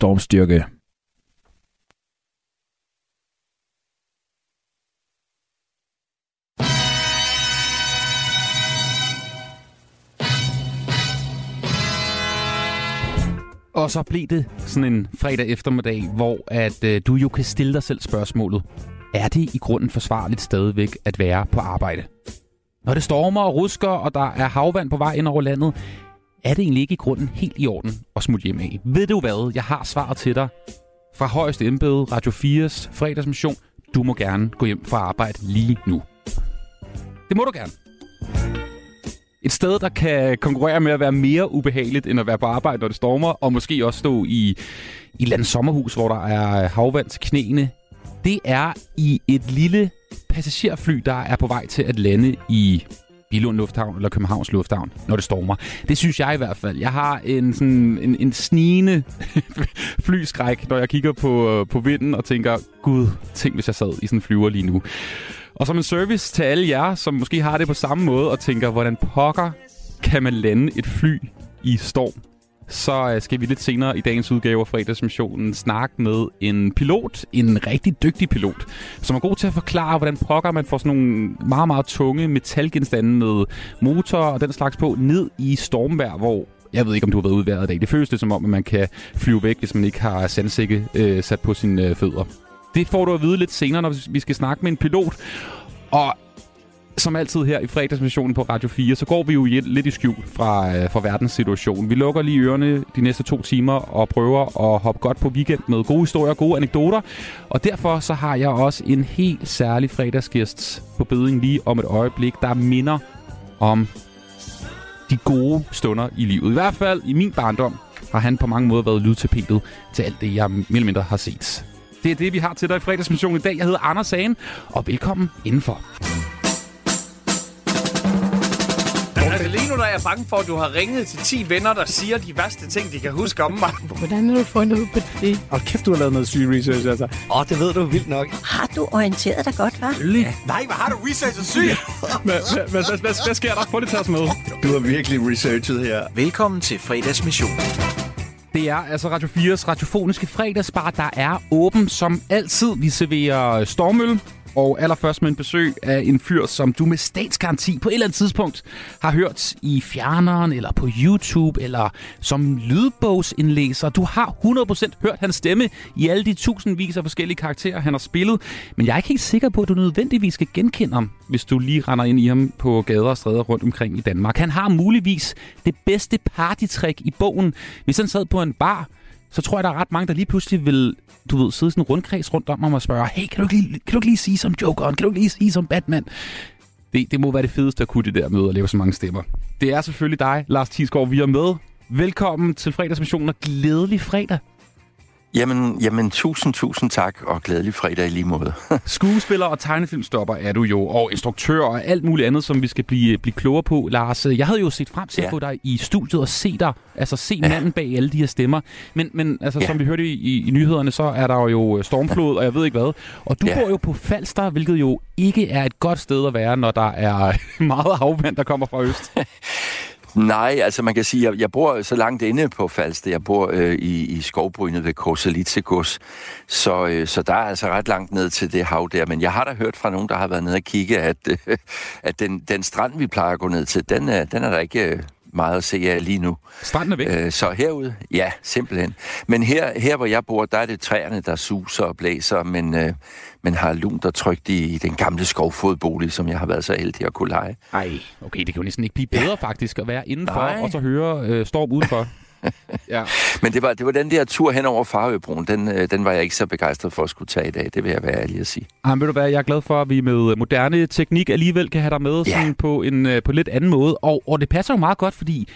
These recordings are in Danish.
stormstyrke. Og så blev det sådan en fredag eftermiddag, hvor at øh, du jo kan stille dig selv spørgsmålet. Er det i grunden forsvarligt stadigvæk at være på arbejde? Når det stormer og rusker, og der er havvand på vej ind over landet, er det egentlig ikke i grunden helt i orden at smutte hjem af? Ved du hvad? Jeg har svaret til dig fra højeste embede, Radio 4's fredagsmission. Du må gerne gå hjem fra arbejde lige nu. Det må du gerne. Et sted, der kan konkurrere med at være mere ubehageligt, end at være på arbejde, når det stormer, og måske også stå i, i et sommerhus, hvor der er havvand til knæene. Det er i et lille passagerfly, der er på vej til at lande i Bilund Lufthavn eller Københavns Lufthavn, når det stormer. Det synes jeg i hvert fald. Jeg har en, sådan, en, en snigende flyskræk, når jeg kigger på, øh, på vinden og tænker, gud, tænk hvis jeg sad i sådan en flyver lige nu. Og som en service til alle jer, som måske har det på samme måde og tænker, hvordan pokker kan man lande et fly i storm? Så øh, skal vi lidt senere i dagens udgave af fredagsmissionen snakke med en pilot, en rigtig dygtig pilot, som er god til at forklare, hvordan pokker man får sådan nogle meget, meget tunge metalgenstande med motor og den slags på ned i stormvær, hvor jeg ved ikke, om du har været ude i dag. Det føles det som om, at man kan flyve væk, hvis man ikke har sandsække øh, sat på sine øh, fødder. Det får du at vide lidt senere, når vi skal snakke med en pilot. Og som altid her i fredagsmissionen på Radio 4, så går vi jo lidt i skjul fra, øh, fra verdens situation. Vi lukker lige ørerne de næste to timer og prøver at hoppe godt på weekend med gode historier og gode anekdoter. Og derfor så har jeg også en helt særlig fredagsgæst på beding lige om et øjeblik, der minder om de gode stunder i livet. I hvert fald i min barndom har han på mange måder været lydtapetet til alt det, jeg mere eller mindre har set. Det er det, vi har til dig i fredagsmissionen i dag. Jeg hedder Anders Sagen, og velkommen indenfor. Der er jeg bange for, at du har ringet til 10 venner, der siger de værste ting, de kan huske om mig. Hvordan har du fundet ud på det? Og kæft, du har lavet noget syg research, altså. Åh, oh, det ved du vildt nok. Har du orienteret dig godt, hva'? Ja. Nej, hvad har du researchet syg? Hvad sker der? Lige at tage os med. Du har virkelig researchet her. Velkommen til fredagsmission. Det er altså Radio 4's radiofoniske fredagsbar, der er åben som altid. Vi serverer stormøl, og allerførst med en besøg af en fyr, som du med statsgaranti på et eller andet tidspunkt har hørt i fjerneren, eller på YouTube, eller som lydbogsindlæser. Du har 100% hørt hans stemme i alle de tusindvis af forskellige karakterer, han har spillet. Men jeg er ikke helt sikker på, at du nødvendigvis skal genkende ham, hvis du lige render ind i ham på gader og stræder rundt omkring i Danmark. Han har muligvis det bedste partytrick i bogen. Hvis han sad på en bar, så tror jeg, der er ret mange, der lige pludselig vil, du ved, sidde sådan en rundkreds rundt om og spørge, hey, kan du, ikke lige, kan du ikke lige sige som Jokeren? Kan du ikke lige sige som Batman? Det, det må være det fedeste at kunne det der med at lave så mange stemmer. Det er selvfølgelig dig, Lars Tisgaard, vi er med. Velkommen til fredagsmissionen og glædelig fredag. Jamen, jamen, tusind, tusind tak, og glædelig fredag i lige måde. Skuespiller og tegnefilmstopper er du jo, og instruktør og alt muligt andet, som vi skal blive, blive klogere på. Lars, jeg havde jo set frem til ja. at få dig i studiet og se dig, altså se ja. manden bag alle de her stemmer. Men, men altså, ja. som vi hørte i, i, i nyhederne, så er der jo stormflod, og jeg ved ikke hvad. Og du ja. bor jo på Falster, hvilket jo ikke er et godt sted at være, når der er meget havvand, der kommer fra øst. Nej, altså man kan sige, at jeg, jeg bor så langt inde på Falster. Jeg bor øh, i, i skovbrynet ved Korselitsegus, Så, øh, så der er altså ret langt ned til det hav der. Men jeg har da hørt fra nogen, der har været nede og kigge, at, øh, at den, den strand, vi plejer at gå ned til, den øh, den er der ikke... Øh, meget at se af lige nu. Stranden er væk? Øh, så herude, ja, simpelthen. Men her, her, hvor jeg bor, der er det træerne, der suser og blæser, men, øh, men har lunt og trygt i den gamle skovfodbolig, som jeg har været så heldig at kunne lege. Ej, okay, det kan jo næsten ikke blive bedre ja. faktisk at være indenfor Nej. og så høre øh, storm udenfor. Ja. Men det var, det var den der tur hen over Farøbroen, den, øh, den var jeg ikke så begejstret for at skulle tage i dag, det vil jeg være ærlig at sige. Ah, ved du hvad, jeg er glad for, at vi med moderne teknik alligevel kan have dig med ja. sådan på en øh, på lidt anden måde, og, og det passer jo meget godt, fordi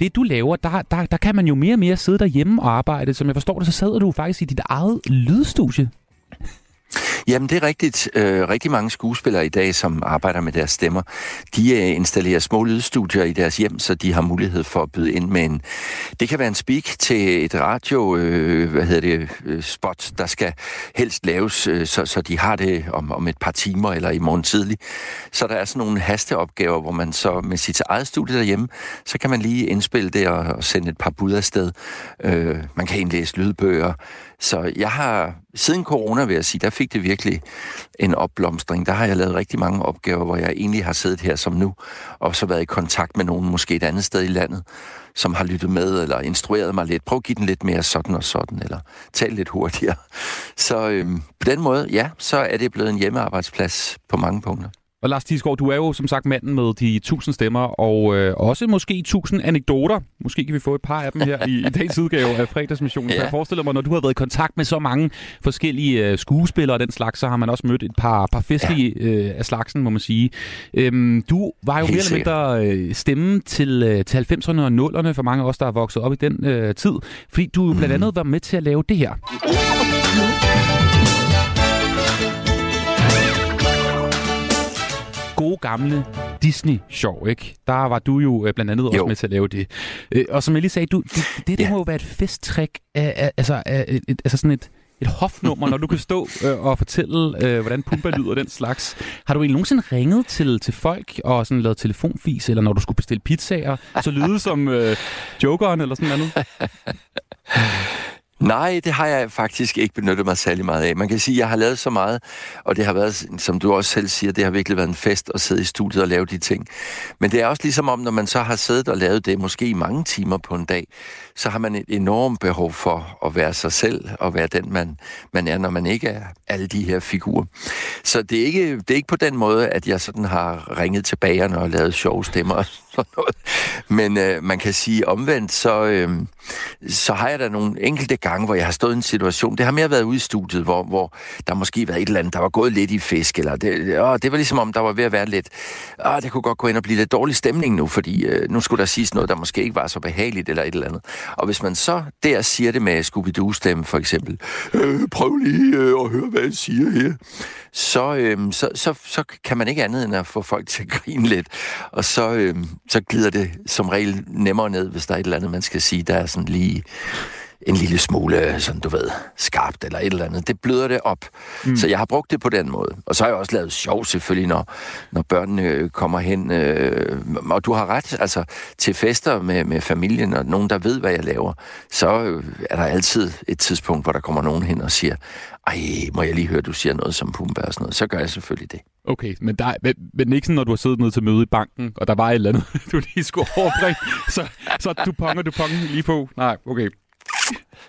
det du laver, der, der, der kan man jo mere og mere sidde derhjemme og arbejde. Som jeg forstår det, så sidder du faktisk i dit eget lydstudie. Jamen, det er rigtigt. Øh, rigtig mange skuespillere i dag, som arbejder med deres stemmer, de øh, installerer små lydstudier i deres hjem, så de har mulighed for at byde ind med en... Det kan være en speak til et radio, øh, hvad hedder det, øh, spot, der skal helst laves, øh, så, så de har det om, om et par timer eller i morgen tidlig. Så der er sådan nogle hasteopgaver, hvor man så med sit eget studie derhjemme, så kan man lige indspille det og, og sende et par bud afsted. Øh, man kan indlæse lydbøger. Så jeg har, siden corona vil jeg sige, der fik det virkelig en opblomstring. Der har jeg lavet rigtig mange opgaver, hvor jeg egentlig har siddet her som nu, og så været i kontakt med nogen måske et andet sted i landet, som har lyttet med eller instrueret mig lidt. Prøv at give den lidt mere sådan og sådan, eller tal lidt hurtigere. Så øhm, på den måde, ja, så er det blevet en hjemmearbejdsplads på mange punkter. Og Lars Tisgaard, du er jo som sagt manden med de tusind stemmer, og øh, også måske tusind anekdoter. Måske kan vi få et par af dem her i, i dagens udgave af fredagsmissionen. Ja. Så jeg forestiller mig, når du har været i kontakt med så mange forskellige øh, skuespillere og den slags, så har man også mødt et par, par festlige ja. øh, af slagsen, må man sige. Øhm, du var jo Helt mere eller mindre øh, stemme til, øh, til 90'erne og 0'erne for mange af os, der er vokset op i den øh, tid, fordi du mm. blandt andet var med til at lave det her. Gamle Disney-show, ikke? Der var du jo øh, blandt andet også jo. med til at lave det. Øh, og som jeg lige sagde, du, det, det, det ja. må jo være et festtræk, af, af, altså, af, et, et, altså sådan et, et hofnummer, når du kan stå øh, og fortælle, øh, hvordan pumper lyder den slags. Har du egentlig nogensinde ringet til, til folk og sådan lavet telefonfis, eller når du skulle bestille pizzaer, så lyde som øh, jokeren eller sådan noget? Nej, det har jeg faktisk ikke benyttet mig særlig meget af. Man kan sige, at jeg har lavet så meget, og det har været, som du også selv siger, det har virkelig været en fest at sidde i studiet og lave de ting. Men det er også ligesom om, når man så har siddet og lavet det, måske i mange timer på en dag, så har man et enormt behov for at være sig selv og være den, man, man er, når man ikke er alle de her figurer. Så det er ikke, det er ikke på den måde, at jeg sådan har ringet til bagerne og lavet sjove stemmer og sådan noget. Men øh, man kan sige omvendt, så, øh, så har jeg da nogle enkelte gange, hvor jeg har stået i en situation, det har mere været ude i studiet, hvor, hvor der måske været et eller andet, der var gået lidt i fisk, eller det, åh, det var ligesom om, der var ved at være lidt, åh, det kunne godt gå ind og blive lidt dårlig stemning nu, fordi øh, nu skulle der siges noget, der måske ikke var så behageligt, eller et eller andet. Og hvis man så der siger det med Scooby-Doo-stemme, for eksempel, øh, prøv lige øh, at høre, hvad jeg siger her, så, øh, så, så, så kan man ikke andet end at få folk til at grine lidt. Og så, øh, så glider det som regel nemmere ned, hvis der er et eller andet, man skal sige, der er sådan lige en lille smule, sådan du ved, skarpt eller et eller andet. Det bløder det op. Mm. Så jeg har brugt det på den måde. Og så har jeg også lavet sjov selvfølgelig, når, når børnene kommer hen. Øh, og du har ret, altså til fester med, med familien og nogen, der ved, hvad jeg laver, så øh, er der altid et tidspunkt, hvor der kommer nogen hen og siger, ej, må jeg lige høre, du siger noget som Pumba og sådan noget. Så gør jeg selvfølgelig det. Okay, men, der, men, ikke sådan, når du har siddet nede til møde i banken, og der var et eller andet, du lige skulle overbringe, så, så du ponger, du ponger lige på. Nej, okay.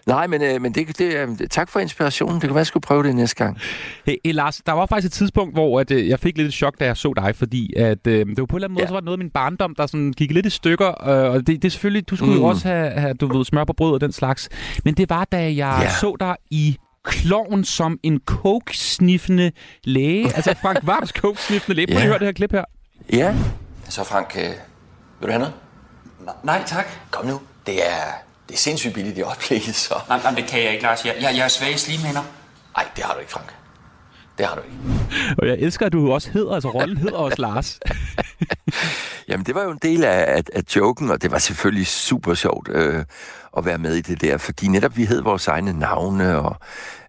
Nej, men, øh, men det, det, øh, tak for inspirationen. Det kan være, jeg skulle prøve det næste gang. Hey, hey Lars, der var faktisk et tidspunkt, hvor at, øh, jeg fik lidt et chok, da jeg så dig, fordi at, øh, det var på en eller anden måde, ja. så var det noget af min barndom, der sådan gik lidt i stykker. Øh, og det, det er selvfølgelig, du skulle mm. jo også have, have, du ved, smør på brød og den slags. Men det var, da jeg ja. så dig i kloven som en coke-sniffende læge. altså Frank Varms coke-sniffende læge. Prøv ja. at høre det her klip her. Ja. Så Frank, øh, vil du have noget? Nej, tak. Kom nu. Det er det er sindssygt billigt i øjeblikket, så... Nej, nej, det kan jeg ikke, Lars. Jeg, jeg, jeg er svag slimhænder. Nej, det har du ikke, Frank. Det har du ikke. Og jeg elsker, at du også hedder, altså rollen hedder også Lars. Jamen, det var jo en del af, af, af joken, og det var selvfølgelig super sjovt øh, at være med i det der, fordi netop vi hed vores egne navne, og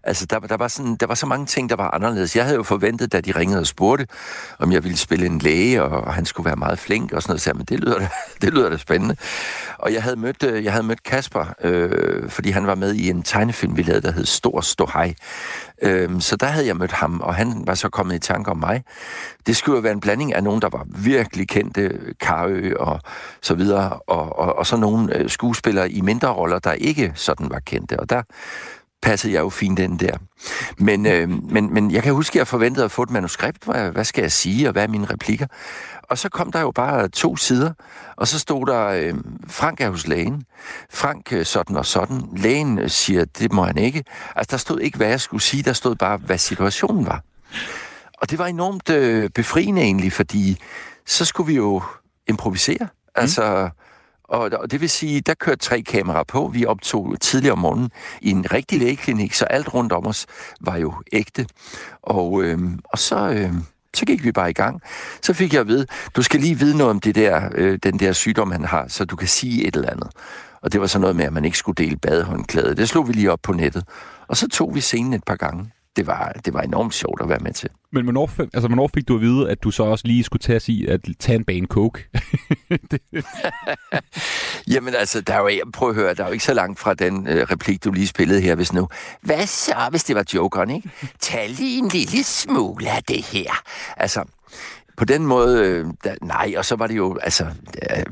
Altså, der, der, var sådan, der var så mange ting, der var anderledes. Jeg havde jo forventet, da de ringede og spurgte, om jeg ville spille en læge, og han skulle være meget flink og sådan noget. Så jeg, men det lyder, det lyder da spændende. Og jeg havde mødt, øh, jeg havde mødt Kasper, øh, fordi han var med i en tegnefilm, vi lavede, der hed Stor Ståhej. Øh, så der havde jeg mødt ham, og han var så kommet i tanke om mig. Det skulle jo være en blanding af nogen, der var virkelig kendte, Karø og så videre, og, og, og så nogle øh, skuespillere i mindre roller, der ikke sådan var kendte. Og der passede jeg jo fint ind der. Men, øh, men, men jeg kan huske, at jeg forventede at få et manuskript. Hvad, hvad skal jeg sige, og hvad er mine replikker? Og så kom der jo bare to sider, og så stod der, øh, Frank er hos lægen. Frank øh, sådan og sådan. Lægen øh, siger, det må han ikke. Altså, der stod ikke, hvad jeg skulle sige, der stod bare, hvad situationen var. Og det var enormt øh, befriende egentlig, fordi så skulle vi jo improvisere. Altså, og, og det vil sige, der kørte tre kameraer på. Vi optog tidligere om morgenen i en rigtig lægeklinik, så alt rundt om os var jo ægte. Og, øh, og så... Øh, så gik vi bare i gang. Så fik jeg at vide, du skal lige vide noget om det der, øh, den der sygdom, han har, så du kan sige et eller andet. Og det var så noget med, at man ikke skulle dele badehåndklæde. Det slog vi lige op på nettet. Og så tog vi scenen et par gange. Det var, det var enormt sjovt at være med til. Men hvornår, altså, hvornår fik du at vide, at du så også lige skulle tage at sige, at tage en bane coke? Jamen altså, der er jo, prøv at høre, der er jo ikke så langt fra den øh, replik, du lige spillede her, hvis nu. Hvad så, hvis det var jokeren, ikke? Tag lige en lille smule af det her. Altså, på den måde, øh, da, nej, og så var det jo, altså, øh,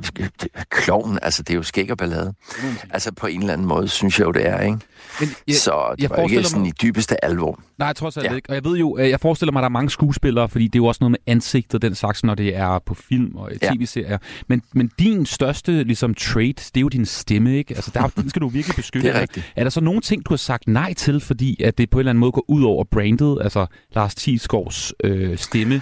kloven, altså, det er jo skæg og ballade. Mm. Altså, på en eller anden måde, synes jeg jo, det er, ikke? Men jeg, så det jeg var ikke sådan mig... i dybeste alvor. Nej, trods alt ja. ikke. Og jeg ved jo, øh, jeg forestiller mig, at der er mange skuespillere, fordi det er jo også noget med ansigt og den slags, når det er på film og tv-serier. Men, men din største ligesom, trait, det er jo din stemme, ikke? Altså, der, den skal du virkelig beskytte. det er rigtigt. Er der så nogle ting, du har sagt nej til, fordi at det på en eller anden måde går ud over brandet, altså Lars Thiesgaards øh, stemme?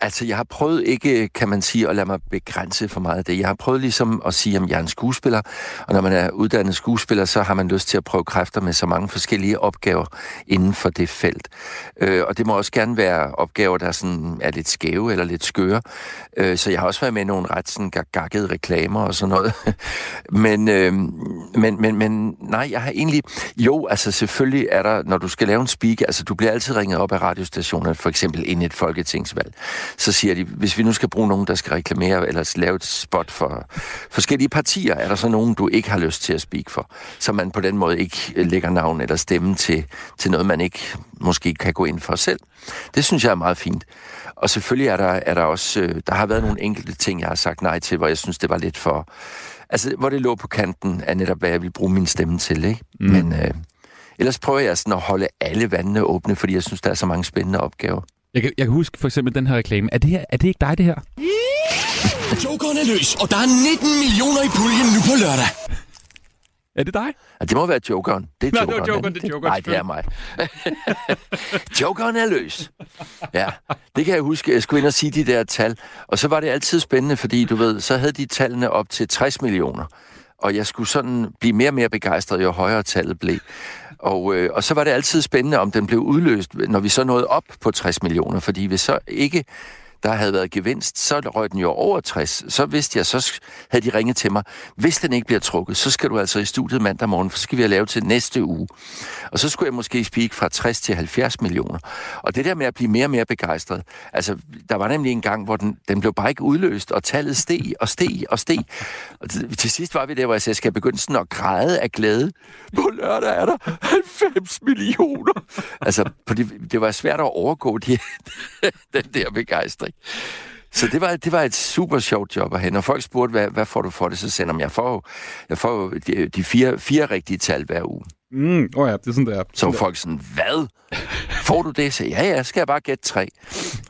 Altså, jeg har prøvet ikke, kan man sige, at lade mig begrænse for meget af det. Jeg har prøvet ligesom at sige, at jeg er en skuespiller, og når man er uddannet skuespiller, så har man lyst til at prøve kræfter med så mange forskellige opgaver inden for det felt. Øh, og det må også gerne være opgaver, der sådan er lidt skæve eller lidt skøre. Øh, så jeg har også været med i nogle ret sådan gakkede reklamer og sådan noget. men, øh, men, men, men nej, jeg har egentlig... Jo, altså selvfølgelig er der, når du skal lave en speak, altså du bliver altid ringet op af radiostationer, for eksempel ind i et folketingsvalg så siger de, hvis vi nu skal bruge nogen, der skal reklamere eller lave et spot for forskellige partier, er der så nogen, du ikke har lyst til at speak for, så man på den måde ikke lægger navn eller stemme til, til noget, man ikke måske kan gå ind for selv. Det synes jeg er meget fint. Og selvfølgelig er der, er der også, øh, der har været nogle enkelte ting, jeg har sagt nej til, hvor jeg synes, det var lidt for, altså hvor det lå på kanten af netop, hvad jeg vil bruge min stemme til, ikke? Mm. Men øh, ellers prøver jeg sådan at holde alle vandene åbne, fordi jeg synes, der er så mange spændende opgaver. Jeg kan, jeg kan huske for eksempel den her reklame. Er det, her, er det ikke dig, det her? Jokeren er løs, og der er 19 millioner i puljen nu på lørdag. Er det dig? Ja, det må være Jokeren. Det er Nej, Jokeren. det var Jokeren, det er Jokeren. Nej, det er mig. jokeren er løs. Ja, det kan jeg huske. Jeg skulle ind og sige de der tal. Og så var det altid spændende, fordi du ved, så havde de tallene op til 60 millioner. Og jeg skulle sådan blive mere og mere begejstret, jo højere tallet blev. Og, øh, og så var det altid spændende, om den blev udløst, når vi så nåede op på 60 millioner, fordi hvis så ikke der havde været gevinst, så røg den jo over 60. Så vidste jeg, så havde de ringet til mig, hvis den ikke bliver trukket, så skal du altså i studiet mandag morgen, for så skal vi have lavet til næste uge. Og så skulle jeg måske speak fra 60 til 70 millioner. Og det der med at blive mere og mere begejstret, altså der var nemlig en gang, hvor den, den blev bare ikke udløst, og tallet steg og steg og steg. Og til, til sidst var vi der, hvor jeg sagde, skal jeg begynde sådan at græde af glæde? På lørdag er der 90 millioner. altså, det, det var svært at overgå de, den der begejstring. Så det var, det var et super sjovt job at have. Når folk spurgte, hvad, hvad får du for det, så sender jeg, jeg får, jeg får de, de fire, fire rigtige tal hver uge. Mm, oh ja, det er sådan, det er. Så folk sådan, hvad? Får du det? Så ja, ja, skal jeg bare gætte tre.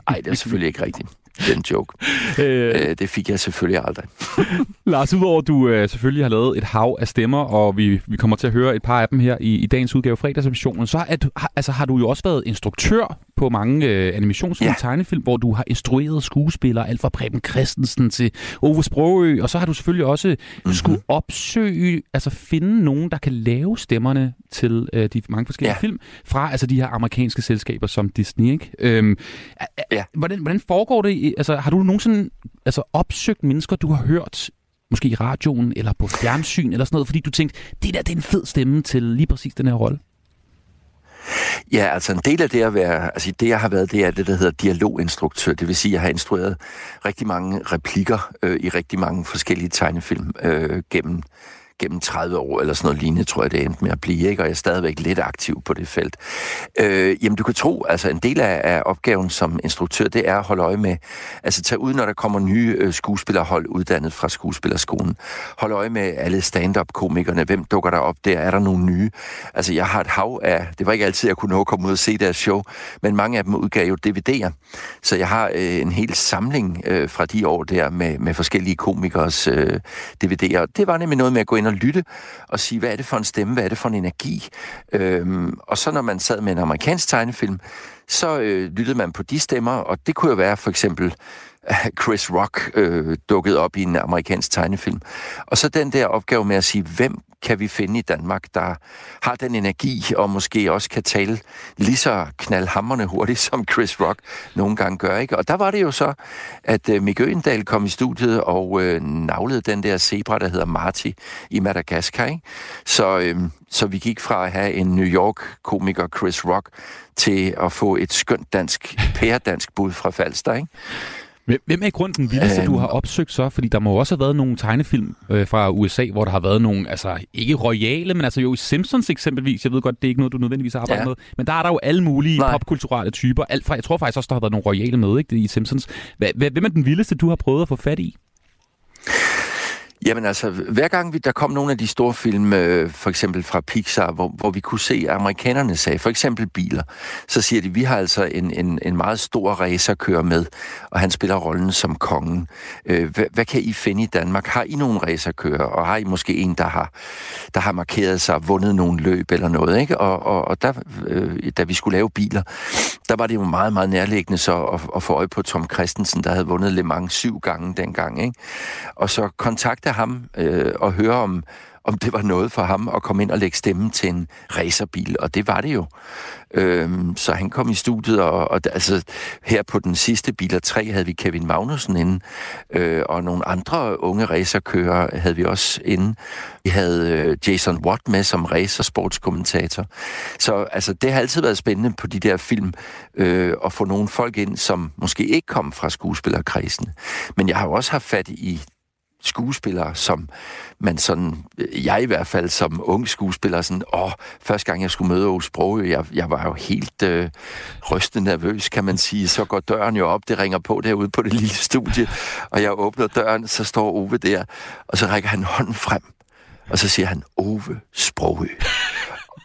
Nej, det er selvfølgelig ikke rigtigt den joke. Øh, øh, det fik jeg selvfølgelig aldrig. Lars, udover du øh, selvfølgelig har lavet et hav af stemmer, og vi, vi kommer til at høre et par af dem her i, i dagens udgave af så at, har, altså, har du jo også været instruktør på mange øh, animationsfilm ja. tegnefilm, hvor du har instrueret skuespillere, alt fra Preben Christensen til Ove Sprogø, og så har du selvfølgelig også mm-hmm. skulle opsøge, altså finde nogen, der kan lave stemmerne til øh, de mange forskellige ja. film, fra altså de her amerikanske selskaber som Disney, ikke? Øhm, ja. hvordan, hvordan foregår det? Altså, har du nogensinde altså, opsøgt mennesker, du har hørt måske i radioen eller på fjernsyn eller sådan noget, fordi du tænkte, det der det er en fed stemme til lige præcis den her rolle? Ja, altså en del af det at være, altså det jeg har været, det er det, der hedder dialoginstruktør. Det vil sige, at jeg har instrueret rigtig mange replikker øh, i rigtig mange forskellige tegnefilm øh, gennem gennem 30 år, eller sådan noget lignende, tror jeg, det endte med at blive, ikke? og jeg er stadigvæk lidt aktiv på det felt. Øh, jamen, du kan tro, altså en del af, af opgaven som instruktør, det er at holde øje med, altså tage ud, når der kommer nye øh, skuespillerhold uddannet fra skuespillerskolen. Holde øje med alle stand-up-komikerne, hvem dukker der op der, er der nogle nye? Altså, jeg har et hav af, det var ikke altid, jeg kunne nå at komme ud og se deres show, men mange af dem udgav jo DVD'er, så jeg har øh, en hel samling øh, fra de år der med, med forskellige komikers øh, DVD'er. Det var nemlig noget med at gå ind og lytte og sige, hvad er det for en stemme, hvad er det for en energi? Øhm, og så når man sad med en amerikansk tegnefilm, så øh, lyttede man på de stemmer, og det kunne jo være for eksempel Chris Rock øh, dukket op i en amerikansk tegnefilm. Og så den der opgave med at sige, hvem kan vi finde i Danmark, der har den energi, og måske også kan tale lige så knaldhammerne hurtigt, som Chris Rock nogle gange gør. Ikke? Og der var det jo så, at øh, Mikke Øendal kom i studiet og øh, navlede den der zebra, der hedder Marty i Madagaskar. Ikke? Så, øh, så vi gik fra at have en New York-komiker, Chris Rock, til at få et skønt dansk, pæredansk bud fra Falster. Ikke? Hvem er i grunden den vildeste, du har opsøgt så? Fordi der må også have været nogle tegnefilm øh, fra USA, hvor der har været nogle, altså ikke royale, men altså jo i Simpsons eksempelvis, jeg ved godt, det er ikke noget, du nødvendigvis har arbejdet ja. med, men der er der jo alle mulige Nej. popkulturelle typer. Alt fra, jeg tror faktisk også, der har været nogle royale med ikke, i Simpsons. Hvem er den vildeste, du har prøvet at få fat i? Jamen altså, hver gang vi, der kom nogle af de store film, øh, for eksempel fra Pixar, hvor, hvor vi kunne se, at amerikanerne sagde, for eksempel biler, så siger de, vi har altså en, en, en meget stor racerkører med, og han spiller rollen som kongen. Øh, hvad, hvad kan I finde i Danmark? Har I nogen racerkører, og har I måske en, der har, der har markeret sig, vundet nogle løb eller noget? Ikke? Og, og, og der, øh, da vi skulle lave biler, der var det jo meget, meget nærliggende så at, at få øje på Tom Christensen, der havde vundet Le Mans syv gange dengang. Ikke? Og så kontakt kontakte ham øh, og høre om, om det var noget for ham at komme ind og lægge stemmen til en racerbil, og det var det jo. Øhm, så han kom i studiet, og, og altså, her på den sidste Biler 3 havde vi Kevin Magnussen inde, øh, og nogle andre unge racerkører havde vi også inde. Vi havde øh, Jason Watt med som racersportskommentator. Så altså, det har altid været spændende på de der film øh, at få nogle folk ind, som måske ikke kom fra skuespillerkredsen. Men jeg har jo også haft fat i skuespillere, som man sådan, jeg i hvert fald som ung skuespiller, sådan, åh, første gang jeg skulle møde Aarhus Sprogø, jeg, jeg var jo helt øh, rystet nervøs, kan man sige. Så går døren jo op, det ringer på derude på det lille studie, og jeg åbner døren, så står Ove der, og så rækker han hånden frem, og så siger han, Ove Sprogø.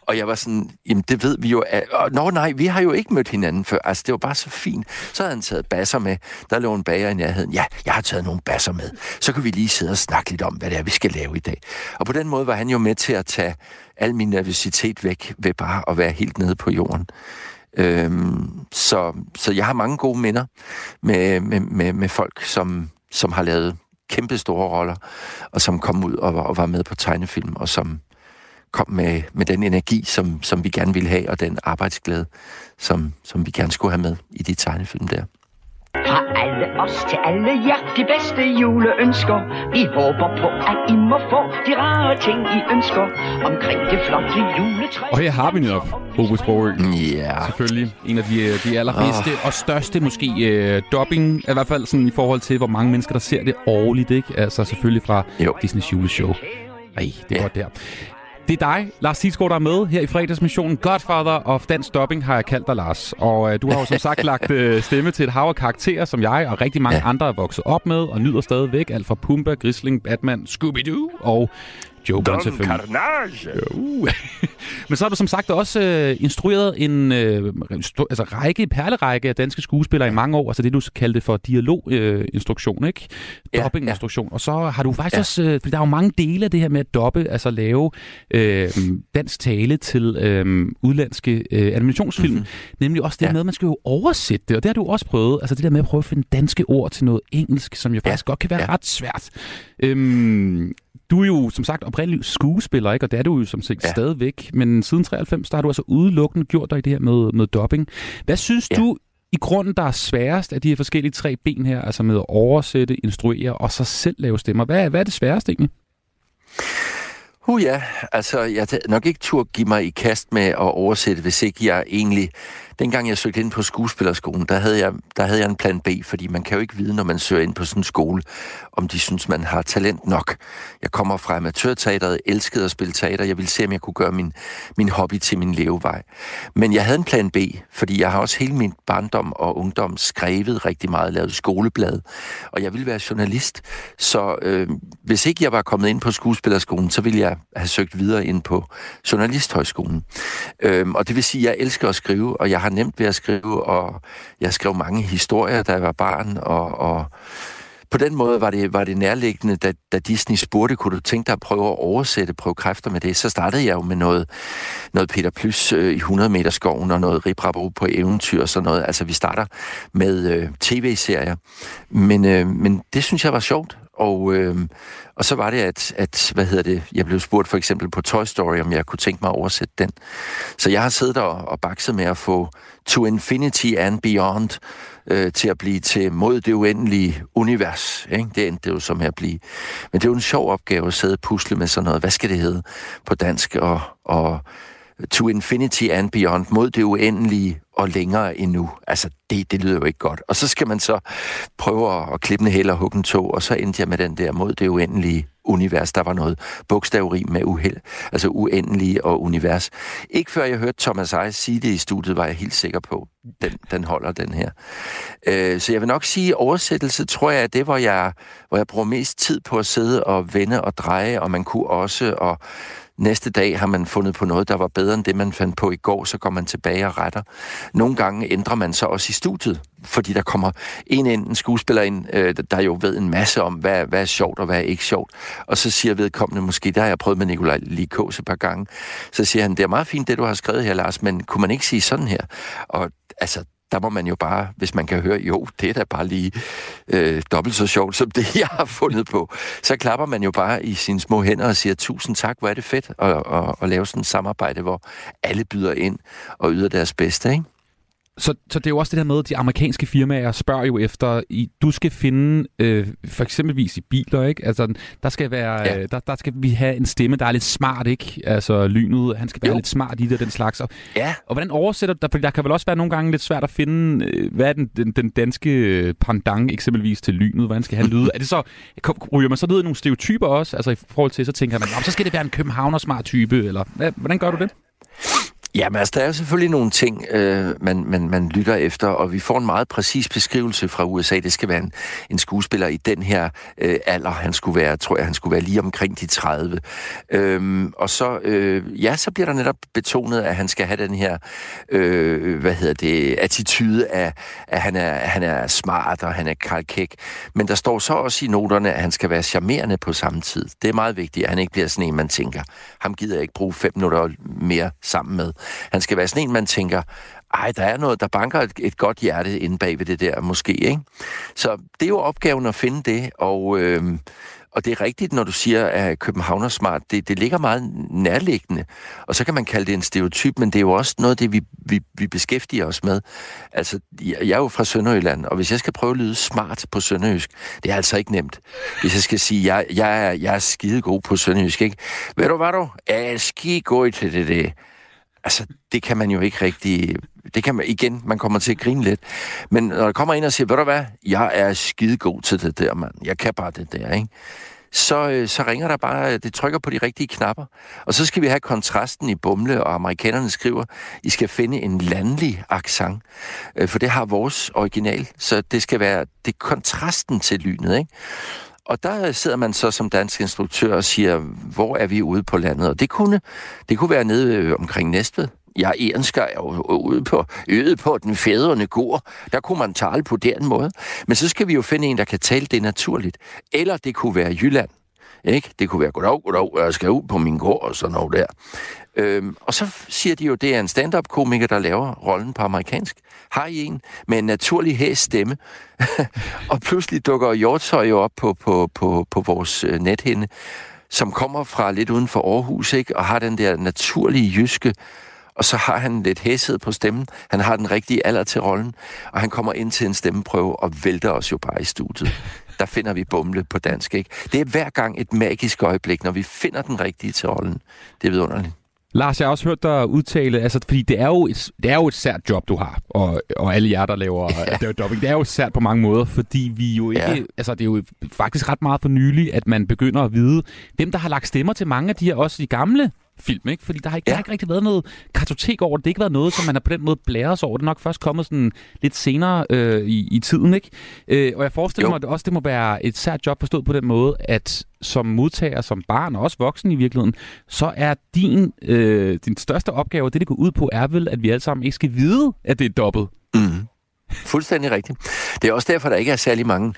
Og jeg var sådan, jamen det ved vi jo. At, og, nå nej, vi har jo ikke mødt hinanden før. Altså det var bare så fint. Så havde han taget basser med. Der lå en bager i nærheden. Ja, jeg har taget nogle basser med. Så kan vi lige sidde og snakke lidt om, hvad det er, vi skal lave i dag. Og på den måde var han jo med til at tage al min nervøsitet væk ved bare at være helt nede på jorden. Øhm, så, så jeg har mange gode minder med, med, med, med folk, som, som har lavet kæmpe store roller, og som kom ud og, og var med på tegnefilm, og som, kom med, med den energi, som, som vi gerne ville have, og den arbejdsglæde, som, som vi gerne skulle have med i de tegnefilm der. Fra alle os til alle jer de bedste juleønsker. Vi håber på, at I må få de rare ting, I ønsker omkring det flotte juletræ. Og her har vi netop Ove Sprogø. Ja. Yeah. Selvfølgelig en af de, de allerbedste oh. og største måske uh, dubbing, i hvert fald sådan i forhold til, hvor mange mennesker, der ser det årligt, ikke? Altså selvfølgelig fra jo. Disney's juleshow. Ej, det er ja. godt der. Det er dig, Lars Tisgaard, der er med her i fredagsmissionen. Godfather of Dansk Dubbing har jeg kaldt dig, Lars. Og øh, du har jo som sagt lagt øh, stemme til et hav af karakterer, som jeg og rigtig mange ja. andre er vokset op med og nyder stadigvæk. Alt fra Pumba, Grisling, Batman, Scooby-Doo og Jokeren Don selvfølgelig. Carnage. Uh. Men så har du som sagt også øh, instrueret en øh, altså række, perlerække af danske skuespillere i mange år. Altså det, du kaldte for dialoginstruktion, øh, ikke? Ja, Dobbinginstruktion. Ja. Og så har du faktisk ja. også, øh, fordi der er jo mange dele af det her med at dobbe, altså lave øh, dansk tale til øh, udlandske øh, animationsfilm. Mm-hmm. Nemlig også det ja. med, at man skal jo oversætte det, og det har du også prøvet. Altså det der med at prøve at finde danske ord til noget engelsk, som jo faktisk ja. godt kan være ja. ret svært. Øhm, du er jo som sagt oprindelig skuespiller, ikke? og det er du jo som sagt ja. stadigvæk. Men siden 93, der har du altså udelukkende gjort dig i det her med, med dubbing. Hvad synes ja. du i grunden, der er sværest af de her forskellige tre ben her, altså med at oversætte, instruere og så selv lave stemmer? Hvad, hvad er det sværeste egentlig? Uh ja, altså jeg nok ikke tur give mig i kast med at oversætte, hvis ikke jeg egentlig dengang jeg søgte ind på skuespillerskolen, der havde, jeg, der havde jeg en plan B, fordi man kan jo ikke vide, når man søger ind på sådan en skole, om de synes, man har talent nok. Jeg kommer fra amatørteateret, elskede at spille teater. Jeg ville se, om jeg kunne gøre min, min hobby til min levevej. Men jeg havde en plan B, fordi jeg har også hele min barndom og ungdom skrevet rigtig meget, lavet skoleblad, og jeg ville være journalist. Så øh, hvis ikke jeg var kommet ind på skuespillerskolen, så ville jeg have søgt videre ind på journalisthøjskolen. Øh, og det vil sige, at jeg elsker at skrive, og jeg har nemt ved at skrive, og jeg skrev mange historier, da jeg var barn, og, og på den måde var det, var det nærliggende, da, da Disney spurgte, kunne du tænke dig at prøve at oversætte, prøve kræfter med det, så startede jeg jo med noget, noget Peter Plys øh, i 100 meter skoven og noget Rip på eventyr og sådan noget. Altså vi starter med øh, tv-serier, men, øh, men det synes jeg var sjovt. Og, øh, og så var det, at, at hvad hedder det, jeg blev spurgt for eksempel på Toy Story, om jeg kunne tænke mig at oversætte den. Så jeg har siddet og, og bakset med at få To Infinity and Beyond øh, til at blive til mod det uendelige univers. Ikke? Det endte det jo som at blive. Men det er jo en sjov opgave at sidde og pusle med sådan noget. Hvad skal det hedde på dansk? Og, og To Infinity and Beyond, mod det uendelige og længere endnu. Altså, det, det lyder jo ikke godt. Og så skal man så prøve at, klippe en hæl og hugge en tog, og så endte jeg med den der mod det uendelige univers. Der var noget bogstaveri med uheld, altså uendelige og univers. Ikke før jeg hørte Thomas Eje sige det i studiet, var jeg helt sikker på, den, den holder den her. Øh, så jeg vil nok sige, oversættelse tror jeg er det, hvor jeg, hvor jeg bruger mest tid på at sidde og vende og dreje, og man kunne også, og Næste dag har man fundet på noget, der var bedre end det, man fandt på i går, så går man tilbage og retter. Nogle gange ændrer man så også i studiet, fordi der kommer en ind, en skuespiller ind, øh, der jo ved en masse om, hvad, hvad er sjovt og hvad er ikke sjovt. Og så siger vedkommende måske, der har jeg prøvet med Nikolaj Likås et par gange, så siger han, det er meget fint, det du har skrevet her, Lars, men kunne man ikke sige sådan her? Og altså, der må man jo bare, hvis man kan høre, jo, det er da bare lige øh, dobbelt så sjovt som det, jeg har fundet på. Så klapper man jo bare i sine små hænder og siger, tusind tak, hvor er det fedt at, at, at lave sådan et samarbejde, hvor alle byder ind og yder deres bedste, ikke? Så, så det er jo også det der med, at de amerikanske firmaer spørger jo efter, i, du skal finde, øh, for eksempelvis i biler, ikke? Altså, der skal være, ja. øh, der, der skal vi have en stemme, der er lidt smart, ikke? Altså, lynet, han skal være jo. lidt smart i det, den slags. Og, ja. og hvordan oversætter du, fordi der kan vel også være nogle gange lidt svært at finde, øh, hvad er den, den, den danske pandang eksempelvis til lynet, hvordan skal han lyde? er det så, ryger man så ned i nogle stereotyper også, altså i forhold til, så tænker man, så skal det være en københavner smart type, eller hvad, hvordan gør du det? Jamen altså, der er selvfølgelig nogle ting, øh, man, man, man lytter efter, og vi får en meget præcis beskrivelse fra USA. Det skal være en, en skuespiller i den her øh, alder. Han skulle være, tror jeg, han skulle være lige omkring de 30. Øhm, og så, øh, ja, så bliver der netop betonet, at han skal have den her, øh, hvad hedder det, attitude af, at han er, han er smart, og han er kalkæk. Men der står så også i noterne, at han skal være charmerende på samme tid. Det er meget vigtigt, at han ikke bliver sådan en, man tænker, ham gider jeg ikke bruge fem minutter mere sammen med. Han skal være sådan en, man tænker, ej, der er noget, der banker et, et godt hjerte inde bag ved det der, måske, ikke? Så det er jo opgaven at finde det, og, øh, og det er rigtigt, når du siger, at København er smart, det, det ligger meget nærliggende, og så kan man kalde det en stereotyp, men det er jo også noget det, vi, vi, vi beskæftiger os med. Altså, jeg, jeg er jo fra Sønderjylland, og hvis jeg skal prøve at lyde smart på sønderjysk, det er altså ikke nemt. Hvis jeg skal sige, jeg, jeg, er, jeg er skide god på sønderjysk, ikke? Ved du hvad du? Jeg er skide god til det, det altså, det kan man jo ikke rigtig... Det kan man, igen, man kommer til at grine lidt. Men når der kommer ind og siger, ved du hvad, jeg er skide god til det der, mand. Jeg kan bare det der, ikke? Så, øh, så ringer der bare, det trykker på de rigtige knapper. Og så skal vi have kontrasten i bumle, og amerikanerne skriver, I skal finde en landlig accent. Øh, for det har vores original, så det skal være det kontrasten til lynet, ikke? Og der sidder man så som dansk instruktør og siger, hvor er vi ude på landet? Og det kunne, det kunne være nede øh, omkring Næstved. Jeg ønsker jo øh, ude på øde på den fædrende gård. Der kunne man tale på den måde. Men så skal vi jo finde en, der kan tale det naturligt. Eller det kunne være Jylland. Ikke? Det kunne være, goddag, goddag, jeg skal ud på min gård og sådan noget der. Øhm, og så siger de jo, det er en stand-up-komiker, der laver rollen på amerikansk. Har I en med en naturlig hæs stemme? og pludselig dukker Hjortøj jo op på, på, på, på vores øh, nethinde, som kommer fra lidt uden for Aarhus, ikke? og har den der naturlige jyske og så har han lidt hæshed på stemmen. Han har den rigtige alder til rollen, og han kommer ind til en stemmeprøve og vælter os jo bare i studiet. Der finder vi bumle på dansk, ikke? Det er hver gang et magisk øjeblik, når vi finder den rigtige til rollen. Det er vidunderligt. Lars, jeg har også hørt dig udtale, altså, fordi det er jo et, det er jo et sært job, du har, og, og alle jer, der laver ja. det, dubbing, det er jo sært på mange måder, fordi vi jo ikke, ja. altså det er jo faktisk ret meget for nylig, at man begynder at vide, hvem der har lagt stemmer til mange af de her, også de gamle film, ikke? Fordi der har ikke, ja. der har ikke rigtig været noget kartotek over det. Det har ikke været noget, som man har på den måde blæret sig over. Det er nok først kommet sådan lidt senere øh, i, i tiden, ikke? Øh, og jeg forestiller jo. mig, at det også det må være et sært job forstået på den måde, at som modtager, som barn og også voksen i virkeligheden, så er din, øh, din største opgave, det det går ud på, er vel, at vi alle sammen ikke skal vide, at det er dobbelt. Mm. Fuldstændig rigtigt. Det er også derfor, der ikke er særlig mange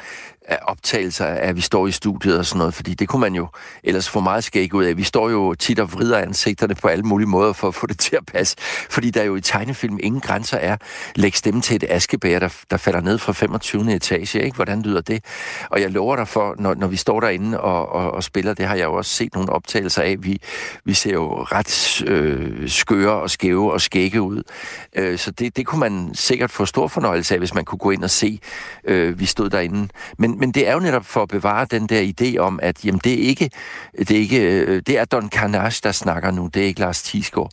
optagelser af, at vi står i studiet og sådan noget, fordi det kunne man jo ellers få meget skæg ud af. Vi står jo tit og vrider ansigterne på alle mulige måder for at få det til at passe, fordi der jo i tegnefilm ingen grænser er. Læg stemme til et askebær, der, der falder ned fra 25. etage, ikke? Hvordan lyder det? Og jeg lover dig for, når, når vi står derinde og, og, og spiller, det har jeg jo også set nogle optagelser af, vi, vi ser jo ret øh, skøre og skæve og skægge ud. Øh, så det, det kunne man sikkert få stor fornøjelse af, hvis man kunne gå ind og se, øh, vi stod derinde. Men, men det er jo netop for at bevare den der idé om, at jamen, det er ikke, det er, ikke, øh, det er Don Carnage, der snakker nu, det er ikke Lars Tisgaard.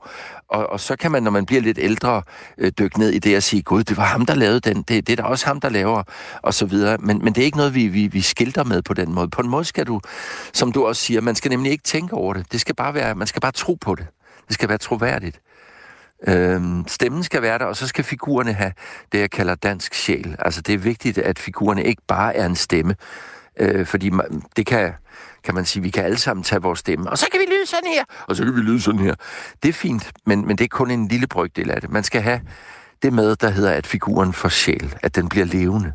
Og, og så kan man, når man bliver lidt ældre, øh, dykke ned i det og sige, gud, det var ham, der lavede den, det, det er da også ham, der laver, og så videre. Men, men det er ikke noget, vi, vi, vi skilter med på den måde. På en måde skal du, som du også siger, man skal nemlig ikke tænke over det. Det skal bare være, man skal bare tro på det. Det skal være troværdigt. Øhm, stemmen skal være der, og så skal figurerne have det, jeg kalder dansk sjæl. Altså, det er vigtigt, at figurerne ikke bare er en stemme, øh, fordi man, det kan, kan man sige, vi kan alle sammen tage vores stemme, og så kan vi lyde sådan her, og så kan vi lyde sådan her. Det er fint, men, men det er kun en lille brygdel af det. Man skal have det med, der hedder, at figuren får sjæl, at den bliver levende,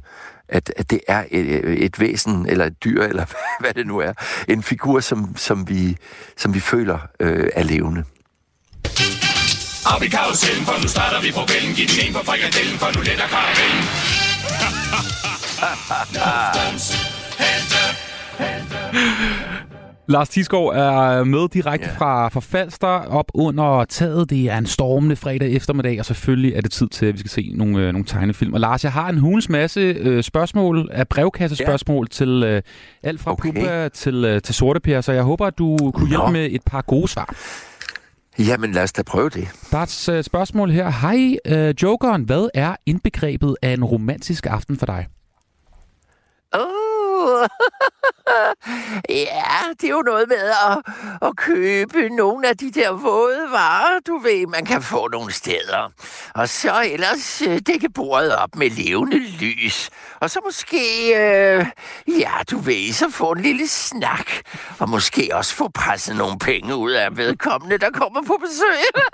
at, at det er et, et væsen, eller et dyr, eller hvad det nu er. En figur, som, som, vi, som vi føler øh, er levende. Op i karusellen, for nu starter vi på bælgen. Giv den en på frikadellen, for nu letter karamellen. Lars Tisgaard er med direkte Ja. fra, fra Falster op under taget. Det er en stormende fredag eftermiddag, og selvfølgelig er det tid til, at vi skal se nogle, øh, nogle tegnefilm. Og Lars, jeg har en hulens masse øh, spørgsmål, af brevkassespørgsmål ja. til øh, alt fra Okay. Pumba til, øh, til Sorte Per, så jeg håber, at du kunne hjælpe Nå. med et par gode svar. Jamen, lad os da prøve det. Der er et øh, spørgsmål her. Hej, øh, Jokeren. Hvad er indbegrebet af en romantisk aften for dig? Oh. ja, det er jo noget med at, at købe nogle af de der våde varer, du ved, man kan få nogle steder. Og så ellers øh, dække bordet op med levende lys. Og så måske, øh, ja, du ved, så få en lille snak. Og måske også få presset nogle penge ud af vedkommende, der kommer på besøg.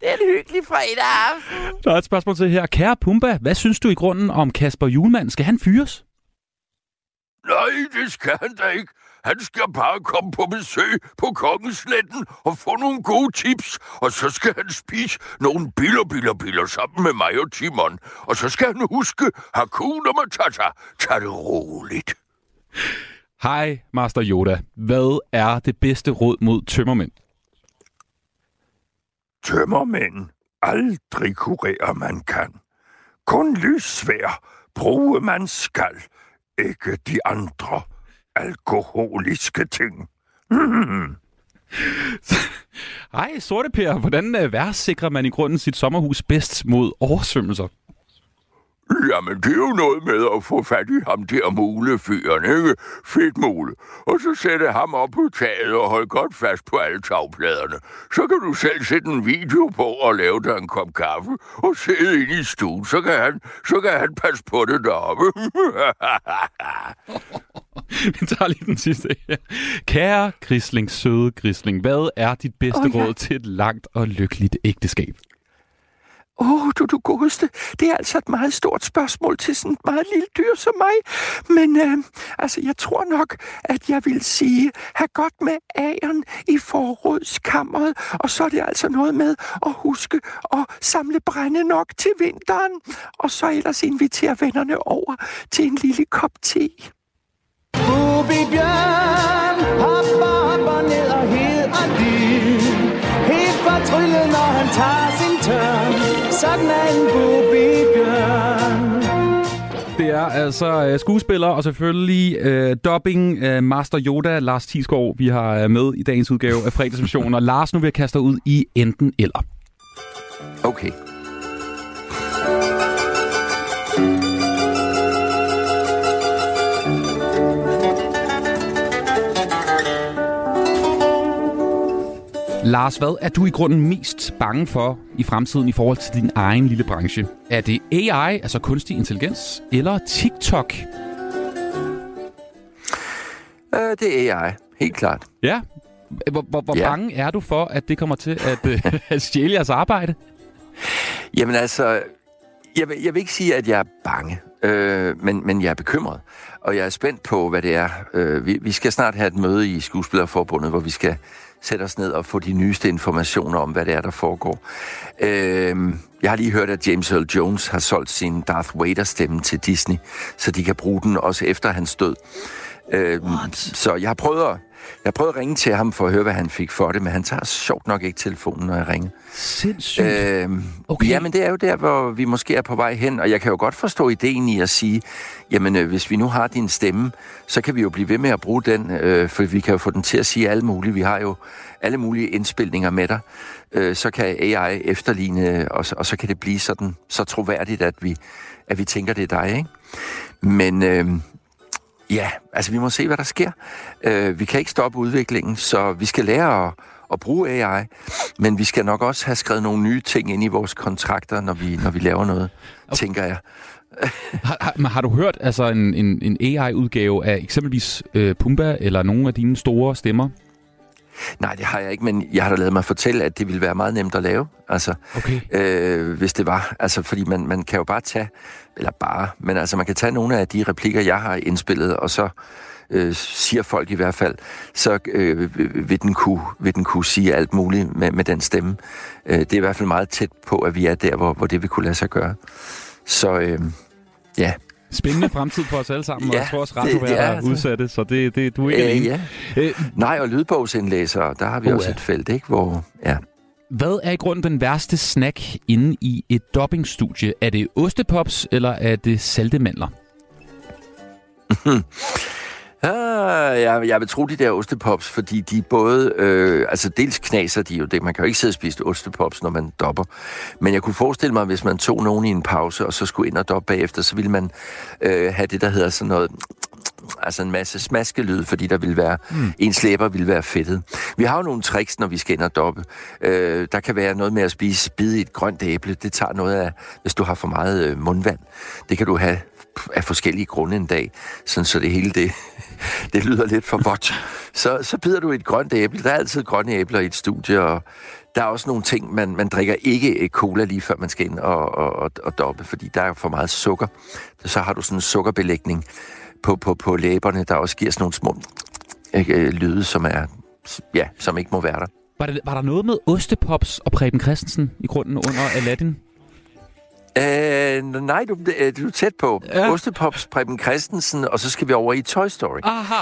det er en hyggelig fredag aften. Der er et spørgsmål til her. Kære Pumba, hvad synes du i grunden om Kasper Julemand? Skal han fyres? Nej, det skal han da ikke. Han skal bare komme på besøg på Kongesletten og få nogle gode tips. Og så skal han spise nogle biller, biller, biller sammen med mig og Timon. Og så skal han huske Hakuna Matata. Tag det roligt. Hej, Master Yoda. Hvad er det bedste råd mod tømmermænd? Tømmermænd. Aldrig kurerer man kan. Kun lyssvær bruge man skal. Ikke de andre alkoholiske ting. Mm. Hej, Sorte Per. Hvordan øh, værsikrer man i grunden sit sommerhus bedst mod oversvømmelser? Jamen, det er jo noget med at få fat i ham der mulefyren, ikke? Fedt mule. Og så sætte ham op på taget og holde godt fast på alle tagpladerne. Så kan du selv sætte en video på og lave dig en kop kaffe og sidde inde i stuen. Så kan han, så kan han passe på det deroppe. Vi tager lige den sidste her. Kære Grisling, søde Grisling, hvad er dit bedste oh, ja. råd til et langt og lykkeligt ægteskab? Åh, oh, du, du godeste. Det er altså et meget stort spørgsmål til sådan et meget lille dyr som mig. Men øh, altså, jeg tror nok, at jeg vil sige, have godt med æren i forrådskammeret. Og så er det altså noget med at huske at samle brænde nok til vinteren. Og så ellers invitere vennerne over til en lille kop te. Bubi Bjørn hopper op og ned og hedder lyn. Helt fortryllet, når han tager sin tørn. Sådan er en Bubi Bjørn. Det er altså øh, skuespiller og selvfølgelig øh, dubbing øh, Master Yoda Lars Thiesgaard, vi har øh, med i dagens udgave af fredagsmissionen. Og Lars, nu vil jeg kaste dig ud i enten eller. Okay. Lars, hvad er du i grunden mest bange for i fremtiden i forhold til din egen lille branche? Er det AI, altså kunstig intelligens, eller TikTok? Øh, det er AI. Helt klart. Ja. Hvor, hvor, hvor Ja. bange er du for, at det kommer til at, øh, at stjæle jeres arbejde? Jamen altså, jeg vil, jeg vil ikke sige, at jeg er bange. Øh, men, men jeg er bekymret, og jeg er spændt på, hvad det er. Øh, vi, vi skal snart have et møde i Skuespillerforbundet, hvor vi skal sætte os ned og få de nyeste informationer om, hvad det er, der foregår. Øh, jeg har lige hørt, at James Earl Jones har solgt sin Darth Vader-stemme til Disney, så de kan bruge den også efter hans død. Øh, så jeg har prøvet at jeg prøvede at ringe til ham for at høre, hvad han fik for det, men han tager sjovt nok ikke telefonen, når jeg ringer. Sindssygt. Øh, okay. Jamen, det er jo der, hvor vi måske er på vej hen, og jeg kan jo godt forstå ideen i at sige, jamen, øh, hvis vi nu har din stemme, så kan vi jo blive ved med at bruge den, øh, for vi kan jo få den til at sige alt muligt. Vi har jo alle mulige indspilninger med dig. Øh, så kan AI efterligne, og, og så kan det blive sådan så troværdigt, at vi, at vi tænker, det er dig, ikke? Men, øh, Ja, altså vi må se, hvad der sker. Øh, vi kan ikke stoppe udviklingen, så vi skal lære at, at bruge AI, men vi skal nok også have skrevet nogle nye ting ind i vores kontrakter, når vi, når vi laver noget, okay. tænker jeg. har, har, har du hørt altså en, en, en AI-udgave af eksempelvis øh, Pumba eller nogle af dine store stemmer? Nej, det har jeg ikke, men jeg har da lavet mig fortælle, at det ville være meget nemt at lave, altså, okay. øh, hvis det var. Altså, fordi man, man kan jo bare tage, eller bare, men altså, man kan tage nogle af de replikker, jeg har indspillet, og så øh, siger folk i hvert fald, så øh, vil, den kunne, vil den kunne sige alt muligt med, med den stemme. Øh, det er i hvert fald meget tæt på, at vi er der, hvor, hvor det vil kunne lade sig gøre. Så øh, ja, Spændende fremtid for os alle sammen, ja, og jeg tror også, radioværer er altså. udsatte, så det, det, du er ikke øh, alene. Ja. Øh, Nej, og lydbogsindlæsere, der har vi uh, også et felt, ikke? Hvor, ja. Hvad er i grunden den værste snack inde i et dobbingstudie? Er det ostepops, eller er det saltemandler? Ah, jeg, jeg vil tro de der ostepops, fordi de både... Øh, altså dels knaser de jo det. Man kan jo ikke sidde og spise ostepops, når man dopper. Men jeg kunne forestille mig, hvis man tog nogen i en pause, og så skulle ind og doppe bagefter, så ville man øh, have det, der hedder sådan noget altså en masse smaskelyd, fordi der vil være, mm. en slæber vil være fedtet. Vi har jo nogle tricks, når vi skal ind og doppe. Øh, der kan være noget med at spise bid i et grønt æble. Det tager noget af, hvis du har for meget øh, mundvand. Det kan du have af forskellige grunde en dag, sådan så det hele det, det lyder lidt for vådt. Så, så bider du et grønt æble. Der er altid grønne æbler i et studie, og der er også nogle ting, man, man drikker ikke cola lige før man skal ind og, og, og, og doppe, fordi der er for meget sukker. Så har du sådan en sukkerbelægning på, på, på læberne, der også giver sådan nogle små øh, lyde, som er ja, som ikke må være der. Var, det, var der noget med Ostepops og Preben Christensen i grunden under Aladdin? Øh, nej, du, øh, du er tæt på. Ja. Ostepops, Preben Christensen, og så skal vi over i Toy Story. Aha.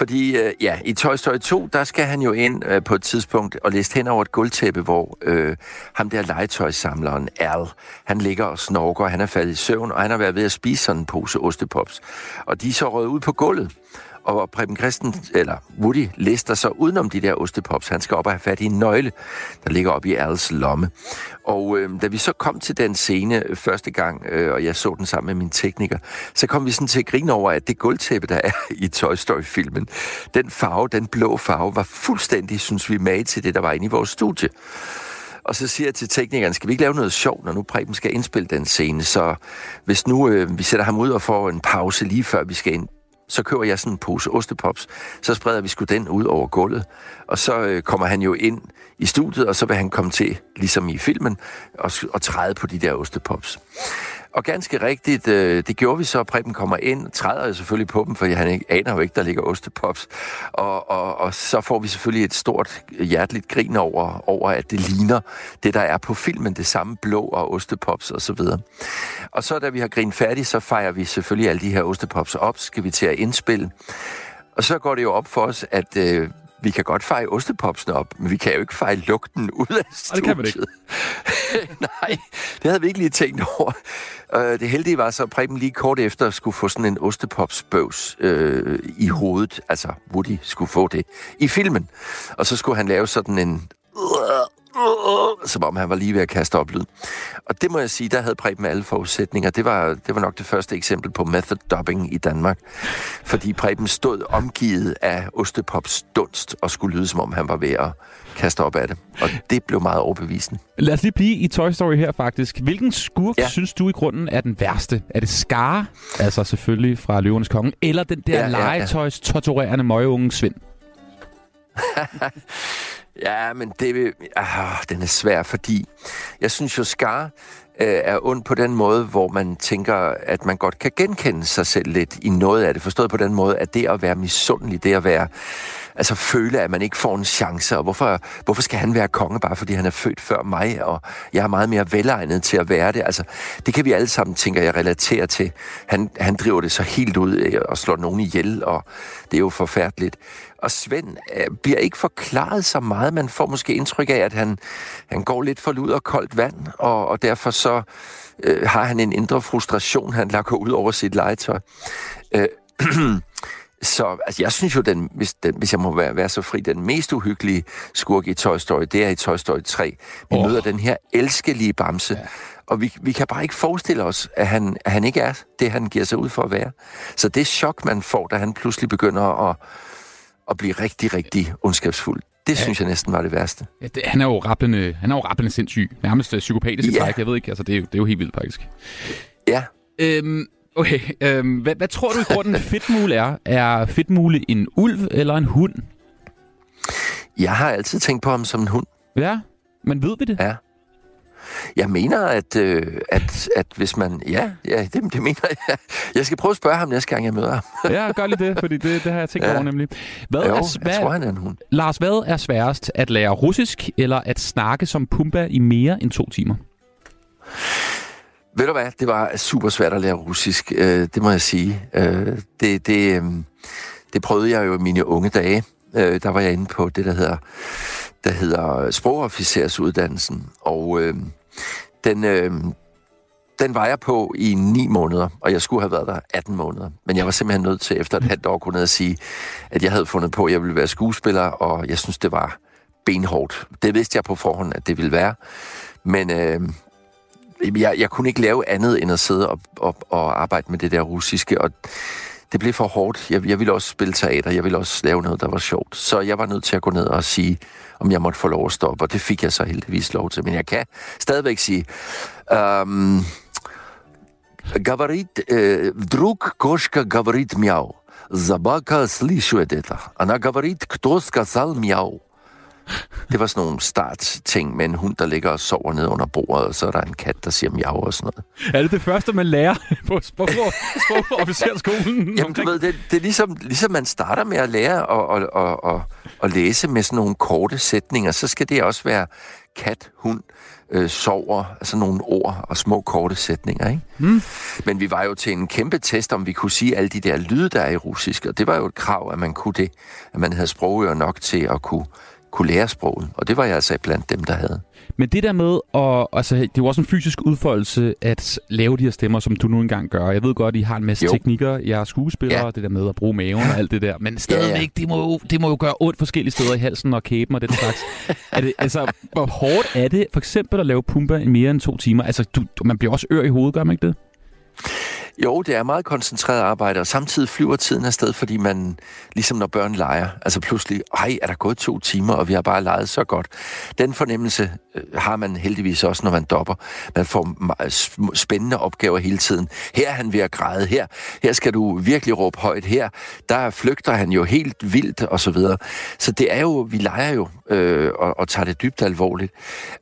Fordi øh, ja, i Toy Story 2, der skal han jo ind øh, på et tidspunkt og liste hen over et guldtæppe, hvor øh, ham der legetøjssamleren Al, han ligger og snorker, han er faldet i søvn, og han har været ved at spise sådan en pose ostepops. Og de er så røget ud på gulvet og Preben Christen, eller Woody, lister så udenom de der ostepops. Han skal op og have fat i en nøgle, der ligger op i Als lomme. Og øh, da vi så kom til den scene øh, første gang, øh, og jeg så den sammen med min tekniker, så kom vi sådan til at grine over, at det gulvtæppe, der er i Toy Story-filmen, den farve, den blå farve, var fuldstændig, synes vi, med til det, der var inde i vores studie. Og så siger jeg til teknikeren, skal vi ikke lave noget sjovt, når nu Preben skal indspille den scene? Så hvis nu øh, vi sætter ham ud og får en pause lige før vi skal ind, så køber jeg sådan en pose ostepops, så spreder vi sgu den ud over gulvet, og så øh, kommer han jo ind i studiet, og så vil han komme til, ligesom i filmen, og, og træde på de der ostepops. Og ganske rigtigt, øh, det gjorde vi så. Preben kommer ind, træder jo selvfølgelig på dem, for han ikke, aner jo ikke, der ligger ostepops. Og, og, og så får vi selvfølgelig et stort hjerteligt grin over, over, at det ligner det, der er på filmen. Det samme blå og ostepops og så videre. Og så da vi har grinet færdigt, så fejrer vi selvfølgelig alle de her ostepops op. Skal vi til at indspille. Og så går det jo op for os, at øh, vi kan godt feje ostepopsen op, men vi kan jo ikke feje lugten ud af studiet. det kan man ikke. Nej, det havde vi ikke lige tænkt over. Uh, det heldige var så, at Preben lige kort efter skulle få sådan en ostepopsbøvs øh, i hovedet. Altså, Woody skulle få det i filmen. Og så skulle han lave sådan en som om han var lige ved at kaste op lyd. Og det må jeg sige, der havde Preben alle forudsætninger. Det var, det var nok det første eksempel på method dubbing i Danmark. Fordi Preben stod omgivet af ostepops dunst og skulle lyde, som om han var ved at kaste op af det. Og det blev meget overbevisende. Lad os lige blive i Toy Story her faktisk. Hvilken skurk ja. synes du i grunden er den værste? Er det Scar, altså selvfølgelig fra Løvernes Konge, eller den der ja, ja, ja. legetøjs torturerende møgeunge Svend? Ja, men det, øh, den er svær, fordi jeg synes jo, Skar øh, er ond på den måde, hvor man tænker, at man godt kan genkende sig selv lidt i noget af det. Forstået på den måde, at det at være misundelig, det at være altså føle, at man ikke får en chance, og hvorfor, hvorfor skal han være konge, bare fordi han er født før mig, og jeg er meget mere velegnet til at være det. Altså, det kan vi alle sammen, tænker jeg, relatere til. Han, han driver det så helt ud øh, og slår nogen ihjel, og det er jo forfærdeligt. Og Svend øh, bliver ikke forklaret så meget. Man får måske indtryk af, at han, han går lidt for lud og koldt vand, og, og derfor så øh, har han en indre frustration, han lager ud over sit legetøj. Øh, Så altså, jeg synes jo, den, hvis, den, hvis jeg må være, være så fri, den mest uhyggelige skurk i Toy Story, det er i Toy Story 3. Vi oh. møder den her elskelige bamse, ja. og vi, vi kan bare ikke forestille os, at han, at han ikke er det, han giver sig ud for at være. Så det chok, man får, da han pludselig begynder at, at blive rigtig, rigtig ondskabsfuld, det ja. synes jeg næsten var det værste. Ja, det, han er jo rappelende, han er jo rappelende sindssyg. Nærmest psykopatisk ja. træk, jeg ved ikke. Altså, det, er jo, det er jo helt vildt, faktisk. Ja. Øhm, Okay, øhm, hvad, hvad tror du i grunden fedtmule er? Er fedtmule en ulv eller en hund? Jeg har altid tænkt på ham som en hund. Ja, men ved vi det? Ja. Jeg mener, at, øh, at, at hvis man... Ja, ja det, det mener jeg. Jeg skal prøve at spørge ham næste gang, jeg møder ham. ja, gør lige det, fordi det, det har jeg tænkt ja. over nemlig. Hvad jo, er, hvad, jeg tror, han er en hund. Lars, hvad er sværest? At lære russisk, eller at snakke som Pumba i mere end to timer? Ved du hvad, det var super svært at lære russisk, øh, det må jeg sige. Øh, det, det, øh, det prøvede jeg jo i mine unge dage. Øh, der var jeg inde på det, der hedder, der hedder sprogofficersuddannelsen, og øh, den, øh, den var jeg på i 9 måneder, og jeg skulle have været der 18 måneder. Men jeg var simpelthen nødt til efter et halvt år kunne sige, at jeg havde fundet på, at jeg ville være skuespiller, og jeg synes, det var benhårdt. Det vidste jeg på forhånd, at det ville være. Men øh, jeg, jeg kunne ikke lave andet end at sidde og, og, og arbejde med det der russiske, og det blev for hårdt. Jeg, jeg ville også spille teater, jeg ville også lave noget, der var sjovt. Så jeg var nødt til at gå ned og sige, om jeg måtte få lov at stoppe, og det fik jeg så heldigvis lov til. Men jeg kan stadigvæk sige, um, говорит, э, вдруг кошка говорит мяу. Забака слышит это. Она говорит, кто сказал мяу? Det var sådan nogle start-ting med en hund, der ligger og sover ned under bordet, og så er der en kat, der siger miau og sådan noget. Er det det første, man lærer på sprogofficerskolen? Jamen, du ved, det, det er ligesom, ligesom man starter med at lære at, at, at, at, at læse med sådan nogle korte sætninger, så skal det også være kat, hund, øh, sover, altså nogle ord og små korte sætninger, ikke? Mm. Men vi var jo til en kæmpe test, om vi kunne sige alle de der lyde, der er i russisk, og det var jo et krav, at man kunne det, at man havde sprogører nok til at kunne kunne lære sproget. Og det var jeg altså blandt dem, der havde. Men det der med, at, altså, det er jo også en fysisk udfoldelse at lave de her stemmer, som du nu engang gør. Jeg ved godt, I har en masse jo. teknikker. Jeg er skuespiller, ja. det der med at bruge maven og alt det der. Men stadigvæk, ja, ja. Det, må jo, det må jo gøre ondt forskellige steder i halsen og kæben og den slags. er det, altså, hvor hårdt er det for eksempel at lave pumper i mere end to timer? Altså, du, man bliver også ør i hovedet, gør man ikke det? Jo, det er meget koncentreret arbejde, og samtidig flyver tiden afsted, fordi man, ligesom når børn leger, altså pludselig, ej, er der gået to timer, og vi har bare leget så godt. Den fornemmelse øh, har man heldigvis også, når man dopper. Man får spændende opgaver hele tiden. Her er han ved at græde, her, her skal du virkelig råbe højt, her, der flygter han jo helt vildt, og så videre. Så det er jo, vi leger jo, øh, og, og tager det dybt alvorligt.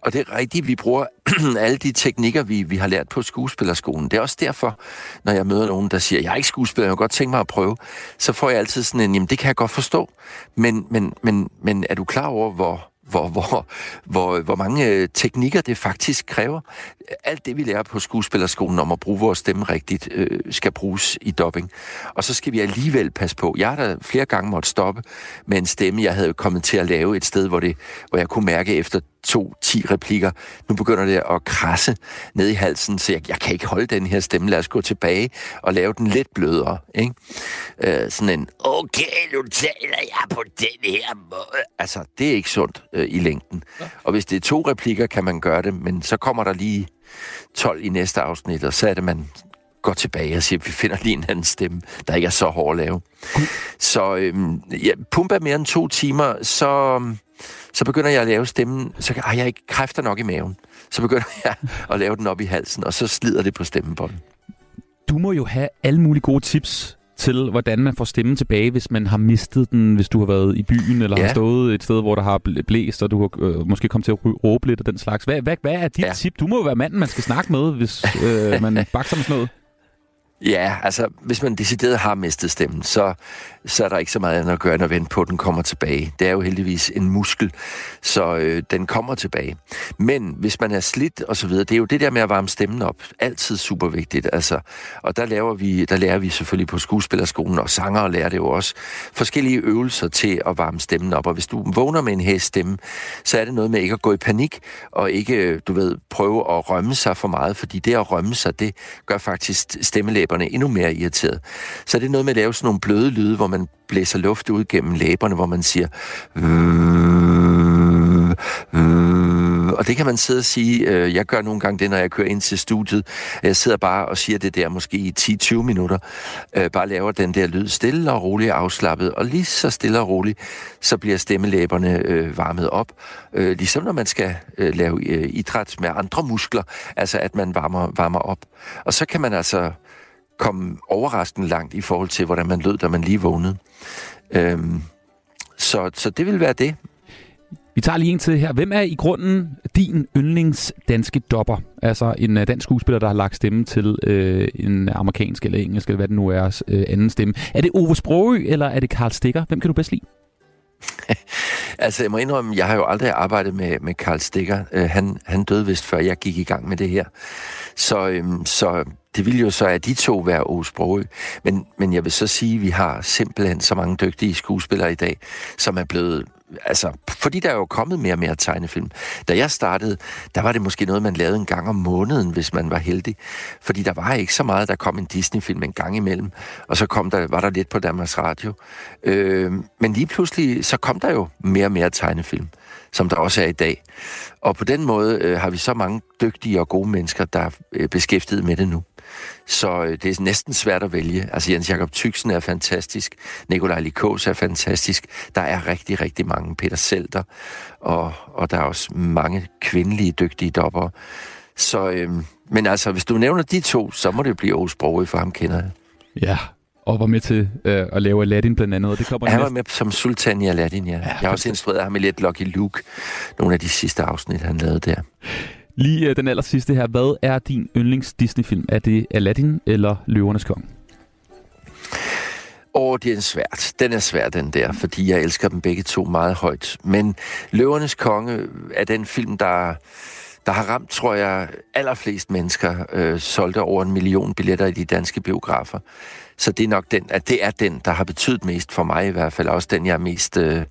Og det er rigtigt, vi bruger alle de teknikker, vi, vi har lært på skuespillerskolen. Det er også derfor, når jeg møder nogen, der siger, jeg er ikke skuespiller, jeg vil godt tænke mig at prøve, så får jeg altid sådan en, jamen det kan jeg godt forstå, men, men, men, men er du klar over, hvor, hvor, hvor, hvor, hvor mange øh, teknikker det faktisk kræver. Alt det, vi lærer på skuespillerskolen om at bruge vores stemme rigtigt, øh, skal bruges i dubbing. Og så skal vi alligevel passe på. Jeg har da flere gange måtte stoppe med en stemme, jeg havde kommet til at lave et sted, hvor, det, hvor jeg kunne mærke efter to, ti replikker. Nu begynder det at krasse ned i halsen, så jeg, jeg kan ikke holde den her stemme. Lad os gå tilbage og lave den lidt blødere. Ikke? Øh, sådan en, okay, nu taler jeg på den her måde. Altså, det er ikke sundt øh, i længden. Ja. Og hvis det er to replikker, kan man gøre det, men så kommer der lige 12 i næste afsnit, og så er det, man går tilbage og siger, at vi finder lige en anden stemme, der ikke er så hård at lave. Så øhm, ja, pumper mere end to timer, så så begynder jeg at lave stemmen, så har jeg ikke kræfter nok i maven. Så begynder jeg at lave den op i halsen, og så slider det på stemmebåndet. Du må jo have alle mulige gode tips til, hvordan man får stemmen tilbage, hvis man har mistet den, hvis du har været i byen, eller ja. har stået et sted, hvor der har bl- blæst, og du har øh, måske kommet til at råbe lidt og den slags. Hvad, hvad, hvad er dit ja. tip? Du må jo være manden, man skal snakke med, hvis øh, man bakser med sådan noget. Ja, altså, hvis man decideret har mistet stemmen, så, så er der ikke så meget andet at gøre, end at vente på, at den kommer tilbage. Det er jo heldigvis en muskel, så øh, den kommer tilbage. Men hvis man er slidt og så videre, det er jo det der med at varme stemmen op. Altid super vigtigt, altså. Og der, laver vi, der lærer vi selvfølgelig på skuespillerskolen, og sanger lærer det jo også, forskellige øvelser til at varme stemmen op. Og hvis du vågner med en hæs stemme, så er det noget med ikke at gå i panik, og ikke, øh, du ved, prøve at rømme sig for meget, fordi det at rømme sig, det gør faktisk stemmelæben læberne endnu mere irriteret. Så det er noget med at lave sådan nogle bløde lyde, hvor man blæser luft ud gennem læberne, hvor man siger... Og det kan man sidde og sige, øh, jeg gør nogle gange det, når jeg kører ind til studiet. Jeg sidder bare og siger det der måske i 10-20 minutter. Øh, bare laver den der lyd stille og roligt afslappet. Og lige så stille og roligt, så bliver stemmelæberne øh, varmet op. Øh, ligesom når man skal øh, lave øh, idræt med andre muskler. Altså at man varmer, varmer op. Og så kan man altså komme overraskende langt i forhold til, hvordan man lød, da man lige vågnede. Øhm, så, så det vil være det. Vi tager lige en til her. Hvem er i grunden din yndlings danske dopper? Altså en uh, dansk skuespiller, der har lagt stemme til øh, en amerikansk eller engelsk, eller hvad det nu er, øh, anden stemme. Er det Ove Sprogø, eller er det Karl Stikker? Hvem kan du bedst lide? altså, jeg må indrømme, jeg har jo aldrig arbejdet med, med Karl Stikker. Uh, han, han døde vist, før jeg gik i gang med det her. Så, øhm, så det ville jo så af de to være Aarhus Brogø. Men, men jeg vil så sige, at vi har simpelthen så mange dygtige skuespillere i dag, som er blevet altså, fordi der er jo kommet mere og mere tegnefilm. Da jeg startede, der var det måske noget, man lavede en gang om måneden, hvis man var heldig. Fordi der var ikke så meget, der kom en Disney-film en gang imellem, og så kom der, var der lidt på Danmarks Radio. Øh, men lige pludselig, så kom der jo mere og mere tegnefilm som der også er i dag. Og på den måde øh, har vi så mange dygtige og gode mennesker, der er øh, beskæftiget med det nu. Så øh, det er næsten svært at vælge. Altså Jens Jakob Tyksen er fantastisk, Nikolaj Likos er fantastisk, der er rigtig, rigtig mange, Peter Selter, og, og der er også mange kvindelige dygtige dopper. Så, øh, men altså, hvis du nævner de to, så må det blive Aarhus Borge, for ham kender jeg. Ja, og var med til øh, at lave Aladdin blandt andet. Og det kommer han var med som sultan i Aladdin, ja. ja jeg har også instrueret ham i lidt Lucky Luke, nogle af de sidste afsnit, han lavede der. Lige øh, den aller sidste her. Hvad er din yndlings Disney-film? Er det Aladdin eller Løvernes Kong? Åh, oh, det er svært. Den er svær, den der, fordi jeg elsker dem begge to meget højt. Men Løvernes Konge er den film, der, der har ramt, tror jeg, allerflest mennesker. Øh, solgte over en million billetter i de danske biografer. Så det er nok den, at det er den, der har betydet mest for mig i hvert fald. Også den, jeg er mest... Øh,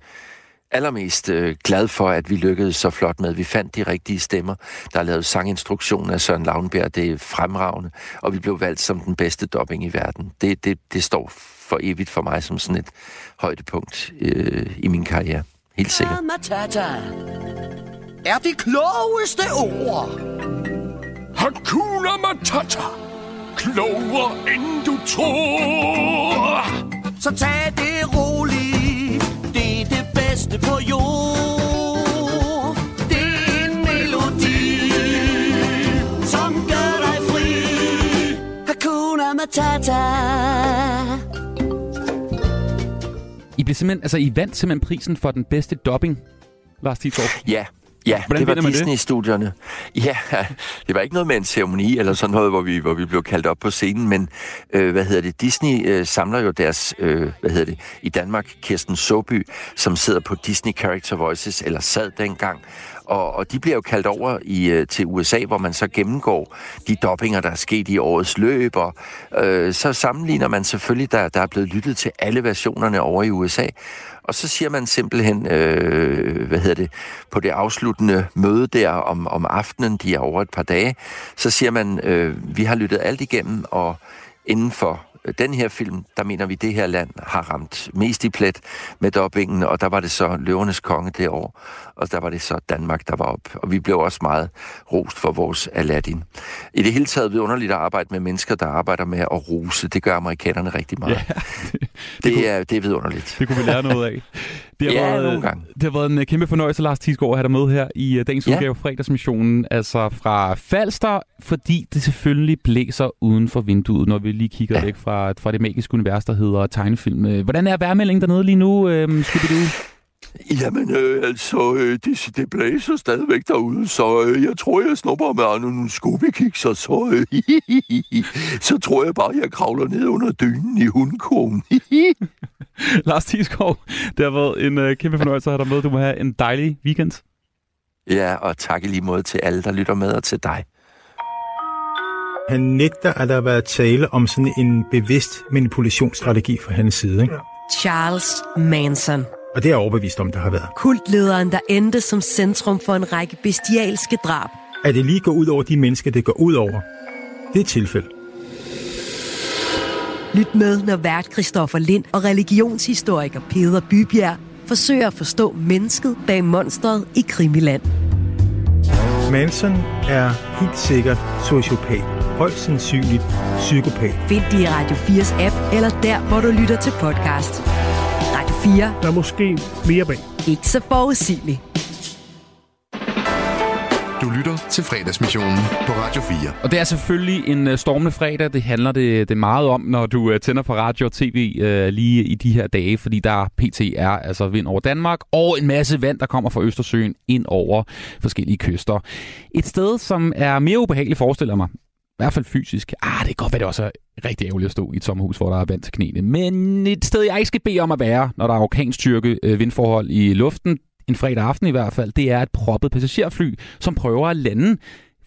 allermest øh, glad for, at vi lykkedes så flot med. Vi fandt de rigtige stemmer. Der er lavet sanginstruktion af Søren Lavnberg. Det er fremragende. Og vi blev valgt som den bedste dobbing i verden. Det, det, det står for evigt for mig som sådan et højdepunkt øh, i min karriere. Helt sikkert. Matata er det klogeste ord. Hakuna Matata. Klogere end du tror. Så tag det roligt. Bedste på jord. Det er en melodi, som gør dig fri. Hakuna Matata. I blev simpelthen, altså I vandt simpelthen prisen for den bedste dubbing, Lars Titsov. Ja, Ja, Hvordan det var Disney-studierne. Ja, det var ikke noget med en ceremoni eller sådan noget, hvor vi, hvor vi blev kaldt op på scenen, men øh, hvad hedder det? Disney øh, samler jo deres, øh, hvad hedder det, i Danmark, Kirsten Soby, som sidder på Disney Character Voices, eller sad dengang, og, og de bliver jo kaldt over i, øh, til USA, hvor man så gennemgår de doppinger, der er sket i årets løb, og øh, så sammenligner man selvfølgelig, der, der er blevet lyttet til alle versionerne over i USA, og så siger man simpelthen, øh, hvad hedder det, på det afsluttende møde der om, om aftenen, de er over et par dage, så siger man, øh, vi har lyttet alt igennem, og inden for øh, den her film, der mener vi, det her land har ramt mest i plet med dobbingen, og der var det så Løvernes Konge det år, og der var det så Danmark, der var op. Og vi blev også meget rost for vores Aladdin. I det hele taget er underligt at arbejde med mennesker, der arbejder med at rose. Det gør amerikanerne rigtig meget. Ja, det, det, det, kunne, er, det er vidunderligt. Det kunne vi lære noget af. Det har, Ja, været, nogle gange. det har været en kæmpe fornøjelse, Lars Tisgaard, at have dig med her i øh, dagens Ja. udgave fredagsmissionen. Altså fra Falster, fordi det selvfølgelig blæser uden for vinduet, når vi lige kigger ja. væk fra, fra det magiske univers, der hedder tegnefilm. Øh, Hvordan er vejrmeldingen dernede lige nu, øh, Scooby-Doo? Jamen, øh, altså, øh, det, det blæser stadigvæk derude, så øh, jeg tror, jeg snupper med nogle skubikiks, og så, øh, så tror jeg bare, jeg kravler ned under dynen i hundkrogen. Lars Tisgaard, det har været en øh, kæmpe fornøjelse at have dig med. Du må have en dejlig weekend. Ja, og tak i lige måde til alle, der lytter med, og til dig. Han nægter, at der har været tale om sådan en bevidst manipulationsstrategi fra hans side. Ikke? Charles Manson. Og det er jeg overbevist om, der har været. Kultlederen, der endte som centrum for en række bestialske drab. At det lige går ud over de mennesker, det går ud over, det er et tilfælde. Lyt med, når vært Christoffer Lind og religionshistoriker Peder Bybjerg forsøger at forstå mennesket bag monstret i Krimiland. Manson er helt sikkert sociopat. Højst sandsynligt psykopat. Find det i Radio 4's app, eller der, hvor du lytter til podcast. 4. Der er måske mere bag. Ikke så forudsigeligt. Du lytter til fredagsmissionen på Radio 4. Og det er selvfølgelig en stormende fredag. Det handler det, det meget om, når du tænder for radio og tv øh, lige i de her dage, fordi der pt. er altså vind over Danmark, og en masse vand, der kommer fra Østersøen ind over forskellige kyster. Et sted, som er mere ubehageligt, forestiller mig, i hvert fald fysisk. Ah, det kan godt være, det også er rigtig ærgerligt at stå i et sommerhus, hvor der er vand til knæene. Men et sted, jeg ikke skal bede om at være, når der er orkanstyrke øh, vindforhold i luften, en fredag aften i hvert fald, det er et proppet passagerfly, som prøver at lande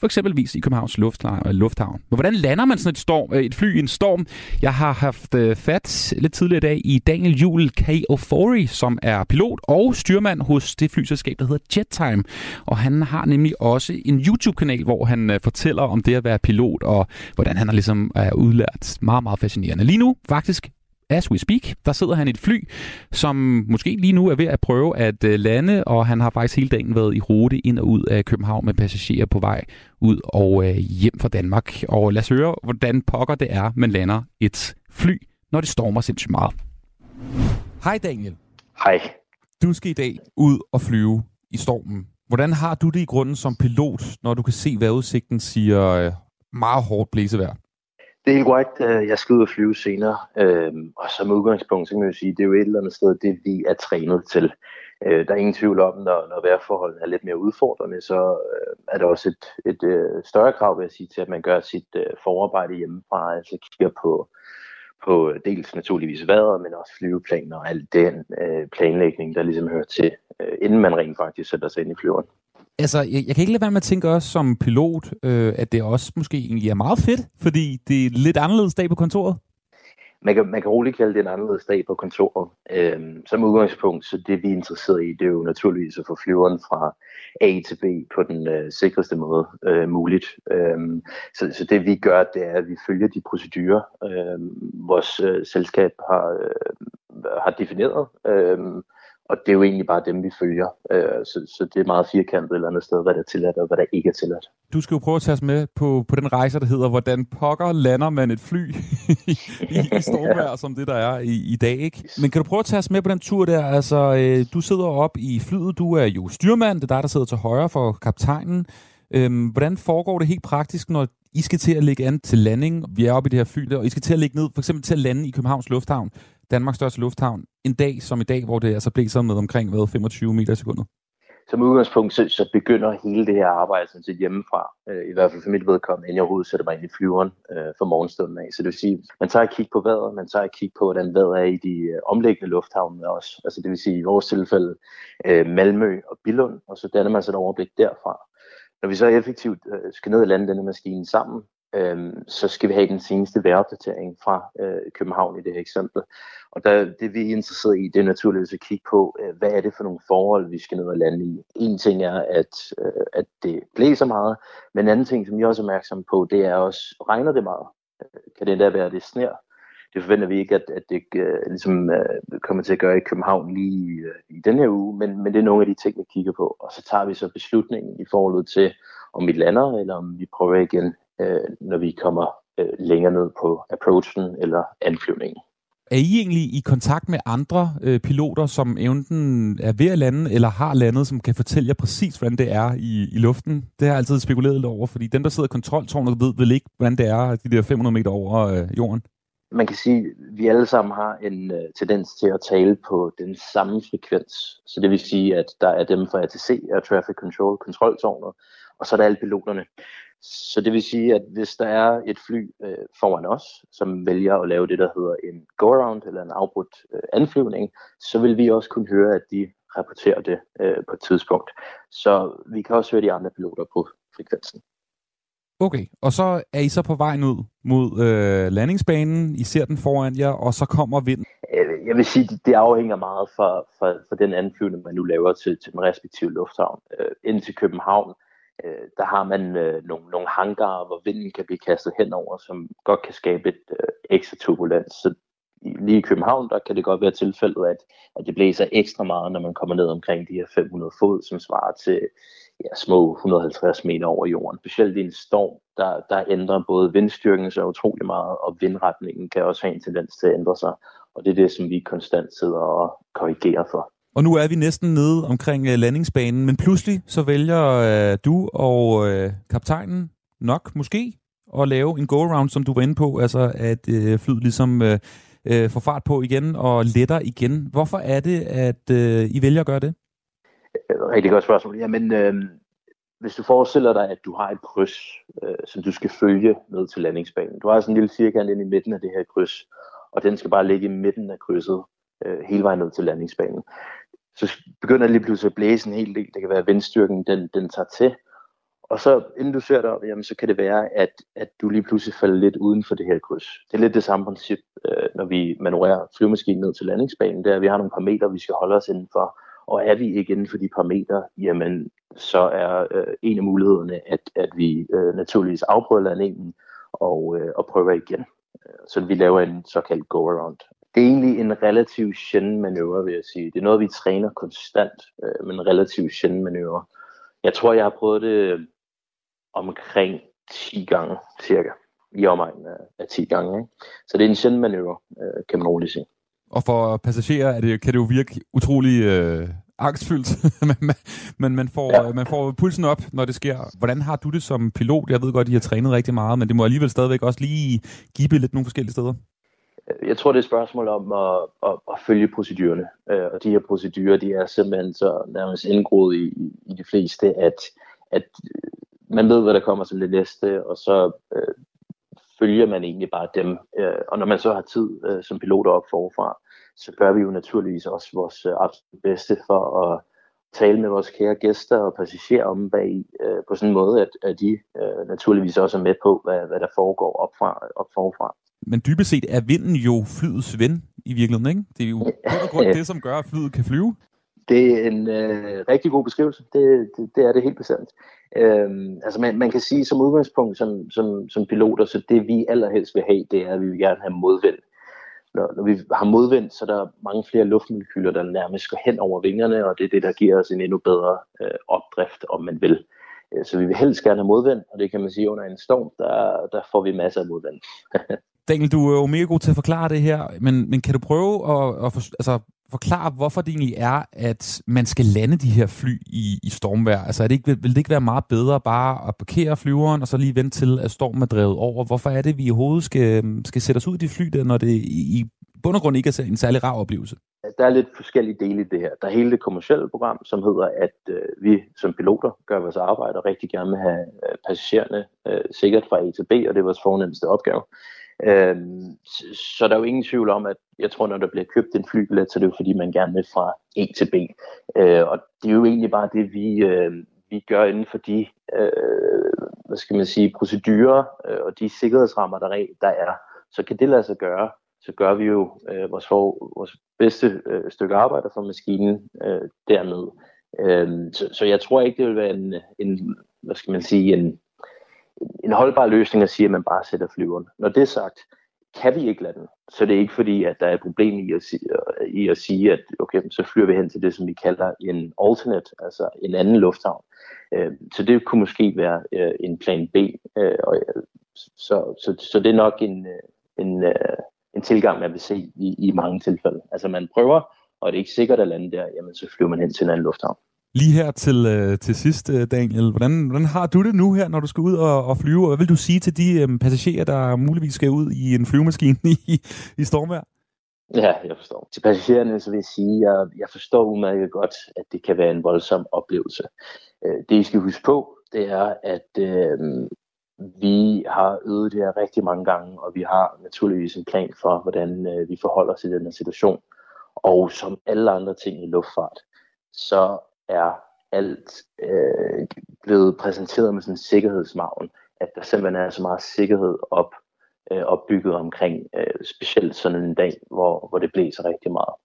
for eksempelvis i Københavns Lufthavn. Øh, lufthavn. Men hvordan lander man sådan et, storm, øh, et fly i en storm? Jeg har haft øh, fat lidt tidligere i dag i Daniel Juel K. Ofori, e, som er pilot og styrmand hos det flyselskab, der hedder JetTime. Og han har nemlig også en YouTube-kanal, hvor han fortæller om det at være pilot, og hvordan han har ligesom er udlært. Meget, meget fascinerende. Lige nu, faktisk, as we speak, der sidder han i et fly, som måske lige nu er ved at prøve at øh, lande, og han har faktisk hele dagen været i rute ind og ud af København med passagerer på vej ud og øh, hjem fra Danmark. Og lad os høre, hvordan pokker det er, man lander et fly, når det stormer sindssygt meget. Hej Daniel. Hej. Du skal i dag ud og flyve i stormen. Hvordan har du det i grunden som pilot, når du kan se vejrudsigten siger øh, meget hårdt blæsevejr? Det er helt korrekt. Øh, jeg skal ud og flyve senere, øhm, og som udgangspunkt, så kan man jo sige, det er jo et eller andet sted, det vi er trænet til. Øh, Der er ingen tvivl om, når, når vejrforholdene er lidt mere udfordrende, så øh, er der også et, et øh, større krav, vil jeg sige, til at man gør sit øh, forarbejde hjemmefra, altså kigger på, på øh, dels naturligvis vejret, men også flyveplaner og al den øh, planlægning, der ligesom hører til, øh, inden man rent faktisk sætter sig ind i flyveren. Altså, jeg, jeg kan ikke lade være med at tænke også som pilot, øh, at det også måske egentlig er meget fedt, fordi det er lidt anderledes dag på kontoret. Man kan, man kan roligt kalde det en anderledes dag på kontoret. Øhm, som udgangspunkt, så det vi er interesseret i, det er jo naturligvis at få flyveren fra A til B på den øh, sikreste måde øh, muligt. Øhm, så, så det vi gør, det er, at vi følger de procedurer, øh, vores øh, selskab har, øh, har defineret. Øh, og det er jo egentlig bare dem, vi følger. Øh, så, så det er meget firkantet et eller andet sted, hvad der er tilladt og hvad der ikke er tilladt. Du skal jo prøve at tage os med på, på den rejse, der hedder, hvordan pokker lander man et fly i, i stormvejr, som det der er i, i dag. Ikke? Men kan du prøve at tage os med på den tur der? Altså, øh, du sidder op i flyet, du er jo styrmand, det er dig, der sidder til højre for kaptajnen. Øhm, hvordan foregår det helt praktisk, når I skal til at lægge an til landing? Vi er oppe i det her fly der, og I skal til at lægge ned, for eksempel til at lande i Københavns Lufthavn, Danmarks største lufthavn, en dag som i dag, hvor det altså blæser med omkring hvad, 25 meter i sekundet. Som udgangspunkt, så, så begynder hele det her arbejde sådan set hjemmefra. Øh, I hvert fald for mit vedkommende, inden jeg overhovedet sætter mig ind i flyveren øh, for morgenstunden af. Så det vil sige, man tager et kig på vejret, man tager et kig på, hvordan vejret er i de øh, omliggende lufthavne også. Altså det vil sige, i vores tilfælde øh, Malmø og Billund, og så danner man sig et overblik derfra. Når vi så effektivt øh, skal ned og lande denne maskine sammen, øh, så skal vi have den seneste vejropdatering fra øh, København i det her eksempel. Og der, det vi er interesseret i, det er naturligvis at kigge på, øh, hvad er det for nogle forhold, vi skal ned og lande i. En ting er, at, øh, at det blæser meget, men en anden ting, som jeg også er opmærksom på, det er også, regner det meget? Øh, kan det endda være, at det sner? Det forventer vi ikke, at, at det øh, ligesom, øh, kommer til at gøre i København lige øh, i den her uge, men, men det er nogle af de ting, vi kigger på. Og så tager vi så beslutningen i forhold til, om vi lander, eller om vi prøver igen, øh, når vi kommer øh, længere ned på approachen eller anflyvningen. er I egentlig i kontakt med andre øh, piloter, som enten er ved at lande eller har landet, som kan fortælle jer præcis, hvordan det er i, i luften? Det har jeg altid spekuleret lidt over, fordi dem, der sidder i kontroltårnet, ved vel ikke, hvordan det er de der 500 meter over øh, jorden. Man kan sige, at vi alle sammen har en øh, tendens til at tale på den samme frekvens. Så det vil sige, at der er dem fra ATC, Air Traffic Control, kontroltårnet, og så er der alle piloterne. Så det vil sige, at hvis der er et fly øh, foran os, som vælger at lave det, der hedder en go-around eller en afbrudt øh, anflyvning, så vil vi også kunne høre, at de rapporterer det øh, på et tidspunkt. Så vi kan også høre de andre piloter på frekvensen. Okay, og så er I så på vej ud mod øh, landingsbanen, I ser den foran jer, og så kommer vinden. Øh, Jeg vil sige, det- det afhænger meget fra, fra, fra den anflyvning, man nu laver til, til den respektive lufthavn. Øh, ind til København, øh, Øh, der har man øh, nogle, nogle hangarer, hvor vinden kan blive kastet henover, som godt kan skabe et øh, ekstra turbulens. Så lige i København, der kan det godt være tilfældet, at, at det blæser ekstra meget, når man kommer ned omkring de her 500 fod, som svarer til ja, små 150 meter over jorden. Specielt i en storm, der, der ændrer både vindstyrken sig utrolig meget, og vindretningen kan også have en tendens til at ændre sig. Og det er det, som vi konstant sidder og korrigerer for. Og nu er vi næsten nede omkring øh, landingsbanen, men pludselig så vælger øh, du og øh, kaptajnen nok måske at lave en go-around, som du var inde på, altså at øh, flyet ligesom øh, øh, får fart på igen og letter igen. Hvorfor er det, at øh, I vælger at gøre det? Rigtig godt spørgsmål. Jamen, øh, hvis du forestiller dig, at du har et kryds, øh, som du skal følge ned til landingsbanen. Du har sådan en lille firkant ind i midten af det her kryds, og den skal bare ligge i midten af krydset øh, hele vejen ned til landingsbanen. Så begynder det lige pludselig at blæse en hel del. Det kan være, at vindstyrken den, den tager til. Og så inden du ser dig op, jamen, så kan det være, at, at du lige pludselig falder lidt uden for det her kryds. Det er lidt det samme princip, øh, når vi manøvrerer flyvemaskinen ned til landingsbanen. Det er, at vi har nogle parametre, vi skal holde os indenfor. Og er vi ikke inden for de parametre, jamen så er øh, en af mulighederne, at, at vi øh, naturligvis afbryder landingen og, øh, og prøver igen. Så vi laver en såkaldt go-around. Det er egentlig en relativt sjælden manøvre, vil jeg sige. Det er noget, vi træner konstant, øh, men en relativt sjælden manøvre. Jeg tror, jeg har prøvet det omkring 10 gange, cirka. I omegnen af, af 10 gange. Ikke? Så det er en sjælden manøvre, øh, kan man roligt sige. Og for passagerer er det, kan det jo virke utrolig øh, angstfyldt, men man, men man, får, ja. man får pulsen op, når det sker. Hvordan har du det som pilot? Jeg ved godt, I har trænet rigtig meget, men det må alligevel stadigvæk også lige give lidt nogle forskellige steder. Jeg tror, det er et spørgsmål om at, at, at følge procedurerne. Øh, og de her procedurer, de er simpelthen så nærmest indgroet i, i- de fleste, at, at øh, man ved, hvad der kommer som det næste, og så øh, følger man egentlig bare dem. Øh, Og når man så har tid øh, som piloter op forfra, så gør vi jo naturligvis også vores øh, absolut bedste for at tale med vores kære gæster og passagerer om bag øh, på sådan en måde, at, at de øh, naturligvis også er med på, hvad, hvad der foregår op, fra, op forfra. Men dybest set er vinden jo flyets ven i virkeligheden, ikke? Det er jo og grund det, som gør, at flyet kan flyve. Det er en øh, rigtig god beskrivelse. Det, det, det er det helt bestemt. Øhm, altså man, man kan sige som udgangspunkt som, som, som piloter, så det vi allerhelst vil have, det er, at vi vil gerne have modvind. Når, når vi har modvind, så er der mange flere luftmolekyler, der nærmest går hen over vingerne, og det er det, der giver os en endnu bedre øh, opdrift, om man vil. Øh, så vi vil helst gerne have modvind, og det kan man sige under en storm, der, der får vi masser af modvind. Daniel, du er jo mega god til at forklare det her, men, men kan du prøve at, at for, altså, forklare, hvorfor det egentlig er, at man skal lande de her fly i, i stormvejr? Altså er det ikke, vil, vil det ikke være meget bedre bare at parkere flyveren, og så lige vente til, at stormen er drevet over? Hvorfor er det, vi i hovedet skal, skal sætte os ud i de fly der, når det i, i bund og grund ikke er en særlig rar oplevelse? Der er lidt forskellige dele i det her. Der er hele det kommercielle program, som hedder, at øh, vi som piloter gør vores arbejde og rigtig gerne vil have øh, passagererne øh, sikkert fra A til B, og det er vores fornemmeste opgave. Øhm, så, så der er jo ingen tvivl om, at jeg tror, når der bliver købt en flybillet, så er det jo fordi, man gerne vil fra A til B. Øh, og det er jo egentlig bare det, vi, øh, vi gør inden for de øh, hvad skal man sige, procedurer øh, og de sikkerhedsrammer, der, er- der er. Så kan det lade sig gøre, så gør vi jo øh, vores, for, vores bedste øh, stykke arbejde for maskinen øh, dernede. Øh, så, så jeg tror ikke, det vil være en, en hvad skal man sige, en, en holdbar løsning at sige, at man bare sætter flyveren. Når det er sagt, kan vi ikke lade den, så det er ikke fordi, at der er et problem i at, sige, i at sige, at okay, så flyver vi hen til det, som vi kalder en alternate, altså en anden lufthavn. Øh, Så det kunne måske være øh, en plan B. øh, og, øh, Så, så, så det er nok en, øh, en, øh, en tilgang, man vil se i, i mange tilfælde. Altså man prøver, og det er ikke sikkert at lande der, jamen så flyver man hen til en anden lufthavn. Lige her til, øh, til sidst, øh, Daniel. Hvordan, hvordan har du det nu her, når du skal ud og, og flyve? Hvad vil du sige til de øh, passagerer, der muligvis skal ud i en flyvemaskine i, i stormvejr? Ja, jeg forstår. Til passagererne så vil jeg sige, at jeg, jeg forstår udmærket godt, at det kan være en voldsom oplevelse. Øh, det, I skal huske på, det er, at øh, vi har øvet det her rigtig mange gange, og vi har naturligvis en plan for, hvordan øh, vi forholder os til den her situation. Og som alle andre ting i luftfart, så er alt øh, blevet præsenteret med sådan en sikkerhedsmagen, at der simpelthen er så meget sikkerhed op, øh, opbygget omkring, øh, specielt sådan en dag, hvor, hvor det blæser rigtig meget.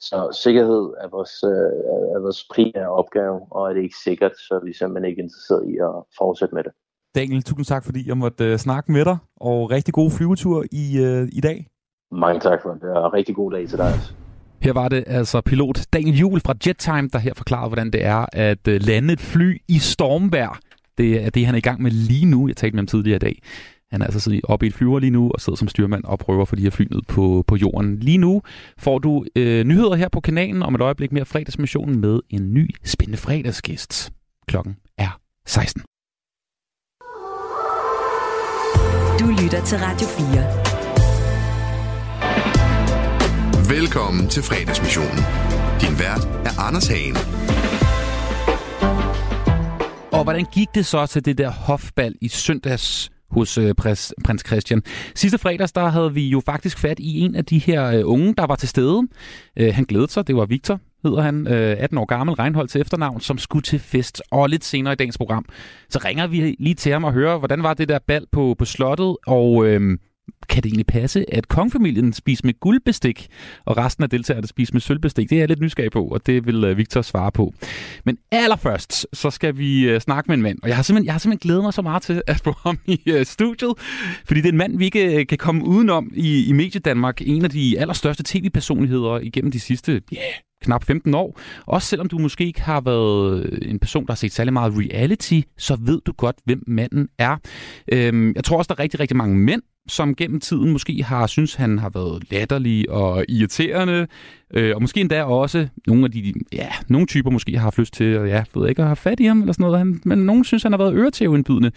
Så sikkerhed er vores, øh, er vores primære opgave, og er det ikke sikkert, så er vi simpelthen ikke interesseret i at fortsætte med det. Daniel, tusind tak, fordi jeg måtte uh, snakke med dig, og rigtig god flyvetur i, uh, i dag. Mange tak for det, og rigtig god dag til dig også. Her var det altså pilot Daniel Juhl fra JetTime, der her forklarede, hvordan det er at øh, lande et fly i stormvejr. Det er det, han er i gang med lige nu. Jeg talte med ham tidligere i dag. Han er altså siddet oppe i et flyver lige nu og sidder som styrmand og prøver for de her fly ned på, på jorden. Lige nu får du øh, nyheder her på kanalen om et øjeblik mere fredagsmissionen med en ny spændende fredagsgæst. Klokken er 16. Du lytter til Radio 4. Velkommen til fredagsmissionen. Din vært er Anders Hagen. Og hvordan gik det så til det der hofbal i søndags hos øh, prins, prins Christian. Sidste fredags, der havde vi jo faktisk fat i en af de her øh, unge, der var til stede. Øh, han glædede sig, det var Victor, hedder han, øh, 18 år gammel, Reinhold til efternavn, som skulle til fest. Og lidt senere i dagens program, så ringer vi lige til ham og hører, hvordan var det der bal på, på slottet, og øh, kan det egentlig passe, at kongfamilien spiser med guldbestik, og resten af deltagerne spiser med sølvbestik? Det er jeg lidt nysgerrig på, og det vil øh, Victor svare på. Men allerførst, så skal vi øh, snakke med en mand, og jeg har simpelthen, jeg har simpelthen glædet mig så meget til at få ham i øh, studiet, fordi det er en mand, vi ikke kan komme udenom i, i Mediedanmark. En af de allerstørste tv-personligheder igennem de sidste, ja, yeah, knap 15 år. Også selvom du måske ikke har været en person, der har set særlig meget reality, så ved du godt, hvem manden er. Øhm, jeg tror også, der er rigtig, rigtig mange mænd, som gennem tiden måske har synes han har været latterlig og irriterende, øh, og måske endda også nogle af de, ja, nogle typer måske har haft lyst til, at ja, ved ikke, at have fat i ham eller sådan noget, men nogen synes, han har været øretæveindbydende.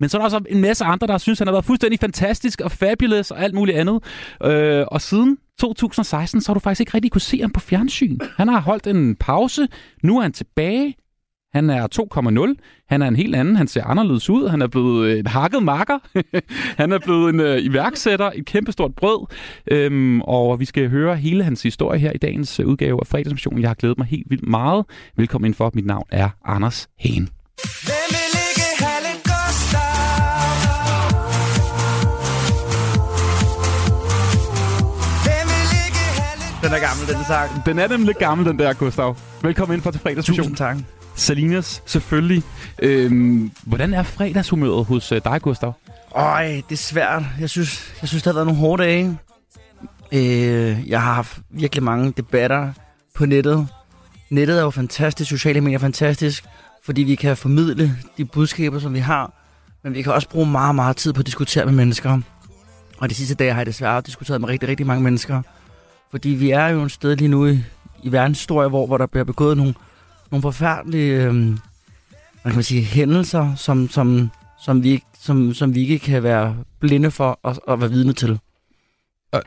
Men så er der også en masse andre, der synes, han har været fuldstændig fantastisk og fabulous og alt muligt andet. Øh, og siden 2016, så har du faktisk ikke rigtig kunne se ham på fjernsyn. Han har holdt en pause. Nu er han tilbage. Han er 2,0. Han er en helt anden. Han ser anderledes ud. Han er blevet en hakket marker. han er blevet en uh, iværksætter. Et kæmpestort brød. Øhm, og vi skal høre hele hans historie her i dagens uh, udgave af fredagsmissionen. Jeg har glædet mig helt vildt meget. Velkommen ind for. Mit navn er Anders Hagen. Den er gammel, den sang. Den er nemlig lidt gammel, den der, Gustav. Velkommen ind for til fredagsmission. Tusind tak. Salinas, selvfølgelig. Øhm, hvordan er fredagshumøret hos øh, dig, Gustav? Øj, det er svært. Jeg synes, jeg synes, det har været nogle hårde dage. Øh, jeg har haft virkelig mange debatter på nettet. Nettet er jo fantastisk, sociale medier er fantastisk, fordi vi kan formidle de budskaber, som vi har. Men vi kan også bruge meget, meget tid på at diskutere med mennesker. Og de sidste dage har jeg desværre diskuteret med rigtig, rigtig mange mennesker. Fordi vi er jo et sted lige nu i, i verdenshistorie, hvor, hvor der bliver begået nogle, nogle forfærdelige øh, hvad kan man sige, hændelser, som, som, som, vi, som, som vi ikke kan være blinde for og, og være vidne til.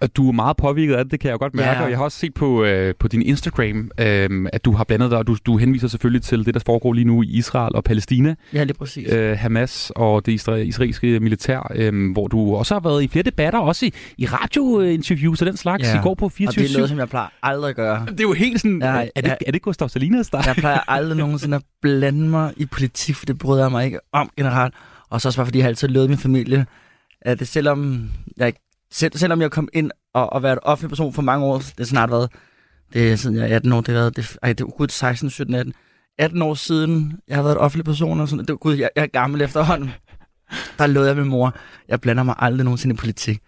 Og du er meget påvirket af det, det kan jeg jo godt mærke. Ja. Og jeg har også set på, øh, på din Instagram, øh, at du har blandet dig, og du, du henviser selvfølgelig til det, der foregår lige nu i Israel og Palæstina. Ja, lige præcis. Øh, Hamas og det israelske militær, øh, hvor du også har været i flere debatter, også i, i radiointerviews og den slags, ja. i går på 24 Og det er noget, som jeg plejer aldrig at gøre. Det er jo helt sådan, ja, er, det, er det Gustav Salinas, der? Jeg plejer aldrig nogensinde at blande mig i politik, for det bryder jeg mig ikke om generelt. Og så også bare, fordi jeg har altid løbet min familie, at det, selvom jeg selv, selvom jeg kom ind og, og været offentlig person for mange år, det er snart været, det er siden jeg er 18 år, det har været, det, ej, det er gud 16, 17, 18, 18 år siden, jeg har været offentlig person, og sådan, det gud, jeg, jeg er gammel efterhånden. Der lød jeg med mor, jeg blander mig aldrig nogensinde i politik.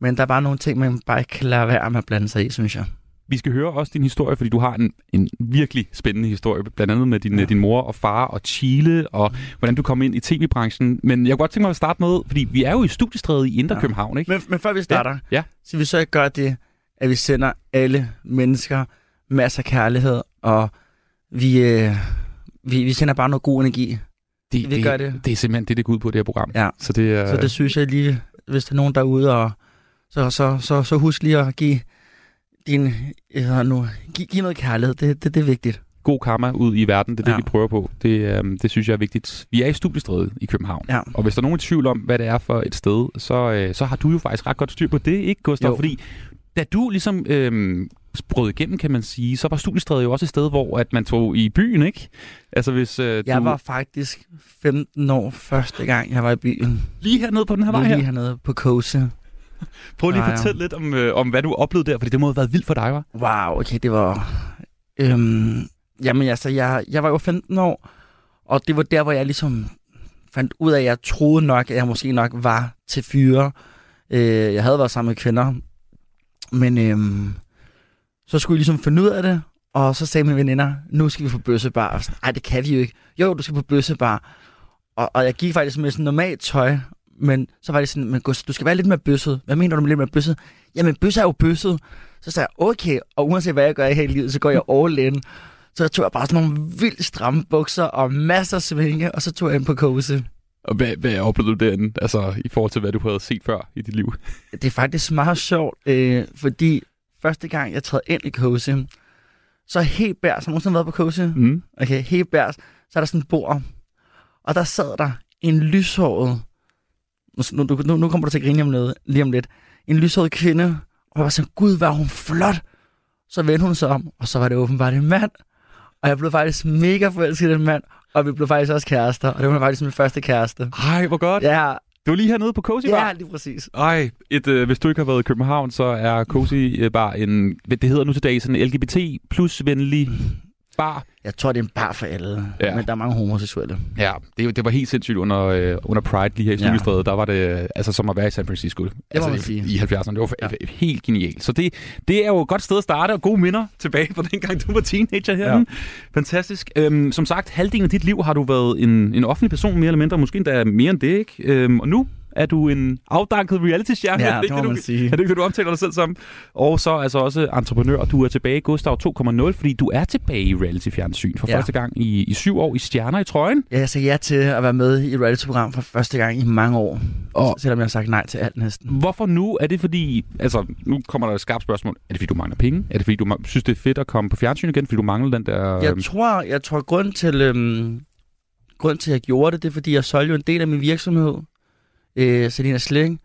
Men der er bare nogle ting, man bare ikke kan lade være med at blande sig i, synes jeg. Vi skal høre også din historie, fordi du har en, en virkelig spændende historie, blandt andet med din, ja. din mor og far og Chile, og hvordan du kom ind i tv-branchen. Men jeg kunne godt tænke mig at starte med, fordi vi er jo i studiestredet i Indre ja. København, ikke? Men, men før vi starter, Ja. ja. så vi så ikke gøre det, at vi sender alle mennesker masser af kærlighed, og vi, øh, vi, vi sender bare noget god energi. Det, vi det, gør det. det er simpelthen det, det går ud på, det her program. Ja. Så det, er, Så det synes jeg lige, hvis der er nogen derude, og så, så, så, så husk lige at give din, øh, nu, give, give noget kærlighed. Det, det, det er vigtigt. god karma ud i verden. Det er det, Ja. vi prøver på. Det, øhm, det synes jeg er vigtigt. Vi er i studiestredet i København. Ja. Og hvis der er nogen i tvivl om, hvad det er for et sted, så, øh, så har du jo faktisk ret godt styr på det, ikke Gustav? Jo. Fordi da du ligesom øhm, brød igennem, kan man sige, så var studiestredet jo også et sted, hvor at man tog i byen, ikke? Altså hvis øh, Jeg du... var faktisk 15 år første gang, jeg var i byen. Lige hernede på den her vej Lige her? hernede på Kose. Prøv lige at fortælle lidt om, øh, om, hvad du oplevede der, fordi det må have været vildt for dig, var? Wow, okay, det var... Øhm, jamen altså, jeg, jeg var jo 15 år, og det var der, hvor jeg ligesom fandt ud af, at jeg troede nok, at jeg måske nok var til fyre. Øh, jeg havde været sammen med kvinder, men øhm, så skulle jeg ligesom finde ud af det, og så sagde mine veninder, nu skal vi på bøssebar. Og sådan, Ej, det kan vi jo ikke. Jo, du skal på bøssebar. Og, og jeg gik faktisk med sådan normalt tøj, men så var det sådan, men du skal være lidt mere bøsset. Hvad mener du med lidt mere bøsset? Jamen, bøsset er jo bøsset. Så sagde jeg, okay, og uanset hvad jeg gør i hele livet, så går jeg all in. Så jeg tog jeg bare sådan nogle vildt stramme bukser og masser af svinge, og så tog jeg ind på kose. Og hvad, hvad oplevede du derinde, altså i forhold til, hvad du havde set før i dit liv? Det er faktisk meget sjovt, øh, fordi første gang jeg træder ind i kose, så helt bærs, har nogensinde været på kose? Mm. Okay, helt bærs, så er der sådan et bord, og der sad der en lyshåret, nu, nu, nu, kommer du til at grine om noget, lige om lidt, en lyshåret kvinde, og jeg var sådan, gud, hvor hun flot. Så vendte hun sig om, og så var det åbenbart en mand, og jeg blev faktisk mega forelsket i den mand, og vi blev faktisk også kærester, og det var faktisk min første kæreste. Ej, hvor godt. Ja, Du er lige hernede på Cozy Bar? ja lige præcis. Ej, et, øh, hvis du ikke har været i København, så er Cozy øh, Bar en, det hedder nu til dag, sådan en LGBT plus venlig bar. Jeg tror, det er en bar for alle, Ja. ja. men der er mange homoseksuelle. Ja, det, det var helt sindssygt under, øh, under Pride lige her i Ja. Studiestrædet. Der var det altså som at være i San Francisco. Det altså, i- sige. I 70'erne. Det var ja. helt genialt. Så det, det er jo et godt sted at starte, og gode minder tilbage fra dengang, du var teenager her. Ja. Fantastisk. Øhm, som sagt, halvdelen af dit liv har du været en, en offentlig person, mere eller mindre. Måske endda mere end det, ikke? Øhm, og nu er du en afdanket reality-stjerne. Ja, Er det må du, man sige. Er det ikke det, du omtaler dig selv som? Og så altså også entreprenør. Du er tilbage i Gustav 2.0, fordi du er tilbage i reality-fjernsyn for ja. Første gang i, i syv år i Stjerner i trøjen. Ja, jeg sagde ja til at være med i reality-program for første gang i mange år. Og-. Selvom jeg har sagt nej til alt næsten. Hvorfor nu? Er det fordi, altså nu kommer der et skarpt spørgsmål. Er det fordi, du mangler penge? Er det fordi, du synes, det er fedt at komme på fjernsyn igen, fordi du mangler den der... øhm, Jeg tror, jeg tror grund til, øhm, grund til, at jeg gjorde det, det er, fordi jeg solgte jo en del af min virksomhed, øh, Selina Sling.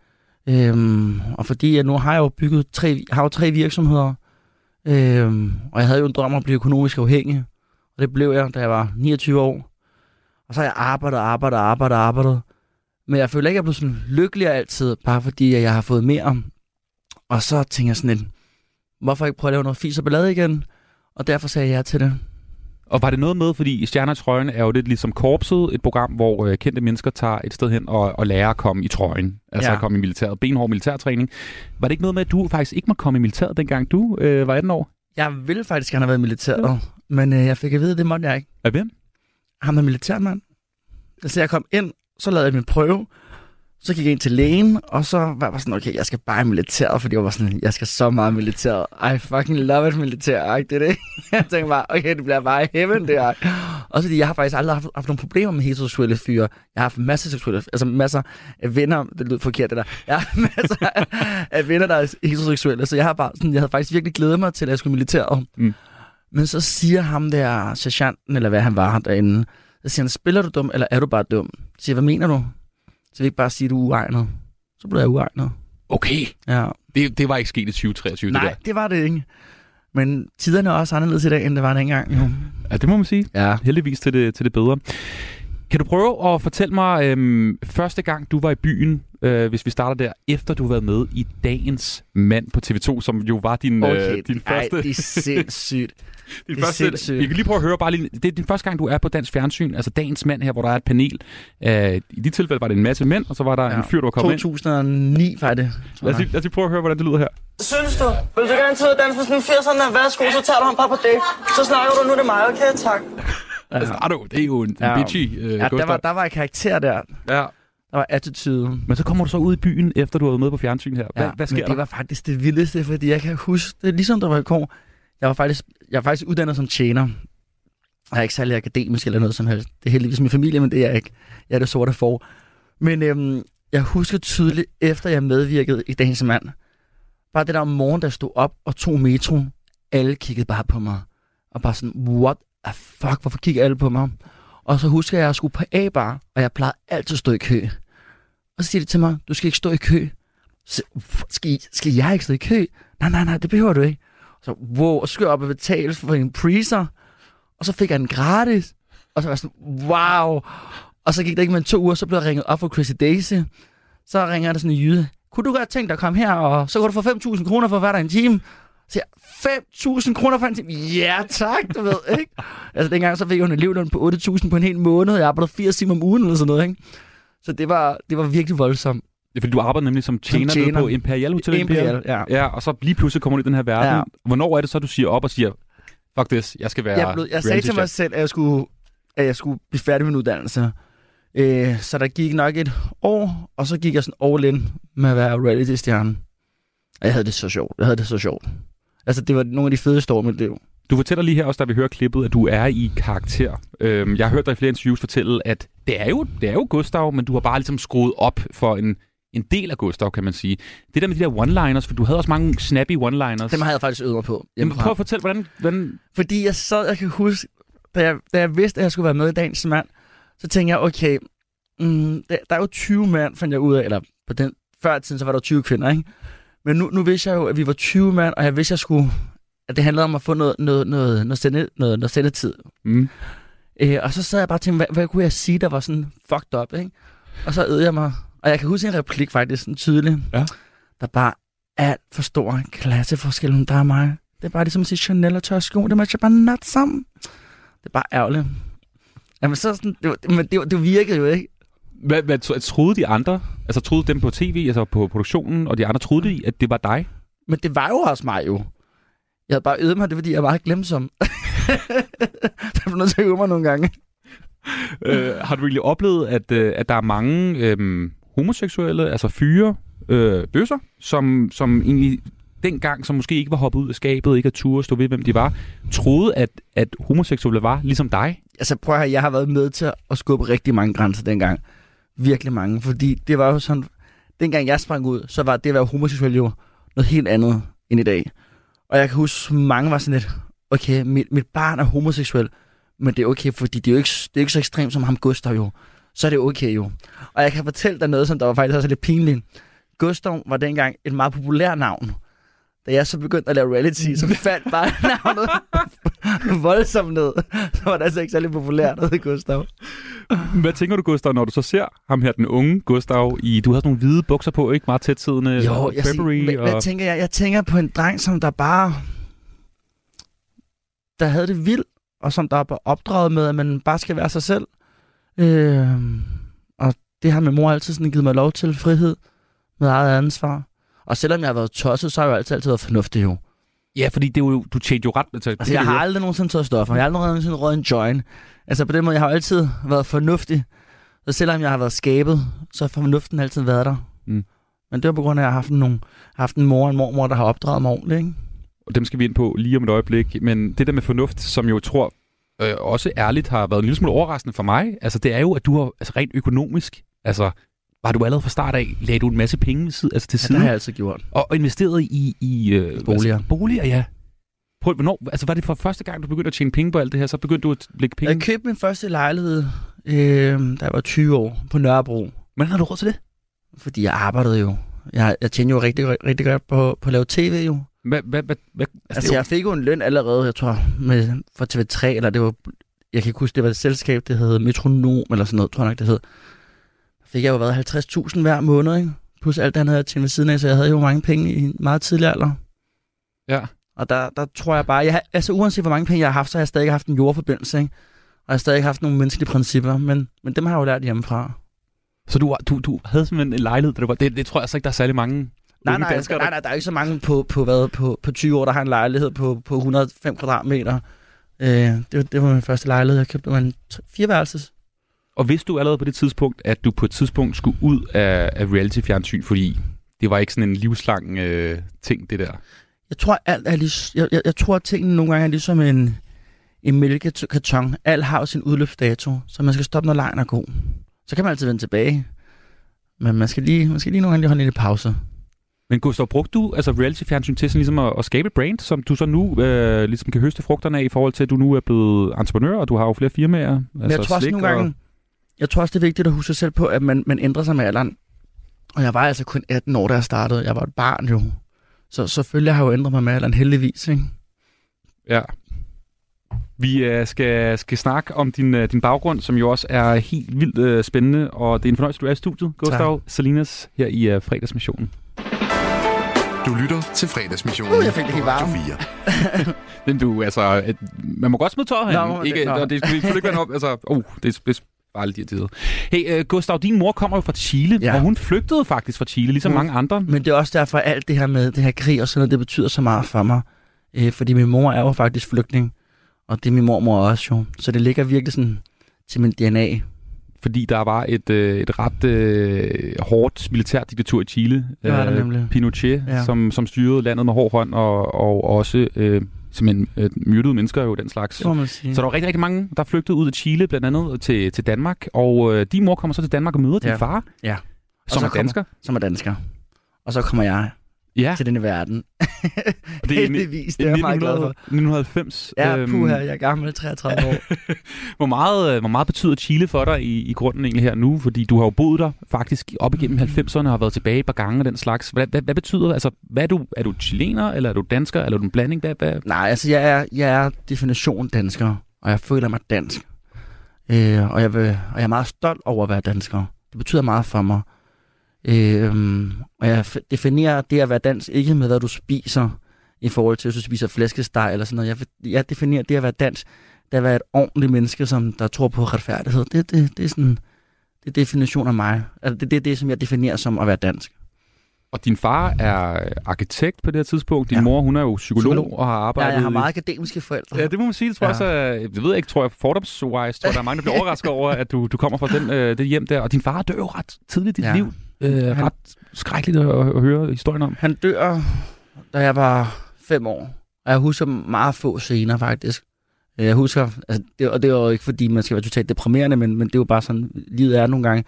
Øhm, og fordi jeg nu har jeg jo bygget tre, har jo tre virksomheder, øhm, og jeg havde jo en drøm om at blive økonomisk afhængig. Og det blev jeg, da jeg var 29 år. Og så har jeg arbejdet, arbejdet, arbejdet, arbejdet. Men jeg føler ikke, at jeg blev sådan lykkeligere altid, bare fordi at jeg har fået mere. Og så tænker jeg sådan lidt, hvorfor ikke prøve at lave noget fis og ballade igen? Og derfor sagde jeg ja til det. Og var det noget med, fordi Stjerner i trøjen er jo lidt ligesom korpset, et program, hvor øh, kendte mennesker tager et sted hen og, og lærer at komme i trøjen. Altså Ja. at komme i militæret. Benhård militærtræning. Var det ikke noget med, at du faktisk ikke må komme i militæret, dengang du øh, var 18 år? Jeg ville faktisk gerne have været i militæret, ja. men øh, jeg fik at vide, at det måtte jeg ikke. Af hvem? Ham er militærmand. Så jeg kom ind, så lavede jeg min prøve, så gik jeg ind til lægen, og så var jeg sådan, okay, jeg skal bare i militæret, fordi jeg var sådan, jeg skal så meget militæret. I fucking love it militær, ikke? Det er det. Jeg tænkte bare, okay, det bliver bare heaven, det her. Også fordi jeg har faktisk aldrig haft, haft nogle problemer med heteroseksuelle fyre. Jeg har haft masser af seksuelle, altså masser af venner, det lyder forkert det der. Jeg har masser af, af venner, der er heteroseksuelle, så jeg har bare sådan, jeg havde faktisk virkelig glædet mig til, at jeg skulle i militæret. Mm. Men så siger ham der, sergeanten, eller hvad han var derinde, så siger han, spiller du dum, eller er du bare dum? Så siger jeg, hvad mener du? Så vil jeg ikke bare sige, at du er uegnet. Så blev jeg uegnet. Okay. Ja. Det, det var ikke sket i 2023, Nej, det der. det var det ikke. Men tiderne er også anderledes i dag, end det var dengang. Jo. Ja, det må man sige. Ja. Heldigvis til det, til det bedre. Kan du prøve at fortælle mig, øhm, første gang du var i byen, øh, hvis vi starter der, efter du har været med i Dagens Mand på TV2, som jo var din, Okay, øh, din ej, første... det er sindssygt. din det er første, sindssygt. Vi kan lige prøve at høre bare lige, det er din første gang, du er på dansk fjernsyn, altså Dagens Mand her, hvor der er et panel. Øh, I de tilfælde var det en masse mænd, og så var der ja. en fyr, der var kommet ind. 2009 var det. Lad os, jeg. lige, lad os lige prøve at høre, hvordan det lyder her. Synes du? Vil du gerne tage ud og danse på sådan en 80'erne? Værsgo, så tager du ham bare på det. Så snakker du, nu er det mig, okay? Tak. Ja. Altså, er du, det er jo en, en Ja. bitchy øh, Ja, der var, der var en karakter der. Ja. Der var attitude. Men så kommer du så ud i byen, efter du har været med på fjernsyn her. Hvad, Ja, hvad sker men der? det var faktisk det vildeste, fordi jeg kan huske, det ligesom der var i går. Jeg var faktisk, jeg var faktisk uddannet som tjener. Jeg er ikke særlig akademisk eller noget som helst. Det er heldigvis min familie, men det er jeg ikke. Jeg er det sorte for. Men øhm, jeg husker tydeligt, efter jeg medvirkede i Dagens Mand, bare det der om morgenen, der stod op og tog metro, alle kiggede bare på mig. Og bare sådan, what the fuck, hvorfor kigger alle på mig? Og så husker jeg, at jeg skulle på A-bar, og jeg plejede altid at stå i kø. Og så siger de til mig, du skal ikke stå i kø. Så, skal, skal jeg ikke stå i kø? Nej, nej, nej, det behøver du ikke. Så, wow, og så skulle jeg op og betale for en priser. Og så fik jeg den gratis. Og så var jeg sådan, wow. Og så gik det ikke med to uger, så blev jeg ringet op for Chrissy Daisy. Så ringer der sådan en jyde. Kunne du godt tænke dig at komme her, og så kunne du få 5.000 kroner for at være en time? Så jeg, 5.000 kroner for en time? Ja, tak, du ved, ikke? altså dengang så fik hun en elevløn på 8.000 på en hel måned. Jeg arbejdede 80 timer om ugen eller sådan noget, ikke? Så det var, det var virkelig voldsomt. Ja, fordi du arbejder nemlig som tjener, som tjener. på Imperial Hotel. Imperial, ja. ja. og så lige pludselig kommer du i den her verden. Ja. Hvornår er det så, du siger op og siger, fuck this, jeg skal være jeg, blev, jeg sagde til mig selv, at jeg skulle, at jeg skulle blive færdig med en uddannelse. Øh, så der gik nok et år, og så gik jeg sådan all in med at være reality-stjerne. Og jeg havde det så sjovt. Jeg havde det så sjovt. Altså, det var nogle af de fedeste år i mit liv. Du fortæller lige her også, da vi hører klippet, at du er i karakter. Øhm, jeg har hørt dig i flere interviews fortælle, at det er, jo, det er jo Gustav, men du har bare ligesom skruet op for en, en del af Gustav, kan man sige. Det der med de der one-liners, for du havde også mange snappy one-liners. Dem har jeg faktisk øvet mig på. Jamen, prøv at fortælle, hvordan... hvordan... Fordi jeg sad, jeg kan huske, da jeg, da jeg vidste, at jeg skulle være med i Dagens Mand, så tænkte jeg, okay, mm, der, der er jo 20 mand, fandt jeg ud af, eller på den, før tiden, så var der jo 20 kvinder, ikke? Men nu, nu vidste jeg jo, at vi var 20 mand, og jeg vidste, at jeg skulle, at det handlede om at få noget, noget, noget, noget, sende, noget, noget sendetid. Mm. Øh, og så sad jeg bare og tænkte, hvad, hvad kunne jeg sige, der var sådan fucked up, ikke? Og så øvede jeg mig, og jeg kan huske en replik faktisk sådan tydeligt, ja. der bare alt for stor klasseforskel mellem dig og mig. Det er bare ligesom at sige Chanel og tør sko, det matcher bare nat sammen. Det er bare ærgerligt. Jamen så sådan, det, men det, det virkede jo ikke. Hvad, hvad tro- troede de andre? Altså troede dem på tv, altså på produktionen, og de andre troede de, at det var dig? Men det var jo også mig jo. Jeg havde bare øvet mig, det er, fordi jeg var glemsom. jeg blev nødt til at øve mig nogle gange. øh, har du egentlig oplevet, at, øh, at der er mange øh, homoseksuelle, altså fyre, øh, bøsser, som, som egentlig dengang, som måske ikke var hoppet ud af skabet, ikke at turde stå ved, hvem de var, troede, at, at homoseksuelle var ligesom dig? Altså prøv at høre, jeg har været med til at skubbe rigtig mange grænser dengang. Virkelig mange, fordi det var jo sådan... Dengang jeg sprang ud, så var det at være homoseksuel jo noget helt andet end i dag. Og jeg kan huske, mange var sådan lidt, okay, mit, mit barn er homoseksuel, men det er okay, fordi det er jo ikke, det er ikke så ekstremt som ham Gustav jo. Så er det okay jo. Og jeg kan fortælle dig noget, som der var faktisk også lidt pinligt. Gustav var dengang et meget populært navn. Da jeg så begyndte at lave reality, så faldt bare navnet voldsomt ned. Så var det altså ikke særlig populært, at Gustav. Hvad tænker du, Gustav, når du så ser ham her, den unge Gustav, i, du har sådan nogle hvide bukser på, ikke meget tæt siddende, Jo, jeg, February, hvad, og... hvad tænker jeg? Jeg tænker på en dreng, som der bare... Der havde det vildt, og som der var opdraget med, at man bare skal være sig selv. Øh, og det har min mor altid sådan givet mig lov til, frihed med eget ansvar. Og selvom jeg har været tosset, så har jeg jo altid, altid været fornuftig jo. Ja, fordi det er jo, du tjente jo ret... Altså, Altså, jeg har aldrig nogensinde taget stoffer. Jeg har aldrig nogensinde røget en joint. Altså, på den måde, jeg har jo altid været fornuftig. Så selvom jeg har været skabet, så har fornuften altid været der. Mm. Men det var på grund af, at jeg har haft, nogle, haft en mor og en mormor, der har opdraget mig ordentligt, ikke? og dem skal vi ind på lige om et øjeblik. Men det der med fornuft, som jo tror øh, også ærligt har været en lille smule overraskende for mig, altså det er jo, at du har altså rent økonomisk, altså var du allerede fra start af, lagde du en masse penge ved altså til Ja, side, det har jeg altid gjort. og, investeret i, i øh, Boliger. Altså, boliger, ja. Prøv, hvornår, altså var det for første gang, du begyndte at tjene penge på alt det her, så begyndte du at lægge penge? Jeg købte min første lejlighed, øh, da jeg var 20 år, på Nørrebro. Hvordan har du råd til det? Fordi jeg arbejdede jo. Jeg, jeg tjente jo rigtig, rigtig godt på, på at lave tv jo. Hvad, hvad, hvad, Altså, jo- jeg fik jo en løn allerede, jeg tror, med, fra TV3, eller det var, jeg kan ikke huske, det var et selskab, det hed Metronom, eller sådan noget, tror jeg nok, det hed. Fik jeg jo været 50.000 hver måned, ikke? Plus alt det andet, jeg tjente ved siden af, så jeg havde jo mange penge i en meget tidlig alder. Ja. Og der, der tror jeg bare, jeg altså uanset hvor mange penge jeg har haft, så har jeg stadig haft en jordforbindelse, ikke? Og jeg har stadig haft nogle menneskelige principper, men, men dem har jeg jo lært hjemmefra. Så du, du, du havde simpelthen en lejlighed, der var, det, det tror jeg så ikke, der er særlig mange Nej, nej, danskere, nej, der- nej, der er ikke så mange på, på, hvad, på, på 20 år, der har en lejlighed på, på 105 kvadratmeter. Øh, det, var- det var min første lejlighed, jeg købte. Det var en fireværelses. Og vidste du allerede på det tidspunkt, at du på et tidspunkt skulle ud af, af reality-fjernsyn, fordi det var ikke sådan en livslang øh, ting, det der? Jeg tror, alt er lige, jeg, jeg, jeg tror, at tingene nogle gange er ligesom en, en mælkekarton. Alt har jo sin udløbsdato, så man skal stoppe, når lejen er god. Så kan man altid vende tilbage. Men man skal lige, man skal lige nogle gange lige holde en lille pause. Men Gustav, brugte du altså reality-fjernsyn til sådan ligesom at, at skabe et brand, som du så nu øh, ligesom kan høste frugterne af i forhold til, at du nu er blevet entreprenør, og du har jo flere firmaer? Men altså jeg tror også nogle gange, jeg tror også, det er vigtigt at huske sig selv på, at man, man ændrer sig med alderen. Og jeg var altså kun 18 år, da jeg startede. Jeg var et barn jo. Så selvfølgelig har jeg jo ændret mig med alderen, heldigvis. Ikke? Ja. Vi øh, skal, skal snakke om din, øh, din baggrund, som jo også er helt vildt øh, spændende, og det er en fornøjelse, du er i studiet, Gustav Salinas, her i øh, fredagsmissionen. Du lytter til fredagsmissionen Uh, jeg fik det helt varmt. 4. Men du, altså, et, man må godt smide tøjet Nå, herinde. må- Ikke, nå. og det skal selvfølgelig ikke være nok, altså, oh, det er det er bare lidt irriteret. Hey, uh, Gustav, din mor kommer jo fra Chile, ja. Og hun flygtede faktisk fra Chile, ligesom Hun- mange andre. Men det er også derfor, at alt det her med det her krig og sådan noget, det betyder så meget for mig. Øh, fordi min mor er jo faktisk flygtning, og det er min mormor også jo. Så det ligger virkelig sådan til min DNA. Fordi der var et, øh, et ret øh, hårdt militærdiktatur i Chile. Det var der øh, nemlig. Pinochet. Ja. som, som styrede landet med hård hånd, og, og også øh, simpelthen øh, myrdede mennesker jo den slags. Sige. Så der var rigtig, rigtig mange, der flygtede ud af Chile, blandt andet til, til Danmark. Og øh, din mor kommer så til Danmark og møder din Ja. far, Ja. Og som så er dansker. Kommer, som er dansker. Og så kommer jeg Ja. til denne verden. Det er Heldigvis, det er jeg meget glad for. 1990. Ja, øhm, puha, jeg er gammel, 33 år. Hvor meget, øh, hvor meget betyder Chile for dig i, i grunden egentlig her nu? Fordi du har jo boet der faktisk op igennem 90'erne og har været tilbage et par gange og den slags. Hvad, hvad, hvad betyder, altså, hvad er du, er du chilener, eller er du dansker, eller er du en blanding? Hvad, hvad? Nej, altså jeg er, jeg er definition dansker, og jeg føler mig dansk. Øh, og, jeg vil, og jeg er meget stolt over at være dansker. Det betyder meget for mig. Øh, og jeg definerer det at være dansk ikke med, hvad du spiser, i forhold til, hvis du spiser flæskesteg eller sådan noget. Jeg, jeg definerer det at være dansk, det at være et ordentligt menneske, som der tror på retfærdighed. Det, det, det er sådan, det er definition af mig. Altså, det, det er det, som jeg definerer som at være dansk. Og din far er arkitekt på det her tidspunkt. Din ja. Ja. mor, hun er jo psykolog, psykolog. Og har Ja, arbejdet... jeg har meget akademiske forældre. Ja, det må man sige. Det tror ja. jeg Ja. også, det ved jeg ikke, tror jeg, fordomswise, tror jeg, der er mange, der bliver overrasket over, at du, du kommer fra den, øh, det hjem der. Og din far dør jo ret tidligt i dit ja. Ja. liv. Øh, Han- ret skrækkeligt at, at høre historien om. Han dør, da jeg var fem år. Og jeg husker meget få scener, faktisk. Jeg husker, altså, det, og det er jo ikke, fordi man skal være totalt deprimerende, men, men det er jo bare sådan, livet er nogle gange.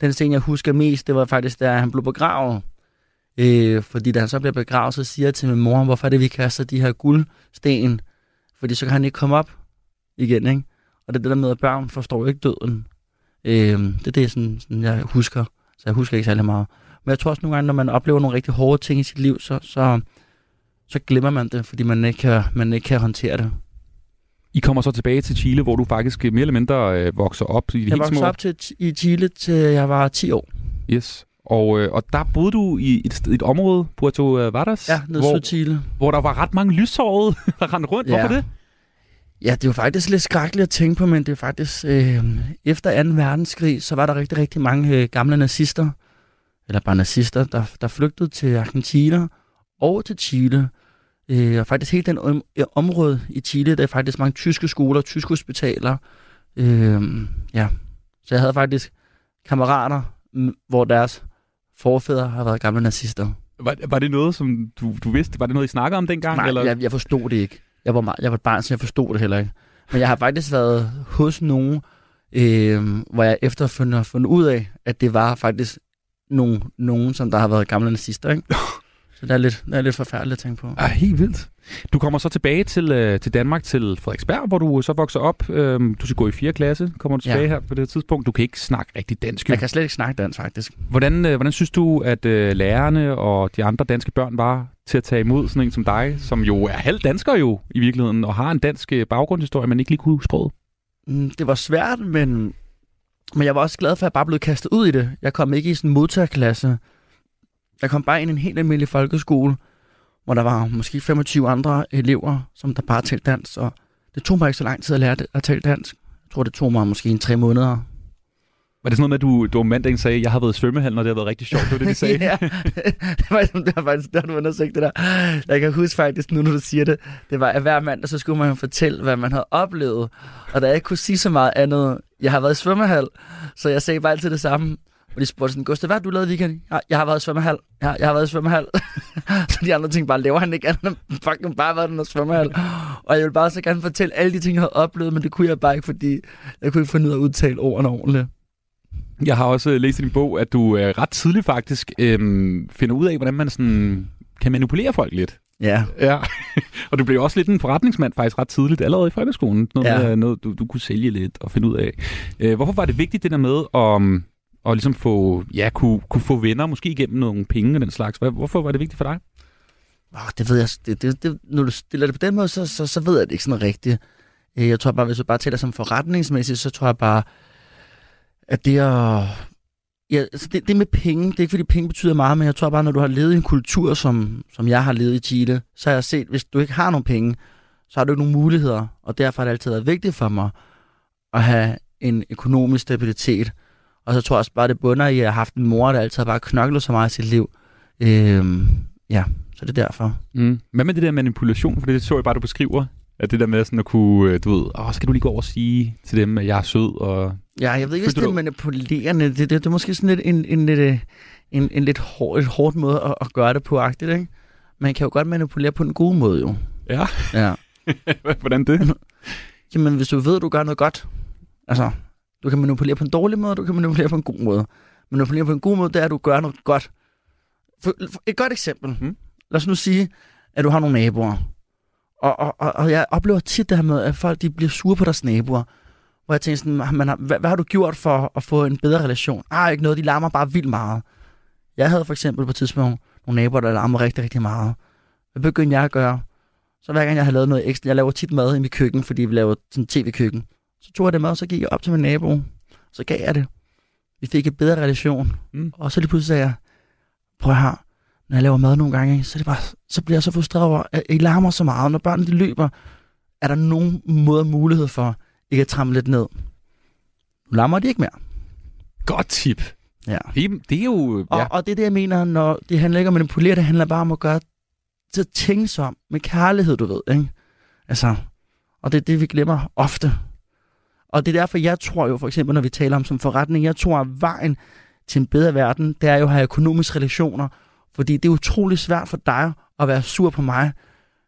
Den scene, jeg husker mest, det var faktisk, da han blev begravet. Øh, fordi da han så bliver begravet, så siger jeg til min mor, hvorfor er det, vi kaster de her guldsten? Fordi så kan han ikke komme op igen, ikke? Og det er det der med, at børn forstår ikke døden. Øh, det er det, sådan, sådan, jeg husker. Så jeg husker ikke særlig meget. Men jeg tror også nogle gange, når man oplever nogle rigtig hårde ting i sit liv, så, så, så glemmer man det, fordi man ikke kan, man ikke kan håndtere det. I kommer så tilbage til Chile, hvor du faktisk mere eller mindre øh, vokser op i de Jeg voksede op til, i Chile, til jeg var 10 år. Yes. Og, øh, og der boede du i et, et område, Puerto øh, Varas, Ja, nede i hvor, Sydchile. hvor der var ret mange lyshårede, der rendte rundt. Hvorfor det? Ja, det jo faktisk lidt skrækkeligt at tænke på, men det er faktisk... Øh, efter 2. verdenskrig, så var der rigtig, rigtig mange øh, gamle nazister, eller bare nazister, der, der flygtede til Argentina og til Chile. Øh, og faktisk hele den om, øh, område i Chile, der er faktisk mange tyske skoler, tyske hospitaler. Øh, ja, så jeg havde faktisk kammerater, hvor deres forfædre har været gamle nazister. Var, var det noget, som du, du vidste? Var det noget, I snakkede om dengang? Nej, eller? jeg, jeg forstod det ikke. Jeg var, meget, jeg var et barn, så jeg forstod det heller ikke. Men jeg har faktisk været hos nogen, øh, hvor jeg efterfølgende har fundet ud af, at det var faktisk nogen, nogen som der har været gamle nazister. Ikke? Så det er, lidt, det er lidt forfærdeligt at tænke på. Ah, helt vildt. Du kommer så tilbage til, øh, til Danmark, til Frederiksberg, hvor du så vokser op. Øhm, du skal gå i 4. klasse, kommer du tilbage Ja. her på det her tidspunkt. Du kan ikke snakke rigtig dansk. jo. Jeg kan slet ikke snakke dansk, faktisk. Hvordan, øh, hvordan synes du, at øh, lærerne og de andre danske børn var til at tage imod sådan en som dig, som jo er halv dansker jo i virkeligheden, og har en dansk øh, baggrundshistorie, men ikke lige kunne sproget? Mm, det var svært, men Men jeg var også glad for, at jeg bare blev kastet ud i det. Jeg kom ikke i sådan en modtagerklasse. Jeg kom bare ind i en helt almindelig folkeskole, hvor der var måske 25 andre elever, som der bare talte dansk. Og det tog mig ikke så lang tid at lære at tale dansk. Jeg tror, det tog mig måske en tre måneder. Var det sådan noget med, at du, du om mandagen sagde, jeg har været i svømmehallen, og det har været rigtig sjovt? Det var det, de sagde. ja, det var, det var faktisk, der du undersøgt det der. Jeg kan huske faktisk nu, når du siger det, det var, at hver mandag, så skulle man jo fortælle, hvad man havde oplevet. Og da jeg ikke kunne sige så meget andet, jeg har været i svømmehal, så jeg sagde bare altid det samme. Og de spurgte sådan, Gustav, hvad har du lavet i weekenden? Ja, jeg har været i svømmehal. Ja, jeg har været i svømmehal. så de andre ting bare, lever han ikke andet end fucking bare været i den svømmehal. Og jeg ville bare så gerne fortælle alle de ting, jeg havde oplevet, men det kunne jeg bare ikke, fordi jeg kunne ikke finde ud af at udtale ordene ordentligt. Jeg har også øh, læst i din bog, at du øh, ret tidligt faktisk øhm, finder ud af, hvordan man sådan kan manipulere folk lidt. Ja. Ja, og du blev også lidt en forretningsmand faktisk ret tidligt, allerede i folkeskolen. Noget, Ja. med, noget du, du kunne sælge lidt og finde ud af. Øh, hvorfor var det vigtigt det der med at, at ligesom få, ja, kunne, kunne få venner, måske igennem nogle penge og den slags? Hvorfor var det vigtigt for dig? Oh, det ved jeg, det, det, det, når du stiller det på den måde, så, så, så ved jeg det ikke sådan rigtigt. Øh, Jeg tror bare, hvis du bare taler som forretningsmæssigt, så tror jeg bare, at det er... Ja, altså det, det med penge, det er ikke fordi penge betyder meget, men jeg tror bare, når du har levet i en kultur, som, som jeg har levet i Chile, så har jeg set, hvis du ikke har nogen penge, så har du ikke nogen muligheder, og derfor har det altid været vigtigt for mig at have en økonomisk stabilitet. Og så tror jeg også bare, det bunder i, at jeg har haft en mor, der altid har bare knoklet så meget i sit liv. Øhm, ja, så det er derfor. Mm. Hvad med det der manipulation? For det så jeg bare, du beskriver. At det der med sådan at kunne, øh, du ved, åh, så kan du lige gå over og sige til dem, at jeg er sød. Og... Ja, jeg ved ikke, hvis det er manipulerende. Det, det, det er måske sådan lidt en, en, lidt, øh, en, en lidt hård, et hårdt måde at, at gøre det på, agtigt, ikke? Man kan jo godt manipulere på en god måde, jo. Ja. Ja. Hvordan det? Jamen, hvis du ved, at du gør noget godt. Altså, du kan manipulere på en dårlig måde, du kan manipulere på en god måde. Manipulere på en god måde, det er, at du gør noget godt. For, for et godt eksempel. Mm. Lad os nu sige, at du har nogle naboer. Og, og, og, og jeg oplever tit det her med, at folk de bliver sure på deres naboer. Hvor jeg tænker sådan, man har, hvad, hvad har du gjort for at få en bedre relation? Ah, ikke noget, de larmer bare vildt meget. Jeg havde for eksempel på et tidspunkt nogle naboer, der larmer rigtig, rigtig meget. Hvad begyndte jeg at gøre? Så hver gang jeg har lavet noget ekstra, jeg laver tit mad i mit køkken, fordi vi laver sådan tv-køkken. Så tog jeg det med, og så gik jeg op til min nabo. Så gav jeg det. Vi fik et bedre relation. Mm. Og så lige pludselig sagde jeg, prøv her, når jeg laver mad nogle gange, ikke, så, er det bare, så bliver jeg så frustreret over, at I larmer så meget. Når børnene de løber, er der nogen måde og mulighed for, ikke at tramme lidt ned. Nu larmer de ikke mere. Godt tip. Ja. Det, det er jo... Og, Ja. og det er det, jeg mener, når det handler ikke om at manipulere, det handler bare om at gøre til at tænke sig om med kærlighed, du ved, ikke? Altså, og det er det, vi glemmer ofte. Og det er derfor, jeg tror jo, for eksempel, når vi taler om som forretning, jeg tror, at vejen til en bedre verden, det er jo at have økonomiske relationer. Fordi det er utrolig svært for dig at være sur på mig,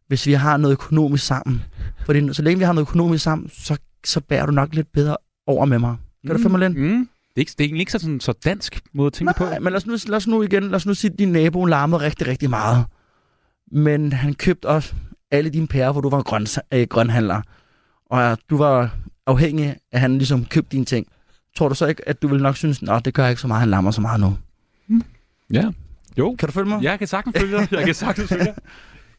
hvis vi har noget økonomisk sammen. Fordi så længe vi har noget økonomisk sammen, så, så bærer du nok lidt bedre over med mig. Kan du følge mig lidt? Mm. Det, er ikke, det er egentlig ikke sådan, så dansk måde at tænke på. Nej, men lad os, nu, lad os nu igen, lad os nu sige, at din nabo larmede rigtig, rigtig meget. Men han købte også alle dine pærer, hvor du var grøn, øh, grønhandler. Og du var afhængig af, at han ligesom købte dine ting. Tror du så ikke, at du vil nok synes, at det gør ikke så meget, han larmer så meget nu? Ja. Jo. Kan du følge mig? Jeg kan sagtens følge dig. Jeg kan sagtens følge dig.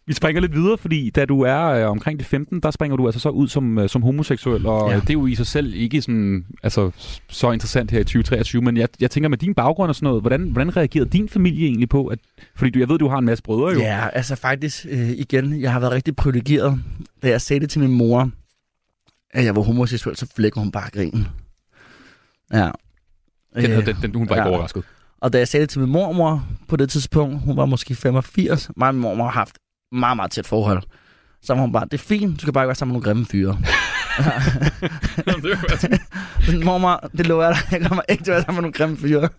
Vi springer lidt videre, fordi da du er øh, omkring de 15, der springer du altså så ud som, øh, som homoseksuel, og Ja. ja. det er jo i sig selv ikke sådan, altså, så interessant her i 2023, men jeg, jeg tænker med din baggrund og sådan noget, hvordan, hvordan reagerede din familie egentlig på, at, fordi du, jeg ved, du har en masse brødre jo. Ja, altså faktisk, øh, igen, jeg har været rigtig privilegeret. Da jeg sagde det til min mor, at jeg var homoseksuel, så flækker hun bare grinen. Ja. Den, Øh, den, den, hun var ikke ja. overrasket. Og da jeg sagde det til min mormor på det tidspunkt, hun var måske 85, mig og min mormor har haft meget, meget tæt forhold. Så var hun bare, det er fint, du skal bare ikke være sammen med nogle grimme fyre. Sådan, mormor, det lover jeg dig, jeg kommer ikke til at være sammen med nogle grimme fyre.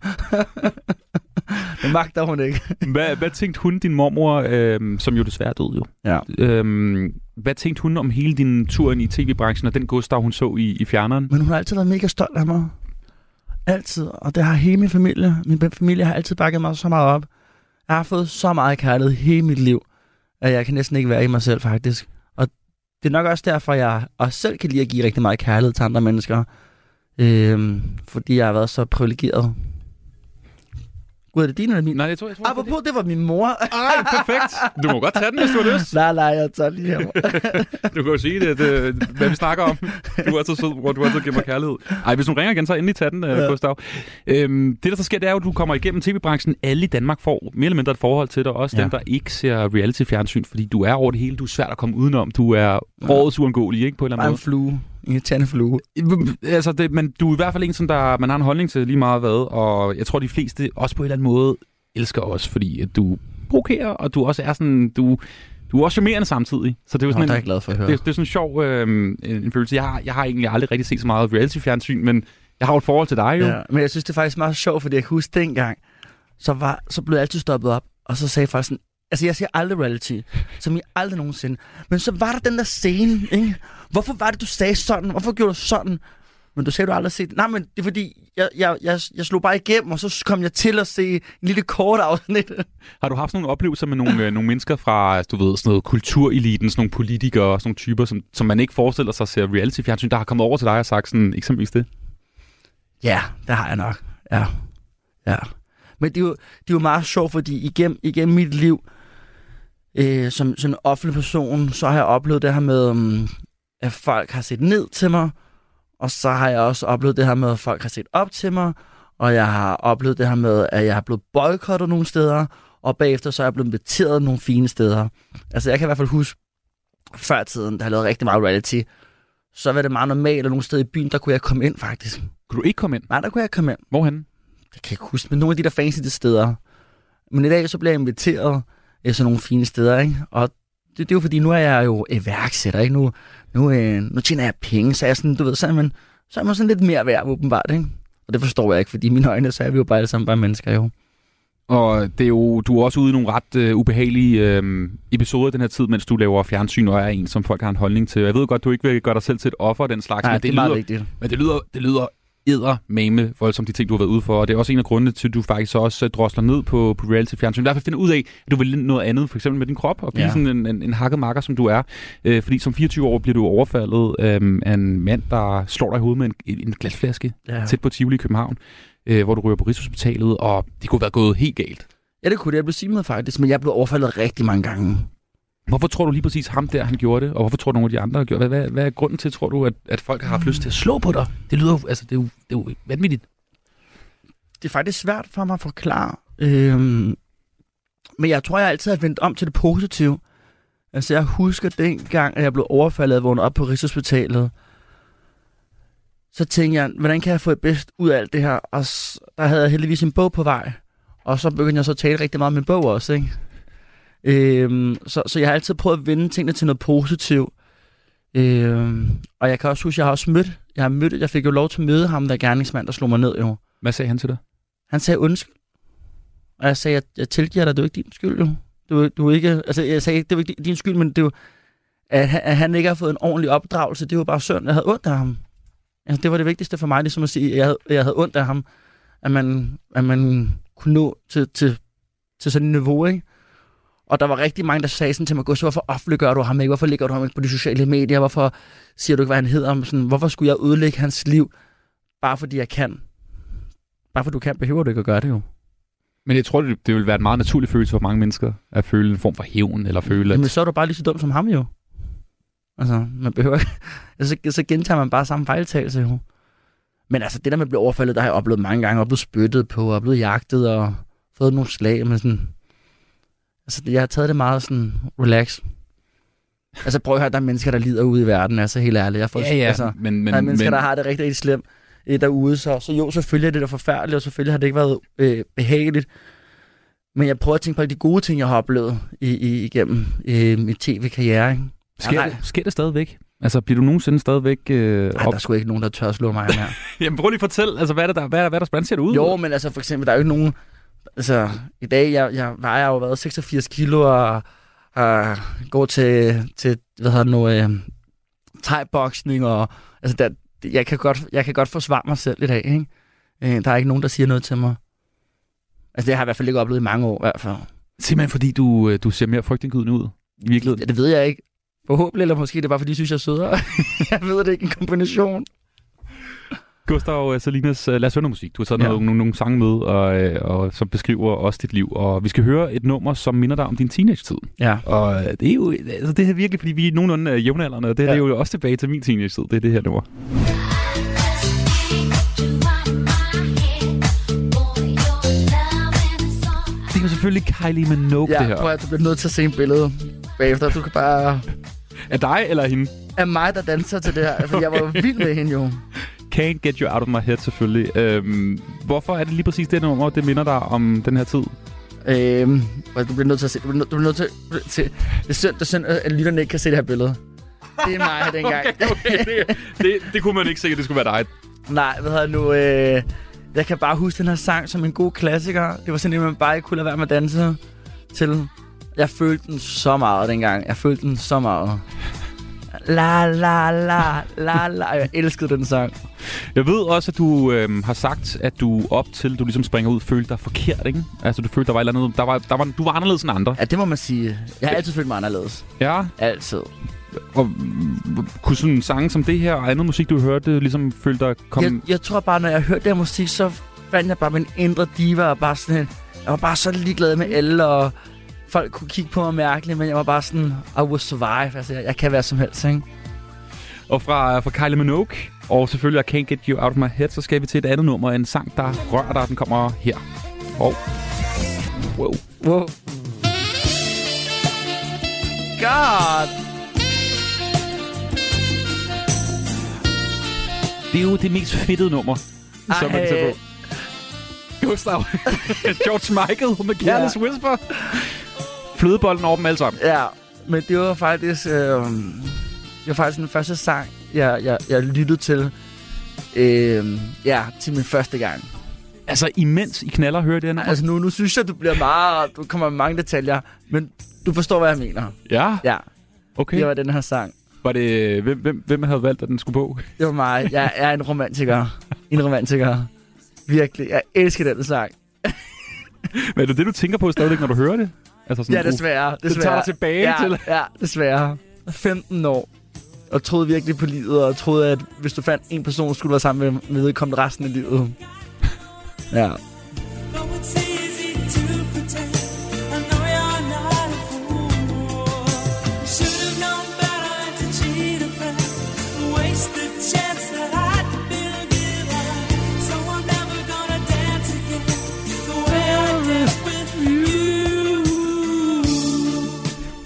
det magter hun ikke. Hvad, hvad tænkte hun, din mormor, øh, som jo desværre døde jo? Ja. Øh, hvad tænkte hun om hele din tur ind i tv-branchen og den Gustav, hun så i, i fjerneren? Men hun har altid været mega stolt af mig. Altid. Og det har hele min familie. Min familie har altid bakket mig så meget op. Jeg har fået så meget kærlighed hele mit liv, at jeg kan næsten ikke være i mig selv, faktisk. Og det er nok også derfor, jeg også selv kan lide at give rigtig meget kærlighed til andre mennesker. Øhm, fordi jeg har været så privilegeret. Gud, er det din eller min? Nej, jeg tror, jeg tror Apropos, det var min mor. Ej, perfekt. Du må godt tage den, hvis du har lyst. nej, nej, jeg tager lige her. Du kan jo sige det, det, hvad vi snakker om. Du er altid sød, hvor du altid giver mig kærlighed. Ej, hvis du ringer igen, så endelig tag den, ja. Ja. Gustav. Øhm, det, der så sker, det er jo, at du kommer igennem tv-branchen. Alle i Danmark får mere eller mindre et forhold til dig. Også ja. Dem, der ikke ser reality-fjernsyn, fordi du er over det hele. Du er svært at komme udenom. Du er årets uundgåelig, ikke? På en eller anden en flue. En irriterende flue. Altså, det, men du er i hvert fald en, som der, man har en holdning til lige meget hvad. Og jeg tror, de fleste også på en eller anden måde elsker os, fordi at du provokerer, og du også er sådan... Du, du er også charmerende samtidig. Så det er jo Nå, sådan det er en, jeg glad for at høre. Det, det er sådan en sjov øh, en, følelse. Jeg har, jeg har egentlig aldrig rigtig set så meget reality-fjernsyn, men jeg har jo et forhold til dig jo. Ja, men jeg synes, det er faktisk meget sjovt, fordi jeg kan huske dengang, så, var, så blev jeg altid stoppet op, og så sagde faktisk sådan, altså jeg siger aldrig reality, som jeg aldrig nogensinde. Men så var der den der scene, ikke? Hvorfor var det, du sagde sådan? Hvorfor gjorde du sådan? Men du sagde, du aldrig set det. Nej, men det er fordi, jeg, jeg, jeg, jeg slog bare igennem, og så kom jeg til at se en lille kort afsnit. Har du haft nogle oplevelser med nogle, øh, nogle mennesker fra, du ved, sådan noget kultureliten, sådan nogle politikere og sådan nogle typer, som, som man ikke forestiller sig ser reality-fjernsyn, der har kommet over til dig og sagt sådan, eksempelvis det? Ja, det har jeg nok. Ja. ja. Men det er, jo, det er jo meget sjovt, fordi igennem, igennem mit liv, øh, som, som en offentlig person, så har jeg oplevet det her med, um, at folk har set ned til mig, og så har jeg også oplevet det her med, at folk har set op til mig, og jeg har oplevet det her med, at jeg har blevet boykottet nogle steder, og bagefter så er jeg blevet inviteret nogle fine steder. Altså jeg kan i hvert fald huske, før tiden, der har lavet rigtig meget reality, så var det meget normalt, at nogle steder i byen, der kunne jeg komme ind faktisk. Kunne du ikke komme ind? Nej, der kunne jeg komme ind. Hvorhen? Jeg kan ikke huske, men nogle af de der fancy steder. Men i dag så bliver jeg inviteret til sådan nogle fine steder, ikke? Og det, det er jo fordi, nu er jeg jo iværksætter, ikke? Nu, nu, øh, nu tjener jeg penge, så er jeg sådan, du ved, så er man, så er man sådan lidt mere værd, åbenbart, ikke? Og det forstår jeg ikke, fordi i mine øjne, så er vi jo bare alle sammen bare mennesker, jo. Og det er jo, du er også ude i nogle ret øh, ubehagelige øh, episoder den her tid, mens du laver fjernsyn og er en, som folk har en holdning til. Jeg ved godt, du ikke vil gøre dig selv til et offer den slags, Nej, men det er meget lyder, vigtigt. Men det lyder, det lyder æder mame voldsomt de ting, du har været ude for. Og det er også en af grundene til, at du faktisk også øh, drosler ned på, på reality-fjernsyn. I hvert fald finder ud af, at du vil noget andet, for eksempel med din krop, og blive Ja. sådan en, en, en hakket makker, som du er. Øh, fordi som 24 år bliver du overfaldet øh, af en mand, der slår dig i hovedet med en, en glasflaske Ja. tæt på Tivoli i København, øh, hvor du ryger på Rigshospitalet, og det kunne være gået helt galt. Ja, det kunne det. Jeg blev simet faktisk, men jeg blev overfaldet rigtig mange gange. Hvorfor tror du lige præcis ham der, han gjorde det? Og hvorfor tror du, nogle af de andre har gjort det? Hvad, hvad, hvad er grunden til, tror du, at, at folk har haft lyst til at slå på dig? Det lyder jo, altså, det er jo, det er jo vanvittigt. det er faktisk svært for mig at forklare. Øhm, men jeg tror, jeg altid har vendt om til det positive. Altså, jeg husker dengang, at jeg blev overfaldet og vågnede op på Rigshospitalet. Så tænkte jeg, hvordan kan jeg få det bedst ud af alt det her? Og der havde jeg heldigvis en bog på vej. Og så begyndte jeg så at tale rigtig meget om min bog også, ikke? Øhm, så, så jeg har altid prøvet at vende tingene til noget positivt. Øhm, og jeg kan også huske, jeg har også mødt, jeg har mødt, jeg fik jo lov til at møde ham, der gerningsmand, der slog mig ned, jo. Hvad sagde han til dig? Han sagde undskyld. Og jeg sagde, at jeg tilgiver dig, det er ikke din skyld, jo. Du, du ikke, altså jeg sagde ikke, det er ikke din skyld, men det er jo, at, han- at han ikke har fået en ordentlig opdragelse, det var bare synd. Jeg havde ondt af ham. Altså, det var det vigtigste for mig, ligesom at sige, at jeg havde, jeg havde ondt af ham. At man, at man kunne nå til, til, til sådan et niveau, ikke? Og der var rigtig mange, der sagde sådan til mig, Gustav, hvorfor offentliggør du ham ikke? Hvorfor ligger du ham ikke på de sociale medier? Hvorfor siger du ikke, hvad han hedder? Sådan, hvorfor skulle jeg ødelægge hans liv, bare fordi jeg kan? Bare fordi du kan, behøver du ikke at gøre det jo. Men jeg tror, det, det vil være en meget naturlig følelse for mange mennesker, at føle en form for hævn, eller føle, at... Men så er du bare lige så dum som ham jo. Altså, man behøver ikke... Altså, så, så gentager man bare samme fejltagelse jo. Men altså, det der med at blive overfaldet, der har jeg oplevet mange gange, og blevet spyttet på, og blevet jagtet, og fået nogle slag, men sådan... Altså, jeg har taget det meget sådan, relax. Altså, prøv at høre, der er mennesker, der lider ude i verden, altså helt ærligt. Jeg får, Ja, ja, altså, men- men- der er mennesker, men- der har det rigtig, rigtig slemt øh, derude, så, så jo, selvfølgelig er det da forfærdeligt, og selvfølgelig har det ikke været øh, behageligt. Men jeg prøver at tænke på alle de gode ting, jeg har oplevet i, i, igennem øh, min tv-karriere. Sker, Nej, det, sker det stadigvæk? Altså, bliver du nogensinde stadigvæk... Øh, Nej, der er sgu ikke nogen, der tør at slå mig mere. Jamen, prøv lige at fortælle, altså, hvad er det der, hvad er, hvad er der, hvordan ser det ud? jo, men altså for eksempel, der er jo ikke nogen... Altså, i dag, jeg, jeg vejer jo været 86 kilo og, og går til, til hvad hedder det nu, øh, thai-boksning, og altså, der, jeg, kan godt, jeg kan godt forsvare mig selv i dag, ikke? Øh, der er ikke nogen, der siger noget til mig. Altså, det har jeg i hvert fald ikke oplevet i mange år, i hvert fald. Simpelthen fordi, du, øh, du ser mere frygtindgydende ud i virkeligheden. Ja, det ved jeg ikke. Forhåbentlig, eller måske det er bare, fordi de synes, jeg er sødere. jeg ved det ikke, en kombination. Gustav Salinas, øh, lad os høre noget musik. Du har taget Ja. ja. nogle, nogle, nogle sange med, og, øh, og, som beskriver også dit liv. Og vi skal høre et nummer, som minder dig om din teenage-tid. Ja. Og det er jo altså, det er virkelig, fordi vi er nogenlunde øh, jævnaldrende, og det, ja. Ja. det er jo også tilbage til min teenage-tid. Det er det her nummer. Det er jo selvfølgelig Kylie Minogue, Ja, det her. prøv at du bliver nødt til at se en billede bagefter. Du kan bare... Er dig eller hende? Er mig, der danser til det her. For jeg var vild med hende jo. Can't Get You Out of My Head, selvfølgelig. Øhm, hvorfor er det lige præcis det nummer, det minder dig om den her tid? Øhm, du bliver nødt til at se... Du bliver, nødt- du bliver nødt til, til... Det er synd, det er synd, at lytterne ikke kan se det her billede. Det er mig dengang. Okay, okay, det, det, det kunne man ikke se, at det skulle være dig. Nej, hvad hedder nu... Øh, jeg kan bare huske den her sang som en god klassiker. Det var sådan en, man bare ikke kunne lade være med at danse til. Jeg følte den så meget dengang. Jeg følte den så meget. La la la la la. Jeg elskede den sang. Jeg ved også, at du øhm, har sagt, at du op til, du ligesom springer ud, følte dig forkert, ikke? Altså, du følte, der var et eller andet, der var, der var, du var anderledes end andre. Ja, det må man sige. Jeg har altid følt mig anderledes. Ja. Altid. Og mm, kunne sådan en sange som det her og andet musik, du hørte, ligesom følte dig kom... Jeg, jeg tror bare, når jeg hørte den musik, så fandt jeg bare min indre diva og bare sådan, jeg var bare så ligeglad med alle, og folk kunne kigge på mig mærkeligt, men jeg var bare sådan, I will survive. Altså, jeg, jeg kan være som helst, ikke? Og fra, fra Kylie Minogue, og selvfølgelig I Can't Get You Out of My Head, så skal vi til et andet nummer, en sang, der rører dig, den kommer her. Og... Wow. Wow. God! Det er jo det mest fedtede nummer, Ej. som man kan tage på. Gustav. George Michael med Careless Ja. Whisper. Flødebolden over dem alle sammen. Ja, men det var faktisk, øh, det var faktisk den første sang, jeg, jeg, jeg lyttede til, øh, ja, til min første gang. Altså, imens I knaller hører det her nummer? Altså, nu, nu synes jeg, du bliver meget, du kommer med mange detaljer, men du forstår, hvad jeg mener. Ja? Ja. Okay. Det var den her sang. Var det... Hvem, hvem, hvem havde valgt, at den skulle på? Det var mig. Jeg er en romantiker. En romantiker. Virkelig. Jeg elsker den sang. Men er det det, du tænker på stadigvæk, når du hører det? Altså Ja, desværre. Det desværre. tager dig tilbage ja, til... Ja, desværre. 15 år. Og troede virkelig på livet, og troede, at hvis du fandt en person, skulle du være sammen med, med vedkommende resten af livet. Ja.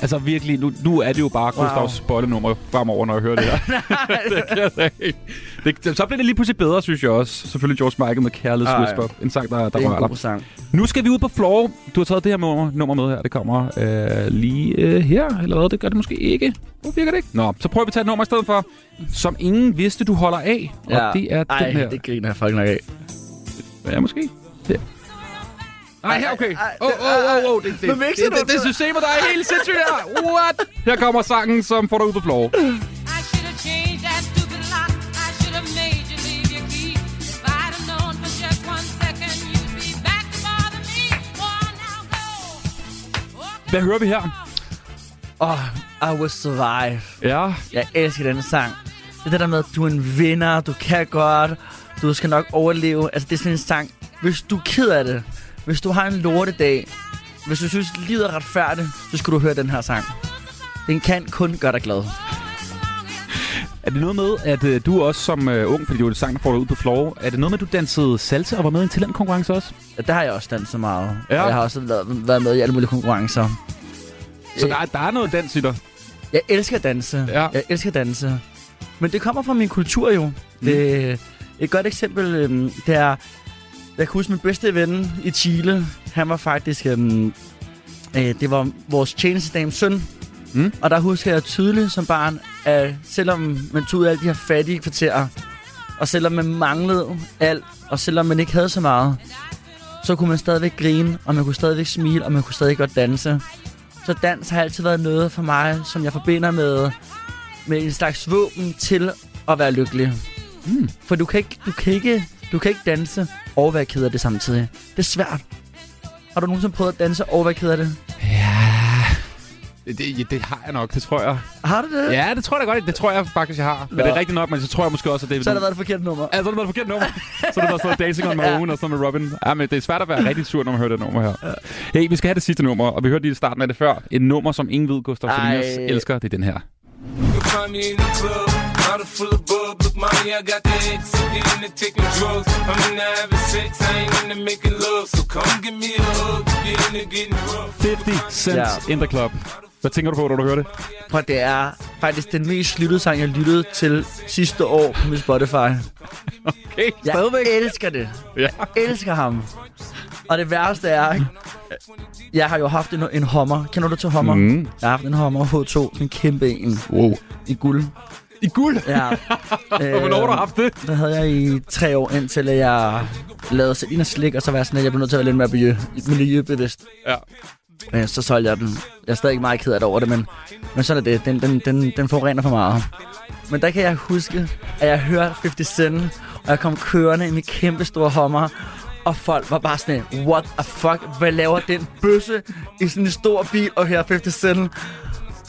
Altså virkelig, nu, nu er det jo bare Wow. Gustavs bollenummer fremover, når jeg hører det her. det ikke. det, så bliver det lige pludselig bedre, synes jeg også. Selvfølgelig George Michael med Careless Ej. Whisper. En sang, der, der Det er rører god sang. Nu skal vi ud på floor. Du har taget det her nummer, nummer med her. Det kommer øh, lige øh, her, eller hvad? Det gør det måske ikke. Hvor virker det ikke? Nå, så prøver vi at tage et nummer i stedet for, som ingen vidste, du holder af. Ja. Og det er Ej, den her. det griner jeg fucking nok af. Ja, måske. Ja. Nej, her, okay. Åh, åh, åh, åh. Det, du det, det systemet, der er helt sindssygt her. What? Her kommer sangen, som får dig ud på floor. Hvad hører vi her? Oh, I will survive. Ja. Jeg elsker den sang. Det er det der med, at du er en vinder, du kan godt, du skal nok overleve. Altså, det er sådan en sang. Hvis du er ked af det, hvis du har en lortedag, hvis du synes, livet er retfærdigt, så skal du høre den her sang. Den kan kun gøre dig glad. Er det noget med, at øh, du også som øh, ung, fordi du er sang, der får dig ud på floor, er det noget med, at du dansede salsa og var med i en talentkonkurrence også? Ja, der har jeg også danset meget. Ja. Og jeg har også været, været med i alle mulige konkurrencer. Så der, er- der er noget dans i dig? Jeg elsker at danse. Ja. Jeg elsker at danse. Men det kommer fra min kultur jo. Mm. Det, et godt eksempel, øhm, det er... Jeg kan huske min bedste ven i Chile. Han var faktisk... Øhm, øh, det var vores tjenestedames søn. Mm. Og der husker jeg tydeligt som barn, at selvom man tog ud af alle de her fattige kvarterer, og selvom man manglede alt, og selvom man ikke havde så meget, så kunne man stadigvæk grine, og man kunne stadigvæk smile, og man kunne stadig godt danse. Så dans har altid været noget for mig, som jeg forbinder med, med en slags våben til at være lykkelig. Mm. For du kan, ikke, du, kan ikke, du kan ikke danse og være ked af det samtidig. Det er svært. Har du nogensinde prøvet at danse og være ked af det? Det, det, det har jeg nok, det tror jeg. Har du det? Ja, det tror jeg da godt. Det tror jeg faktisk, jeg har. Men Nå. det er rigtigt nok, men så tror jeg måske også, at det er... Så har det været et forkert nummer. Ja, så har det været et forkert nummer. så har det været sådan Dancing on my Ja. own og sådan med Robin. Ja, men det er svært at være rigtig sur, når man hører det nummer her. Hey, vi skal have det sidste nummer, og vi hørte lige i starten af det før. Et nummer, som ingen ved, Gustav. Salinas elsker, det er den her. Bottle full of bub. Look, mommy, I got the X. Get into taking drugs. I'm into having sex. I ain't into making love. So come give me a hug. Get into getting rough. 50 Cent Ja. in the club. Hvad tænker du på, når du hører det? Prøv, det er faktisk den mest lyttede sang, jeg lyttede til sidste år på min Spotify. Okay, Jeg elsker det. Ja. Jeg elsker ham. Og det værste er, jeg har jo haft en, en Hummer. Kender du til Hummer? Mm. Jeg har haft en Hummer H2, sådan en kæmpe en. Wow. I guld. I guld? Ja. Hvornår har du haft det? Det havde jeg i tre år, indtil jeg lavede Selina Slik, og så var jeg sådan, at jeg blev nødt til at være lidt mere miljø, miljøbevidst. Ja. Øh, så solgte jeg den. Jeg er stadig ikke meget ked af det over det, men, men sådan er det. Den, den, den, den forurener for meget. Men der kan jeg huske, at jeg hørte 50 Cent, og jeg kom kørende i min kæmpe store Hummer, og folk var bare sådan, what the fuck, hvad laver den bøsse i sådan en stor bil og her 50 Cent?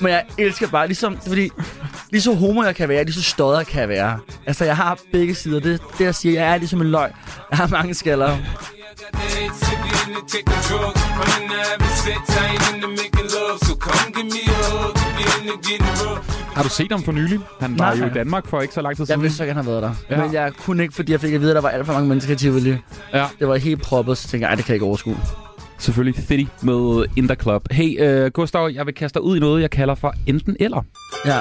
Men jeg elsker bare, ligesom, fordi, lige så homo jeg kan være, lige så stodder kan jeg være. Altså, jeg har begge sider. Det, det jeg siger, jeg er ligesom en løg. Jeg har mange skaller. Har du set ham for nylig? Han var Nej. jo i Danmark for ikke så lang tid Jeg siden. vidste ikke, han havde været der. Ja. Men jeg kunne ikke, fordi jeg fik at vide, at der var alt for mange mennesker i Tivoli. Ja. Det var helt proppet, så tænkte jeg, det kan jeg ikke overskue. Selvfølgelig Fitty med In The Club. Hey, uh, Gustav, jeg vil kaste dig ud i noget, jeg kalder for enten eller. Ja.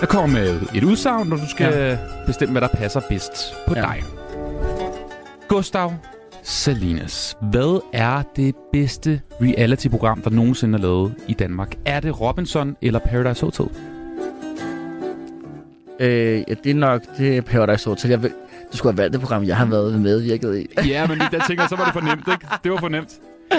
Jeg kommer med et udsagn, og du skal ja. bestemme, hvad der passer bedst på. Ja. dig. Gustav Salinas. Hvad er det bedste reality-program, der nogensinde er lavet i Danmark? Er det Robinson eller Paradise Hotel? Øh, ja, det er nok det er Paradise Hotel. Jeg vil, du skulle have valgt det program, jeg har været medvirket i. Ja, men der tænker jeg, så var det for nemt, ikke? Det var for nemt.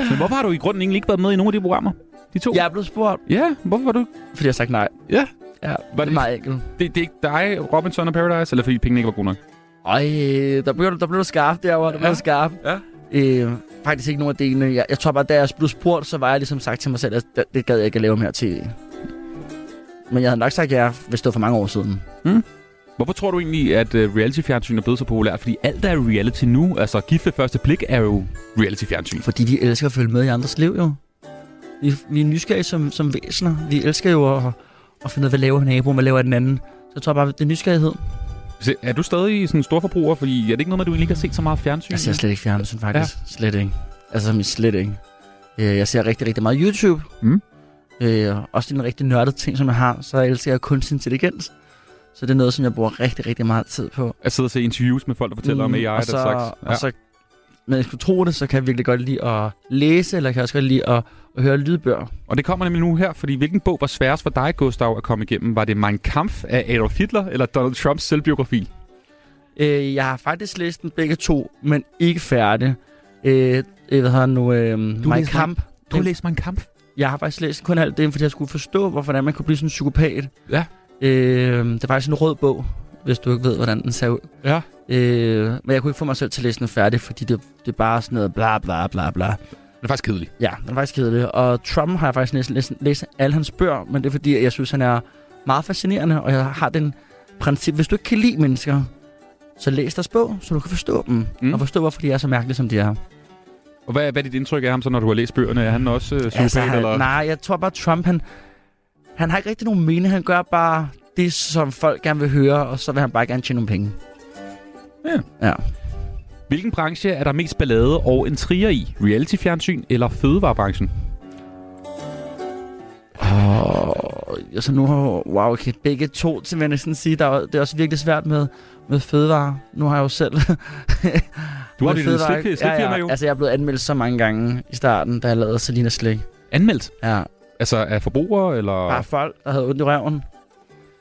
Men hvorfor har du i grunden egentlig ikke været med i nogen af de programmer? De to? Jeg er blevet spurgt, Ja, hvorfor var du fordi jeg har sagt nej. Ja. Ja, Var det er det- meget enkelt. Det, det er ikke dig, Robinson og Paradise, eller fordi pengene ikke var gode nok? Øj, der blev, der blev du skarp derovre. Der blev Ja. skarp. Ja. Øh, faktisk ikke nogen af delene. Jeg, jeg tror bare, da jeg blev spurgt, så var jeg ligesom sagt til mig selv, at det, det gad jeg ikke at lave mere tv. Men jeg havde nok sagt ja, hvis det var for mange år siden. Hvorfor tror du egentlig, at uh, reality-fjernsyn er blevet så populært? Fordi alt er reality nu. Altså, gift ved første blik er jo reality-fjernsyn. Fordi vi elsker at følge med i andres liv, jo. Vi, vi er nysgerrige som, som væsener. Vi elsker jo at, at finde ud af, hvad laver naboen, hvad laver den anden. Så jeg tror bare, det er nysgerrighed. Se, Er du stadig sådan en stor forbruger? Fordi er det ikke noget med, at du egentlig ikke har set så meget fjernsyn? Jeg ser slet ikke fjernsyn, faktisk. Ja. Slet ikke. Altså, slet ikke. Øh, Jeg ser rigtig, rigtig meget YouTube. Mm. Øh, også en rigtig nørdet ting, som jeg har. Så elsker jeg kunstig intelligens. Så det er noget, som jeg bruger rigtig, rigtig meget tid på. At sidde og se interviews med folk, der fortæller mm, om AI og den så, slags. Og så, men jeg skulle tro det, så kan jeg virkelig godt lide at læse, eller kan jeg også godt lide at, at høre lydbøger. Og det kommer nemlig nu her, fordi hvilken bog var sværest for dig, Gustav, at komme igennem? Var det Mein Kampf af Adolf Hitler, eller Donald Trumps selvbiografi? Øh, jeg har faktisk læst dem begge to, men ikke færdig. Øh, øh, hvad hedder nu? Øh, Mein læste Kamp. Du har læst Mein Kampf? Jeg har faktisk læst kun alt det, fordi jeg skulle forstå, hvorfor man kunne blive sådan en psykopat. Ja. Øh, det er faktisk en rød bog, hvis du ikke ved, hvordan den ser ud. Ja. Øh, men jeg kunne ikke få mig selv til at læse den færdig, fordi det, det er bare sådan noget bla bla bla bla. Den er faktisk kedelig. Ja, den er faktisk kedelig. Og Trump har jeg faktisk næsten læst, læst alle hans bøger, men det er fordi, jeg synes, han er meget fascinerende, og jeg har den princip, hvis du ikke kan lide mennesker, så læs deres bog, så du kan forstå dem, Mm. og forstå, hvorfor de er så mærkelige, som de er. Og hvad, hvad er dit indtryk af ham, så når du har læst bøgerne? Er han også øh, psykopat? Altså, eller? nej, jeg tror bare, Trump, han, han har ikke rigtig nogen mening. Han gør bare det, som folk gerne vil høre, og så vil han bare gerne tjene nogle penge. Ja. Ja. Hvilken branche er der mest ballade og intriger i? Reality-fjernsyn eller fødevarebranchen? Og altså nu har wow, okay, begge to, til jeg næsten sige. Der er, det er også virkelig svært med, med fødevarer. Nu har jeg jo selv... Du har dit fødevarer- slik- slikfirma jo. Altså, jeg er blevet anmeldt så mange gange i starten, da jeg lavede Selina Slik. Anmeldt? Ja. Altså af forbrugere, eller... Bare folk, der havde ondt i røven.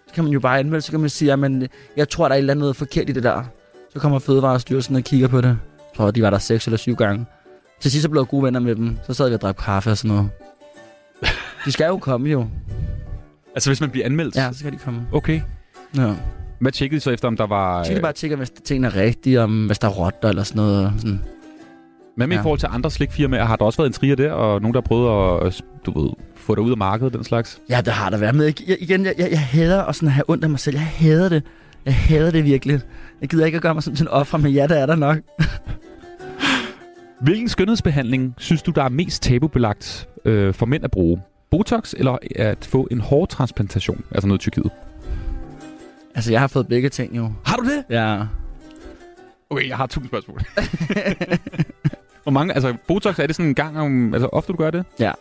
Så kan man jo bare anmelde, så kan man sige, at jeg tror, der er et eller andet forkert i det der. Så kommer Fødevarestyrelsen og kigger på det. Jeg tror, de var der seks eller syv gange. Til sidst så blev jeg gode venner med dem. Så sad vi og drak kaffe og sådan noget. De skal jo komme jo. Altså hvis man bliver anmeldt? Ja, så skal de komme. Okay. Ja. Hvad tjekkede I så efter, om der var... Så de bare tjekke, hvis tingene er rigtige, om hvis der er rotter eller sådan noget. Sådan. Hvad med ja. i forhold til andre slikfirmaer? Har der også været en trier der, og nogen, der har prøvet at du ved, få dig ud af markedet, den slags? Ja, det har der været. Men jeg, jeg, igen, jeg, jeg, jeg hader at sådan have ondt af mig selv. Jeg hader det. Jeg hader det virkelig. Jeg gider ikke at gøre mig sådan til en offer, men ja, det er der nok. Hvilken skønhedsbehandling synes du, der er mest tabubelagt øh, for mænd at bruge? Botox eller at få en hårtransplantation? Altså noget i Tyrkiet. Altså, jeg har fået begge ting jo. Har du det? Ja. Okay, jeg har tusind spørgsmål. Hvor mange, altså Botox, er det sådan en gang om, altså ofte du gør det? Ja.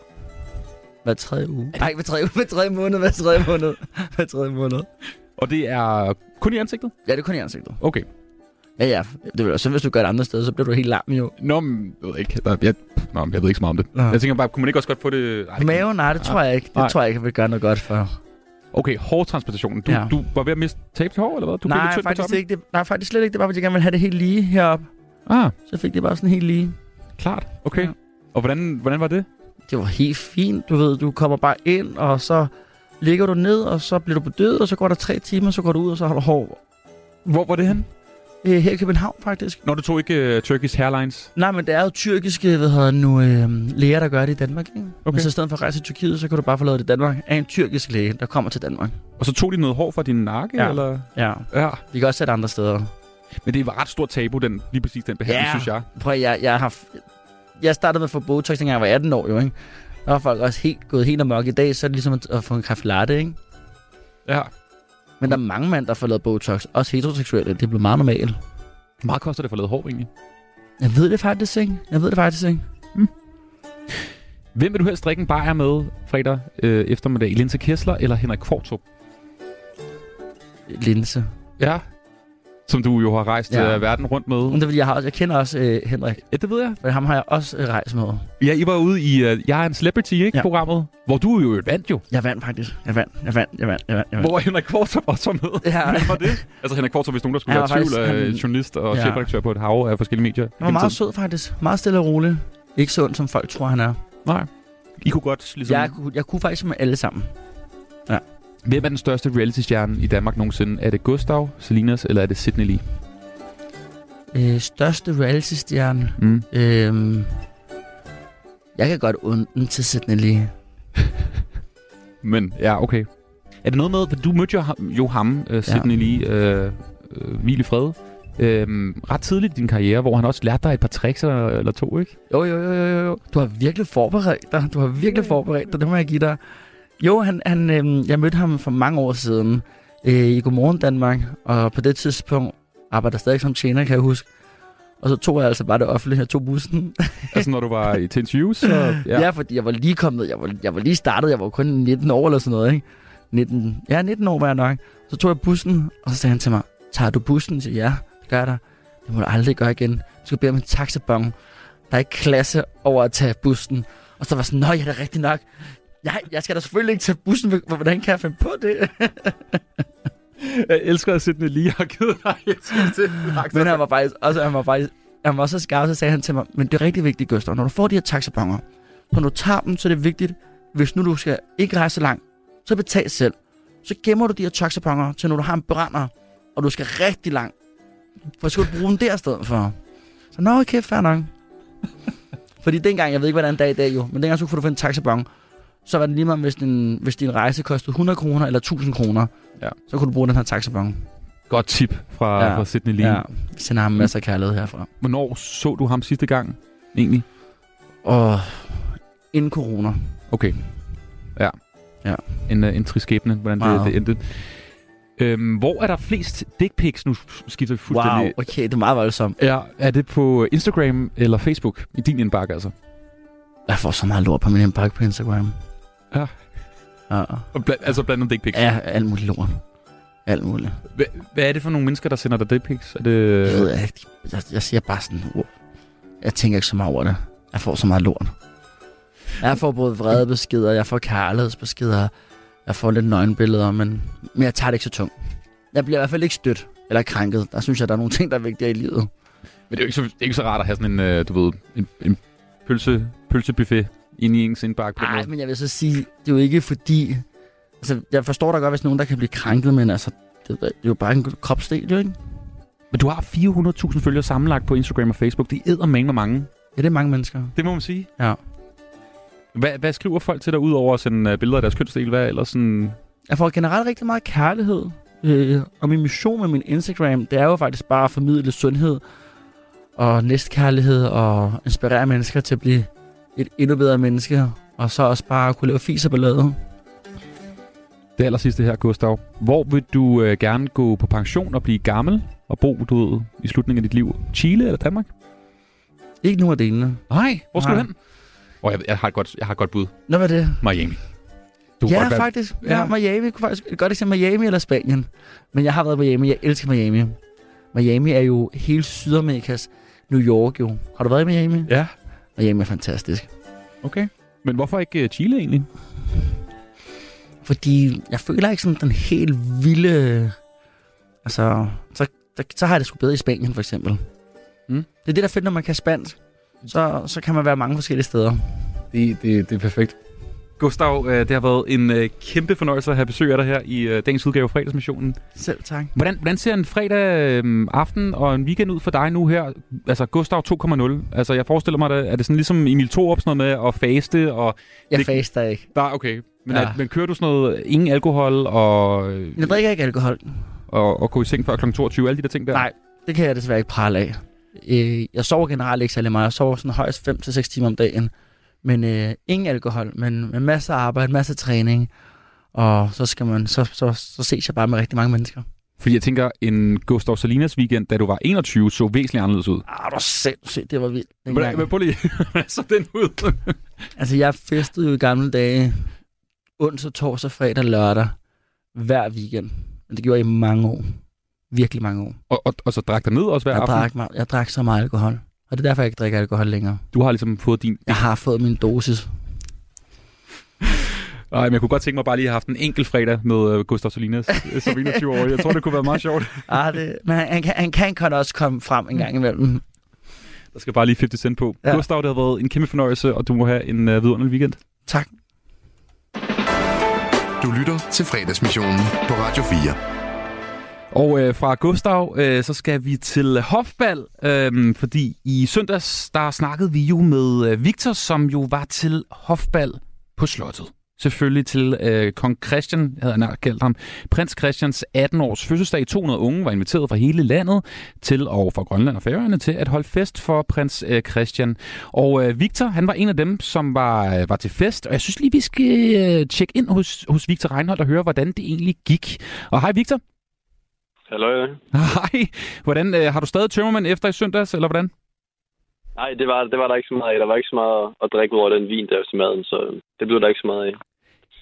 Hver tredje uge. Nej, hver tredje uge. Hver tredje måned. Hver tredje måned. Hver tredje måned. Og det er kun i ansigtet? Ja, det er kun i ansigtet. Okay. Ja, ja. Det vil så hvis du gør det andre steder, så bliver du helt lam jo. Nå, men, jeg ved ikke. Jeg, jeg, nå, jeg ved ikke så meget om det. Nå. Jeg tænker bare, kunne man ikke også godt få det... På maven? Nej, det tror jeg ikke. Det Nej. tror jeg ikke, jeg vil gøre noget godt for. Okay, hårtransplantationen. Du, Ja. du var ved at miste tabe til hår, eller hvad? Du blev nej, på faktisk ikke. Det, nej, faktisk slet ikke. Det var, fordi jeg gerne ville have det helt lige heroppe. Ah. Så fik det bare sådan helt lige. Klart. Okay. Ja. Og hvordan, hvordan var det? Det var helt fint. Du ved, du kommer bare ind, og så ligger du ned, og så bliver du bedøvet, og så går der tre timer, så går du ud, og så har du hår. Hvor var det hen? Øh, her i København, faktisk. Når du tog ikke uh, Turkish Airlines? Nej, men det er jo tyrkiske, hvad hedder nu, øh, læger, der gør det i Danmark, ikke? Okay. Men så i stedet for at rejse til Tyrkiet, så kan du bare få lavet det i Danmark af en tyrkisk læge, der kommer til Danmark. Og så tog de noget hår fra din nakke, Ja. eller? Ja. Ja. Vi kan også sætte andre steder. Men det var ret stort tabu, den, lige præcis den behandling, synes jeg. Prøv jeg, jeg har... Jeg startede med at få Botox, dengang jeg var 18 år, jo, ikke? Der var folk også helt, gået helt amok. I dag, så er det ligesom at, at få en kaffe latte, ikke? Ja. Men der er mange mænd, der får lavet Botox. Også heteroseksuelle. Det bliver meget normalt. Hvor meget koster det for at lave hår, egentlig? Jeg ved det faktisk ikke. Jeg ved det faktisk ikke. Hvem vil du helst drikke en bajer med fredag øh, eftermiddag? Linse Kessler eller Henrik Kvartrup? Linse. Ja. Som du jo har rejst Ja. ja. verden rundt med. Men det er, fordi jeg, har også, jeg kender også øh, Henrik. Ja, det ved jeg. For ham har jeg også øh, rejst med. Ja, I var ude i uh, Jeg er en Celebrity, ikke? Ja. Programmet. Hvor du jo vandt jo. Jeg vandt faktisk. Jeg vandt. Jeg vandt. Jeg vandt. Jeg vandt. Jeg vandt. Hvor Henrik Kvartrup også var med. Ja. Hvem var det? Altså Henrik Kvartrup, hvis nogen der skulle være tvivl, faktisk- er han- journalist og Ja. chefredaktør på et hav af forskellige medier. Han var meget sød faktisk. Meget stille og rolig. Ikke så ond, som folk tror, han er. Nej. I kunne godt ligesom... Jeg, kunne, jeg kunne faktisk med alle sammen. Ja. Hvem er den største reality-stjerne i Danmark nogensinde? Er det Gustav, Selinas eller er det Sidney Lee? Øh, største reality-stjerne. Mm. Øhm, jeg kan godt unden til Sidney Lee. Men ja, okay. Er det noget med, at du mødte jo ham, jo ham uh, Sidney ja. Lee, øh, øh, hvil i fred, øh, ret tidligt i din karriere, hvor han også lærte dig et par tricks eller, eller to, ikke? Jo, jo, jo, jo, jo. Du har virkelig forberedt dig. Du har virkelig forberedt dig. Det må jeg give dig. Jo, han, han, øhm, jeg mødte ham for mange år siden øh, i Godmorgen Danmark, og på det tidspunkt arbejdede jeg stadig som tjener, kan jeg huske. Og så tog jeg altså bare det offentlige, jeg tog bussen. altså når du var i til interviews? Så, Ja. ja. ja, fordi jeg var lige kommet, jeg var, jeg var lige startet, jeg var kun 19 år eller sådan noget, ikke? 19, ja, 19 år var jeg nok. Så tog jeg bussen, og så sagde han til mig, tager du bussen? Så ja, det gør jeg da. Det må du aldrig gøre igen. Du skal bede om en taxabon. Der er ikke klasse over at tage bussen. Og så var jeg sådan, nå ja, det er rigtigt nok. Jeg, jeg skal da selvfølgelig ikke tage bussen. Hvordan kan jeg finde på det? Jeg elsker, at Sidney Lee har givet dig et. Men han var faktisk også, han var faktisk, han var så skarp, så sagde han til mig, men det er rigtig vigtigt, Gustav, når du får de her taxabonger, når du tager dem, så er det vigtigt, hvis nu du skal ikke rejse langt, så betal selv. Så gemmer du de her taxabonger til, når du har en brænder, og du skal rigtig langt. For så skal du bruge dem der i stedet for. Så nå, okay, fair nok. Fordi dengang, jeg ved ikke, hvordan er i dag jo, men dengang så kunne du få en taxabong, så var det lige meget, hvis din, hvis din rejse kostede 100 kroner eller 1000 kroner, ja. så kunne du bruge den her taxabong. Godt tip fra, ja. fra Sidney Lee. Ja, vi sender ham masser af kærlighed herfra. Hvornår så du ham sidste gang, egentlig? Og inden corona. Okay. Ja. Ja. En, uh, en triskæbne, hvordan det, det endte. Øhm, hvor er der flest dick pics? Nu skifter vi fuldstændig. Wow, okay, det er meget voldsomt. Ja, er det på Instagram eller Facebook? I din indbakke, altså? Jeg får så meget lort på min indbakke på Instagram. Ja. Ja. Og bla- altså blandt dick pics? Ja, alt muligt lort. Alt muligt. Hva, hvad er det for nogle mennesker, der sender dig dick pics? Er det... Det ved jeg ikke. Jeg, jeg siger bare sådan, wow. jeg tænker ikke så meget over det. Jeg får så meget lort. Jeg får både vrede beskeder, jeg får kærlighedsbeskeder, jeg får lidt nøgenbilleder, men, men jeg tager det ikke så tungt. Jeg bliver i hvert fald ikke stødt eller krænket. Der synes jeg, der er nogle ting, der er vigtigere i livet. Men det er jo ikke så, ikke så rart at have sådan en, øh, du ved, en, en pølse, pølsebuffet inde i ens indbakke. Nej, men jeg vil så sige, det er jo ikke fordi... Altså, jeg forstår da godt, hvis nogen der kan blive krænket, men altså, det, det er jo bare en kropsdel, jo ikke? Men du har 400.000 følgere sammenlagt på Instagram og Facebook. Det er med mange. Ja, det er mange mennesker. Det må man sige. Ja. Hvad, hvad skriver folk til dig, ud over at sende øh, billeder af deres kønsdel? Hvad ellers sådan... Jeg får generelt rigtig meget kærlighed. Øh, og min mission med min Instagram, det er jo faktisk bare at formidle sundhed og næstkærlighed og inspirere mennesker til at blive et endnu bedre menneske. Og så også bare kunne lave fis og ballade. Det aller sidste her, Gustav. Hvor vil du øh, gerne gå på pension og blive gammel og bo du ved, i slutningen af dit liv? Chile eller Danmark? Ikke nogen af delene. Nej, hvor skal Nej. du hen? Oh, jeg, jeg, har et godt, jeg har et godt bud. Nå, hvad er det? Miami. Du ja, godt faktisk. Ja. Ja. ja, Miami kunne faktisk et godt eksempel Miami eller Spanien. Men jeg har været i Miami. Jeg elsker Miami. Miami er jo hele Sydamerikas New York jo. Har du været i Miami? Ja. Miami er fantastisk. Okay. Men hvorfor ikke øh, Chile egentlig? Fordi jeg føler ikke sådan den helt vilde... Altså, så, der, så har jeg det sgu bedre i Spanien for eksempel. Mm. Det er det, der er fedt, når man kan spansk. Så, så kan man være mange forskellige steder. Det, det, det er perfekt. Gustav, øh, det har været en øh, kæmpe fornøjelse at have besøg af dig her i øh, dagens udgave af fredagsmissionen. Selv tak. Hvordan, hvordan ser en fredag øh, aften og en weekend ud for dig nu her? Altså Gustav 2.0. Altså jeg forestiller mig, at er det sådan ligesom Emil Thorup sådan noget med at faste? Og Jeg det, faster ikke. Nej, okay. Men, Ja. at, men kører du sådan noget, ingen alkohol og, Jeg drikker ikke alkohol. og, og gå i seng før kl. 22, alle de der ting der? Nej, det kan jeg desværre ikke prale af. Jeg sover generelt ikke særlig meget. Jeg sover sådan højst 5-6 timer om dagen. Men øh, ingen alkohol, men med masser af arbejde, masser af træning. Og så skal man, så, så, så ses jeg bare med rigtig mange mennesker. Fordi jeg tænker, en Gustav Salinas weekend, da du var 21, så væsentligt anderledes ud. Ah, du er sindssygt, det var vildt. Men, men prøv lige, så den ud? Altså, jeg festede jo i gamle dage onsdag, torsdag, fredag, lørdag hver weekend. Men det gjorde jeg i mange år. Virkelig mange år. og, og, og så drak der ned også hver Jeg aften? drak, jeg drak så meget alkohol. Og det er derfor, jeg ikke drikker alkohol længere. Du har ligesom fået din... Jeg har fået min dosis. Nej, men jeg kunne godt tænke mig bare lige at have haft en enkelt fredag med uh, Gustav Salinas øh, som 21 år. Jeg tror, det kunne være meget sjovt. Ah, det, men han, han, kan, han kan godt også komme frem en gang imellem. Der skal bare lige 50 cent på. Ja. Gustav, det har været en kæmpe fornøjelse, og du må have en uh, vidunderlig weekend. Tak. Du lytter til fredagsmissionen på Radio 4. Og øh, fra Gustav, øh, så skal vi til Hofbal, øh, fordi i søndags, der snakkede vi jo med øh, Victor, som jo var til Hofbal på slottet. Selvfølgelig til øh, kong Christian, havde han kaldt ham, prins Christians 18-års fødselsdag. 200 unge var inviteret fra hele landet til, og fra Grønland og Færøerne, til at holde fest for prins øh, Christian. Og øh, Victor, han var en af dem, som var, øh, var til fest, og jeg synes lige, vi skal øh, tjekke ind hos, hos Victor Reinholdt og høre, hvordan det egentlig gik. Og hej Victor. Hallo, Hej. Hvordan, øh, har du stadig tømmermænd efter i søndags, eller hvordan? Nej, det var, det var der ikke så meget af. Der var ikke så meget at drikke ud over den vin der til maden, så det blev der ikke så meget af.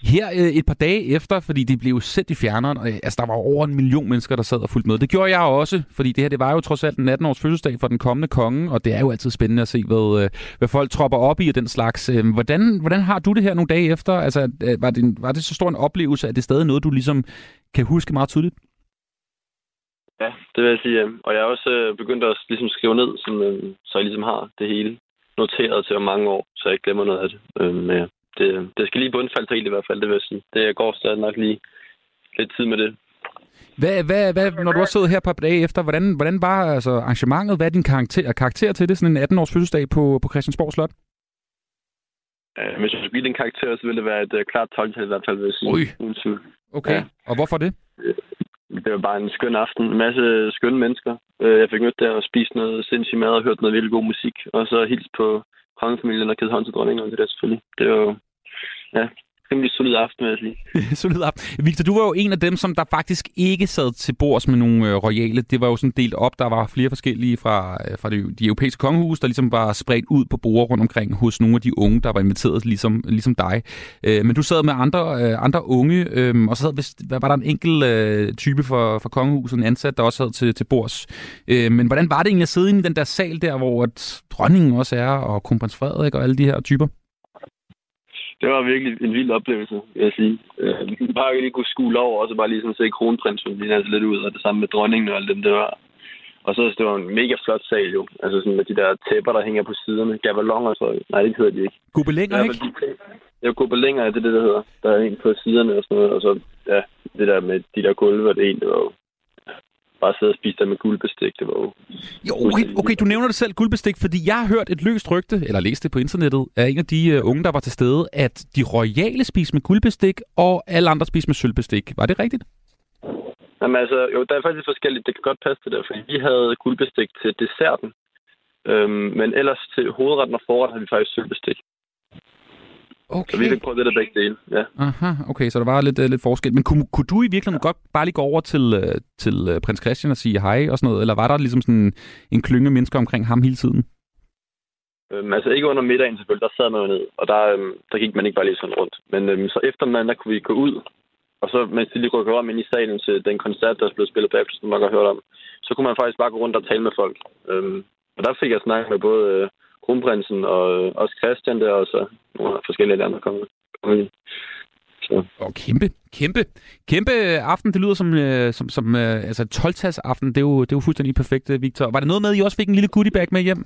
Her øh, et par dage efter, fordi det blev sendt i fjerneren, og, øh, altså der var over en million mennesker, der sad og fulgte med. Det gjorde jeg også, fordi det her det var jo trods alt en 18-års fødselsdag for den kommende konge, og det er jo altid spændende at se, hvad, øh, hvad folk tropper op i og den slags. Øh, hvordan, hvordan har du det her nogle dage efter? Altså, øh, var, det, var det så stor en oplevelse, at det stadig noget, du ligesom kan huske meget tydeligt? Ja, det vil jeg sige. Og jeg er også øh, begyndt at ligesom skrive ned, som, øh, så jeg ligesom har det hele noteret til om mange år, så jeg ikke glemmer noget af det. Øh, men ja, det, det skal lige bundfalde helt i hvert fald, det vil jeg sige. Det går stadig nok lige lidt tid med det. Hvad, hvad, hvad, når du har siddet her et par dage efter, hvordan, hvordan var altså, arrangementet? Hvad er din karakter, karakter til det, sådan en 18-års fødselsdag på, på Christiansborg Slot? Øh, hvis jeg skulle give det en karakter, så ville det være et øh, klart 12 i hvert fald, vil jeg sige. Ui. Okay, ja. og hvorfor det? Det var bare en skøn aften. En masse skønne mennesker. Øh, jeg fik mødt der og spist noget sindssygt mad og hørt noget virkelig god musik. Og så hils på kongefamilien og givet hånd til dronningen og det der selvfølgelig. Det var jo, ja, rimelig solid aften, vil jeg sige. Solid aften. Victor, du var jo en af dem, som der faktisk ikke sad til bords med nogle øh, royale. Det var jo sådan delt op. Der var flere forskellige fra, øh, fra de, de europæiske kongehus, der ligesom var spredt ud på bord rundt omkring hos nogle af de unge, der var inviteret ligesom, ligesom dig. Øh, men du sad med andre, øh, andre unge, øh, og så sad, hvis, hvad var der en enkelt øh, type for, for kongehuset, en ansat, der også sad til, til bords. Øh, men hvordan var det egentlig at sidde inde i den der sal der, hvor at dronningen også er, og kronprins Frederik og alle de her typer? Det var virkelig en vild oplevelse, vil jeg sige. Øh, bare lige kunne skule over, og så bare lige sådan se kronprinsen lige altså lidt ud, og det samme med dronningen og alt dem, det var. Og så det var en mega flot sal jo. Altså sådan med de der tæpper, der hænger på siderne. Gavalonger, så nej, det hedder de ikke. Gobelinger, ikke? Ja, gobelinger, det er det, der hedder. Der er en på siderne og sådan noget. Og så, ja, det der med de der gulve det ene, det var jo bare sidde og spise der med guldbestik. Det var jo... Jo, okay, okay, du nævner det selv, guldbestik, fordi jeg har hørt et løst rygte, eller læst det på internettet, af en af de uh, unge, der var til stede, at de royale spiser med guldbestik, og alle andre spiser med sølvbestik. Var det rigtigt? Jamen altså, jo, der er faktisk forskelligt. Det kan godt passe det der, fordi vi havde guldbestik til desserten. Øhm, men ellers til hovedretten og forret havde vi faktisk sølvbestik. Okay. Så vi fik prøvet lidt af begge dele, ja. Aha, okay, så der var lidt, uh, lidt forskel. Men kunne, kunne du i virkeligheden ja. godt bare lige gå over til, uh, til uh, prins Christian og sige hej og sådan noget? Eller var der ligesom sådan en klynge mennesker omkring ham hele tiden? Øhm, altså ikke under middagen selvfølgelig, der sad man jo ned, og der, øhm, der gik man ikke bare lige sådan rundt. Men øhm, så efter man, der kunne vi gå ud, og så mens de lige rykkede om ind i salen til den koncert, der blev spillet bagefter, som man godt hørt om, så kunne man faktisk bare gå rundt og tale med folk. Øhm, og der fik jeg snakket med både øh, kronprinsen og øh, også Christian der, og så nogle forskellige andre kongelige. Så. Og kæmpe, kæmpe, kæmpe aften. Det lyder som, øh, som, som øh, altså 12 aften. Det er, jo, det er jo fuldstændig perfekt, øh, Victor. Var det noget med, at I også fik en lille goodie bag med hjem?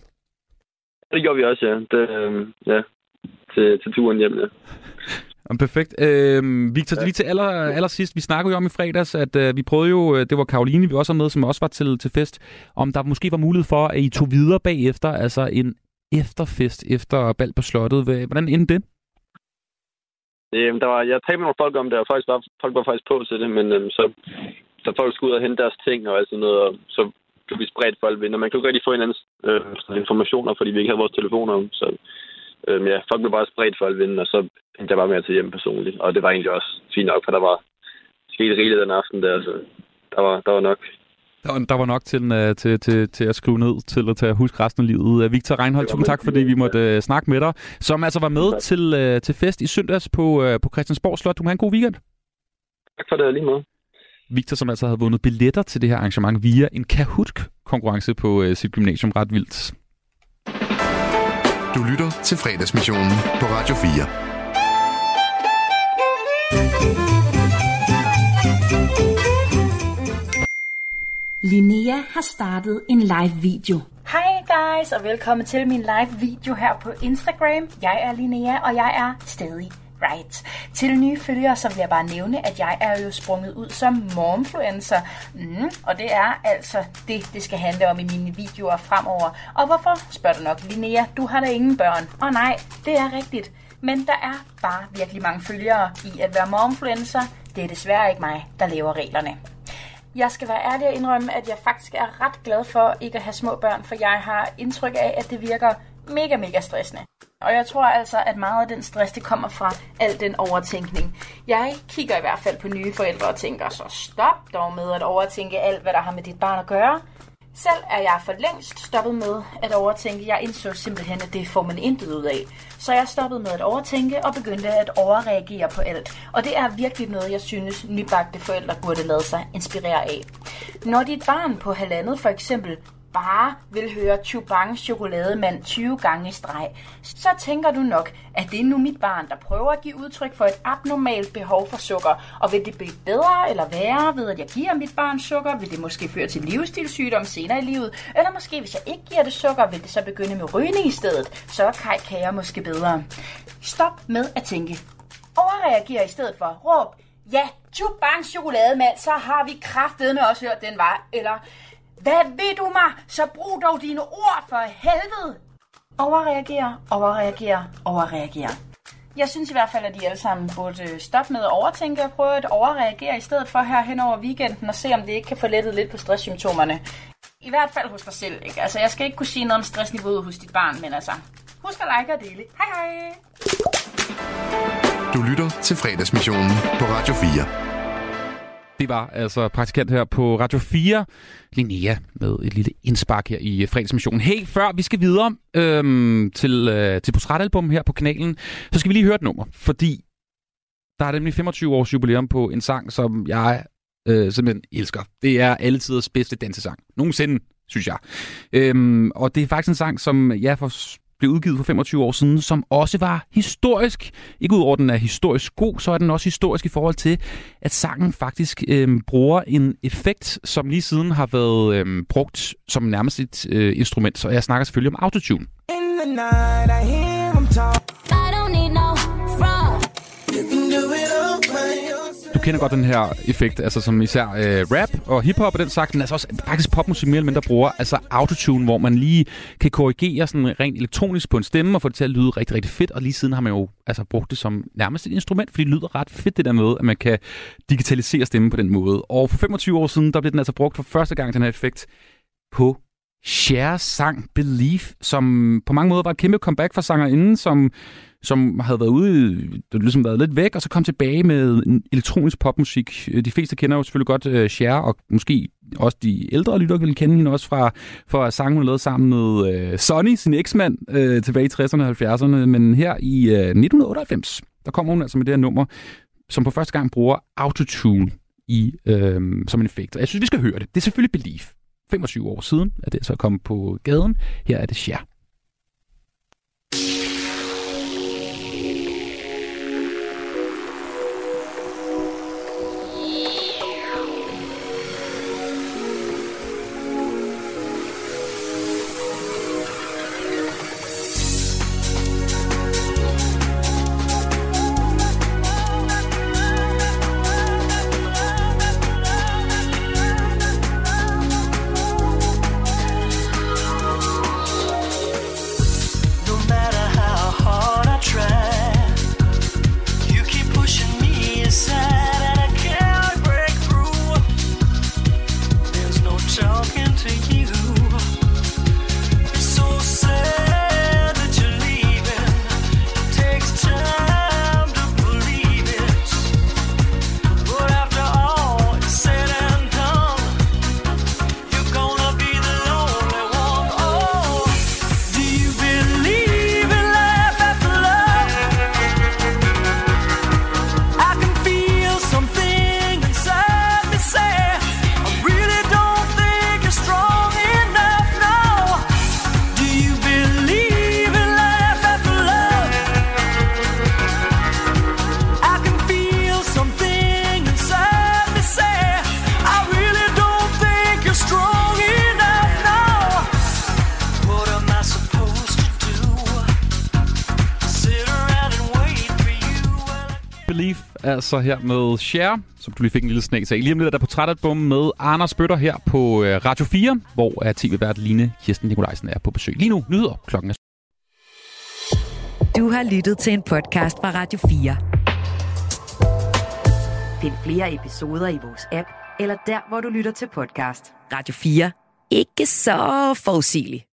Det gjorde vi også, ja. Det, øh, ja. Til, til turen hjem, ja. Jamen, perfekt. Øh, Victor, ja. lige til aller, aller sidst, vi snakkede jo om i fredags, at øh, vi prøvede jo, øh, det var Karoline, vi også var med, som også var til, til fest, om der måske var mulighed for, at I tog videre bagefter, altså en efterfest efter bal på slottet. Hvordan endte det? Øhm, der var, jeg talte med nogle folk om det, og faktisk var, folk var faktisk på til det, men øhm, så, så folk skulle ud og hente deres ting og alt sådan noget, og så blev vi spredt folk ved, og man kunne ikke rigtig få hinandens øh, informationer, fordi vi ikke havde vores telefoner så øhm, ja, folk blev bare spredt folk vind, og så endte jeg bare med at tage hjem personligt, og det var egentlig også fint nok, for der var sket rigeligt den aften der, så der var, der var nok. Der var, der var nok til, uh, til, til, til at skrive ned, til at, til at huske resten af livet. Uh, Victor Reinhold, tusind tak, fordi vi måtte uh, snakke med dig, som altså var med til, uh, til fest i søndags på, uh, på Christiansborg Slot. Du må have en god weekend. Tak for det, lige måde. Victor, som altså havde vundet billetter til det her arrangement via en Kahoot-konkurrence på uh, sit gymnasium ret vildt. Du lytter til fredagsmissionen på Radio 4. Linnea har startet en live video. Hej guys, og velkommen til min live video her på Instagram. Jeg er Linnea, og jeg er stadig right. Til nye følgere, så vil jeg bare nævne, at jeg er jo sprunget ud som momfluencer. Mm, og det er altså det, det skal handle om i mine videoer fremover. Og hvorfor, spørger du nok, Linnea, du har da ingen børn. Og nej, det er rigtigt. Men der er bare virkelig mange følgere i at være momfluencer. Det er desværre ikke mig, der laver reglerne. Jeg skal være ærlig og indrømme, at jeg faktisk er ret glad for ikke at have små børn, for jeg har indtryk af, at det virker mega, mega stressende. Og jeg tror altså, at meget af den stress, det kommer fra al den overtænkning. Jeg kigger i hvert fald på nye forældre og tænker, så stop dog med at overtænke alt, hvad der har med dit barn at gøre. Selv er jeg for længst stoppet med at overtænke. Jeg indså simpelthen, at det får man intet ud af. Så jeg stoppede med at overtænke og begyndte at overreagere på alt. Og det er virkelig noget, jeg synes, nybagte forældre burde lade sig inspirere af. Når dit barn på halvandet for eksempel bare vil høre Chubang chokolademand 20 gange i streg, så tænker du nok, at det er nu mit barn, der prøver at give udtryk for et abnormalt behov for sukker. Og vil det blive bedre eller værre ved, at jeg giver mit barn sukker? Vil det måske føre til livsstilssygdom senere i livet? Eller måske, hvis jeg ikke giver det sukker, vil det så begynde med rygning i stedet? Så er kaj måske bedre. Stop med at tænke. Overreager i stedet for. Råb, ja, Chubang chokolademand, så har vi kraftedeme også hørt, den var. Eller hvad ved du mig? Så brug dog dine ord for helvede. Overreagere, overreagere, overreagere. Jeg synes i hvert fald, at de alle sammen burde øh, stoppe med at overtænke og prøve at overreagere i stedet for her hen over weekenden og se, om det ikke kan få lettet lidt på stresssymptomerne. I hvert fald hos dig selv, ikke? Altså, jeg skal ikke kunne sige noget om stressniveauet hos dit barn, men altså, husk at like og dele. Hej hej! Du lytter til fredagsmissionen på Radio 4. Det var altså praktikant her på Radio 4, Linnea, med et lille indspark her i øh, fredagsmissionen. Hey, før vi skal videre øhm, til, øh, til portrætalbum her på kanalen, så skal vi lige høre et nummer, fordi der er nemlig 25 års jubilæum på en sang, som jeg øh, simpelthen elsker. Det er alle bedste dansesang. Nogensinde, synes jeg. Øhm, og det er faktisk en sang, som jeg for blev udgivet for 25 år siden, som også var historisk. Ikke udover den er historisk god, så er den også historisk i forhold til, at sangen faktisk øh, bruger en effekt, som lige siden har været øh, brugt som nærmest et øh, instrument. Så jeg snakker selvfølgelig om autotune. In the night, I hear talk. I don't need no kender godt den her effekt, altså som især øh, rap og hiphop og den sagt, men altså også faktisk popmusik mere eller mindre bruger, altså autotune, hvor man lige kan korrigere sådan rent elektronisk på en stemme og få det til at lyde rigtig, rigtig fedt, og lige siden har man jo altså brugt det som nærmest et instrument, fordi det lyder ret fedt det der med, at man kan digitalisere stemmen på den måde. Og for 25 år siden, der blev den altså brugt for første gang, den her effekt, på Cher's sang Belief, som på mange måder var et kæmpe comeback for sangerinden, som som havde været ude, det ligesom været lidt væk, og så kom tilbage med en elektronisk popmusik. De fleste kender jo selvfølgelig godt uh, Cher, og måske også de ældre lyttere vil kende hende også fra, fra sangen, hun lavede sammen med uh, Sonny, sin eksmand, uh, tilbage i 60'erne og 70'erne. Men her i uh, 1998, der kommer hun altså med det her nummer, som på første gang bruger autotune i, uh, som en effekt. Og jeg synes, vi skal høre det. Det er selvfølgelig Belief. 25 år siden at det så kommet på gaden. Her er det Cher. Altså her med Cher, som du lige fik en lille snak af. Lige om lidt er der portrætalbum med Anders Bøtter her på øh, Radio 4, hvor tv-vært Line Kirsten Nikolajsen er på besøg. Lige nu, nyheder klokken er Du har lyttet til en podcast fra Radio 4. Find flere episoder i vores app, eller der, hvor du lytter til podcast. Radio 4. Ikke så forudsigeligt.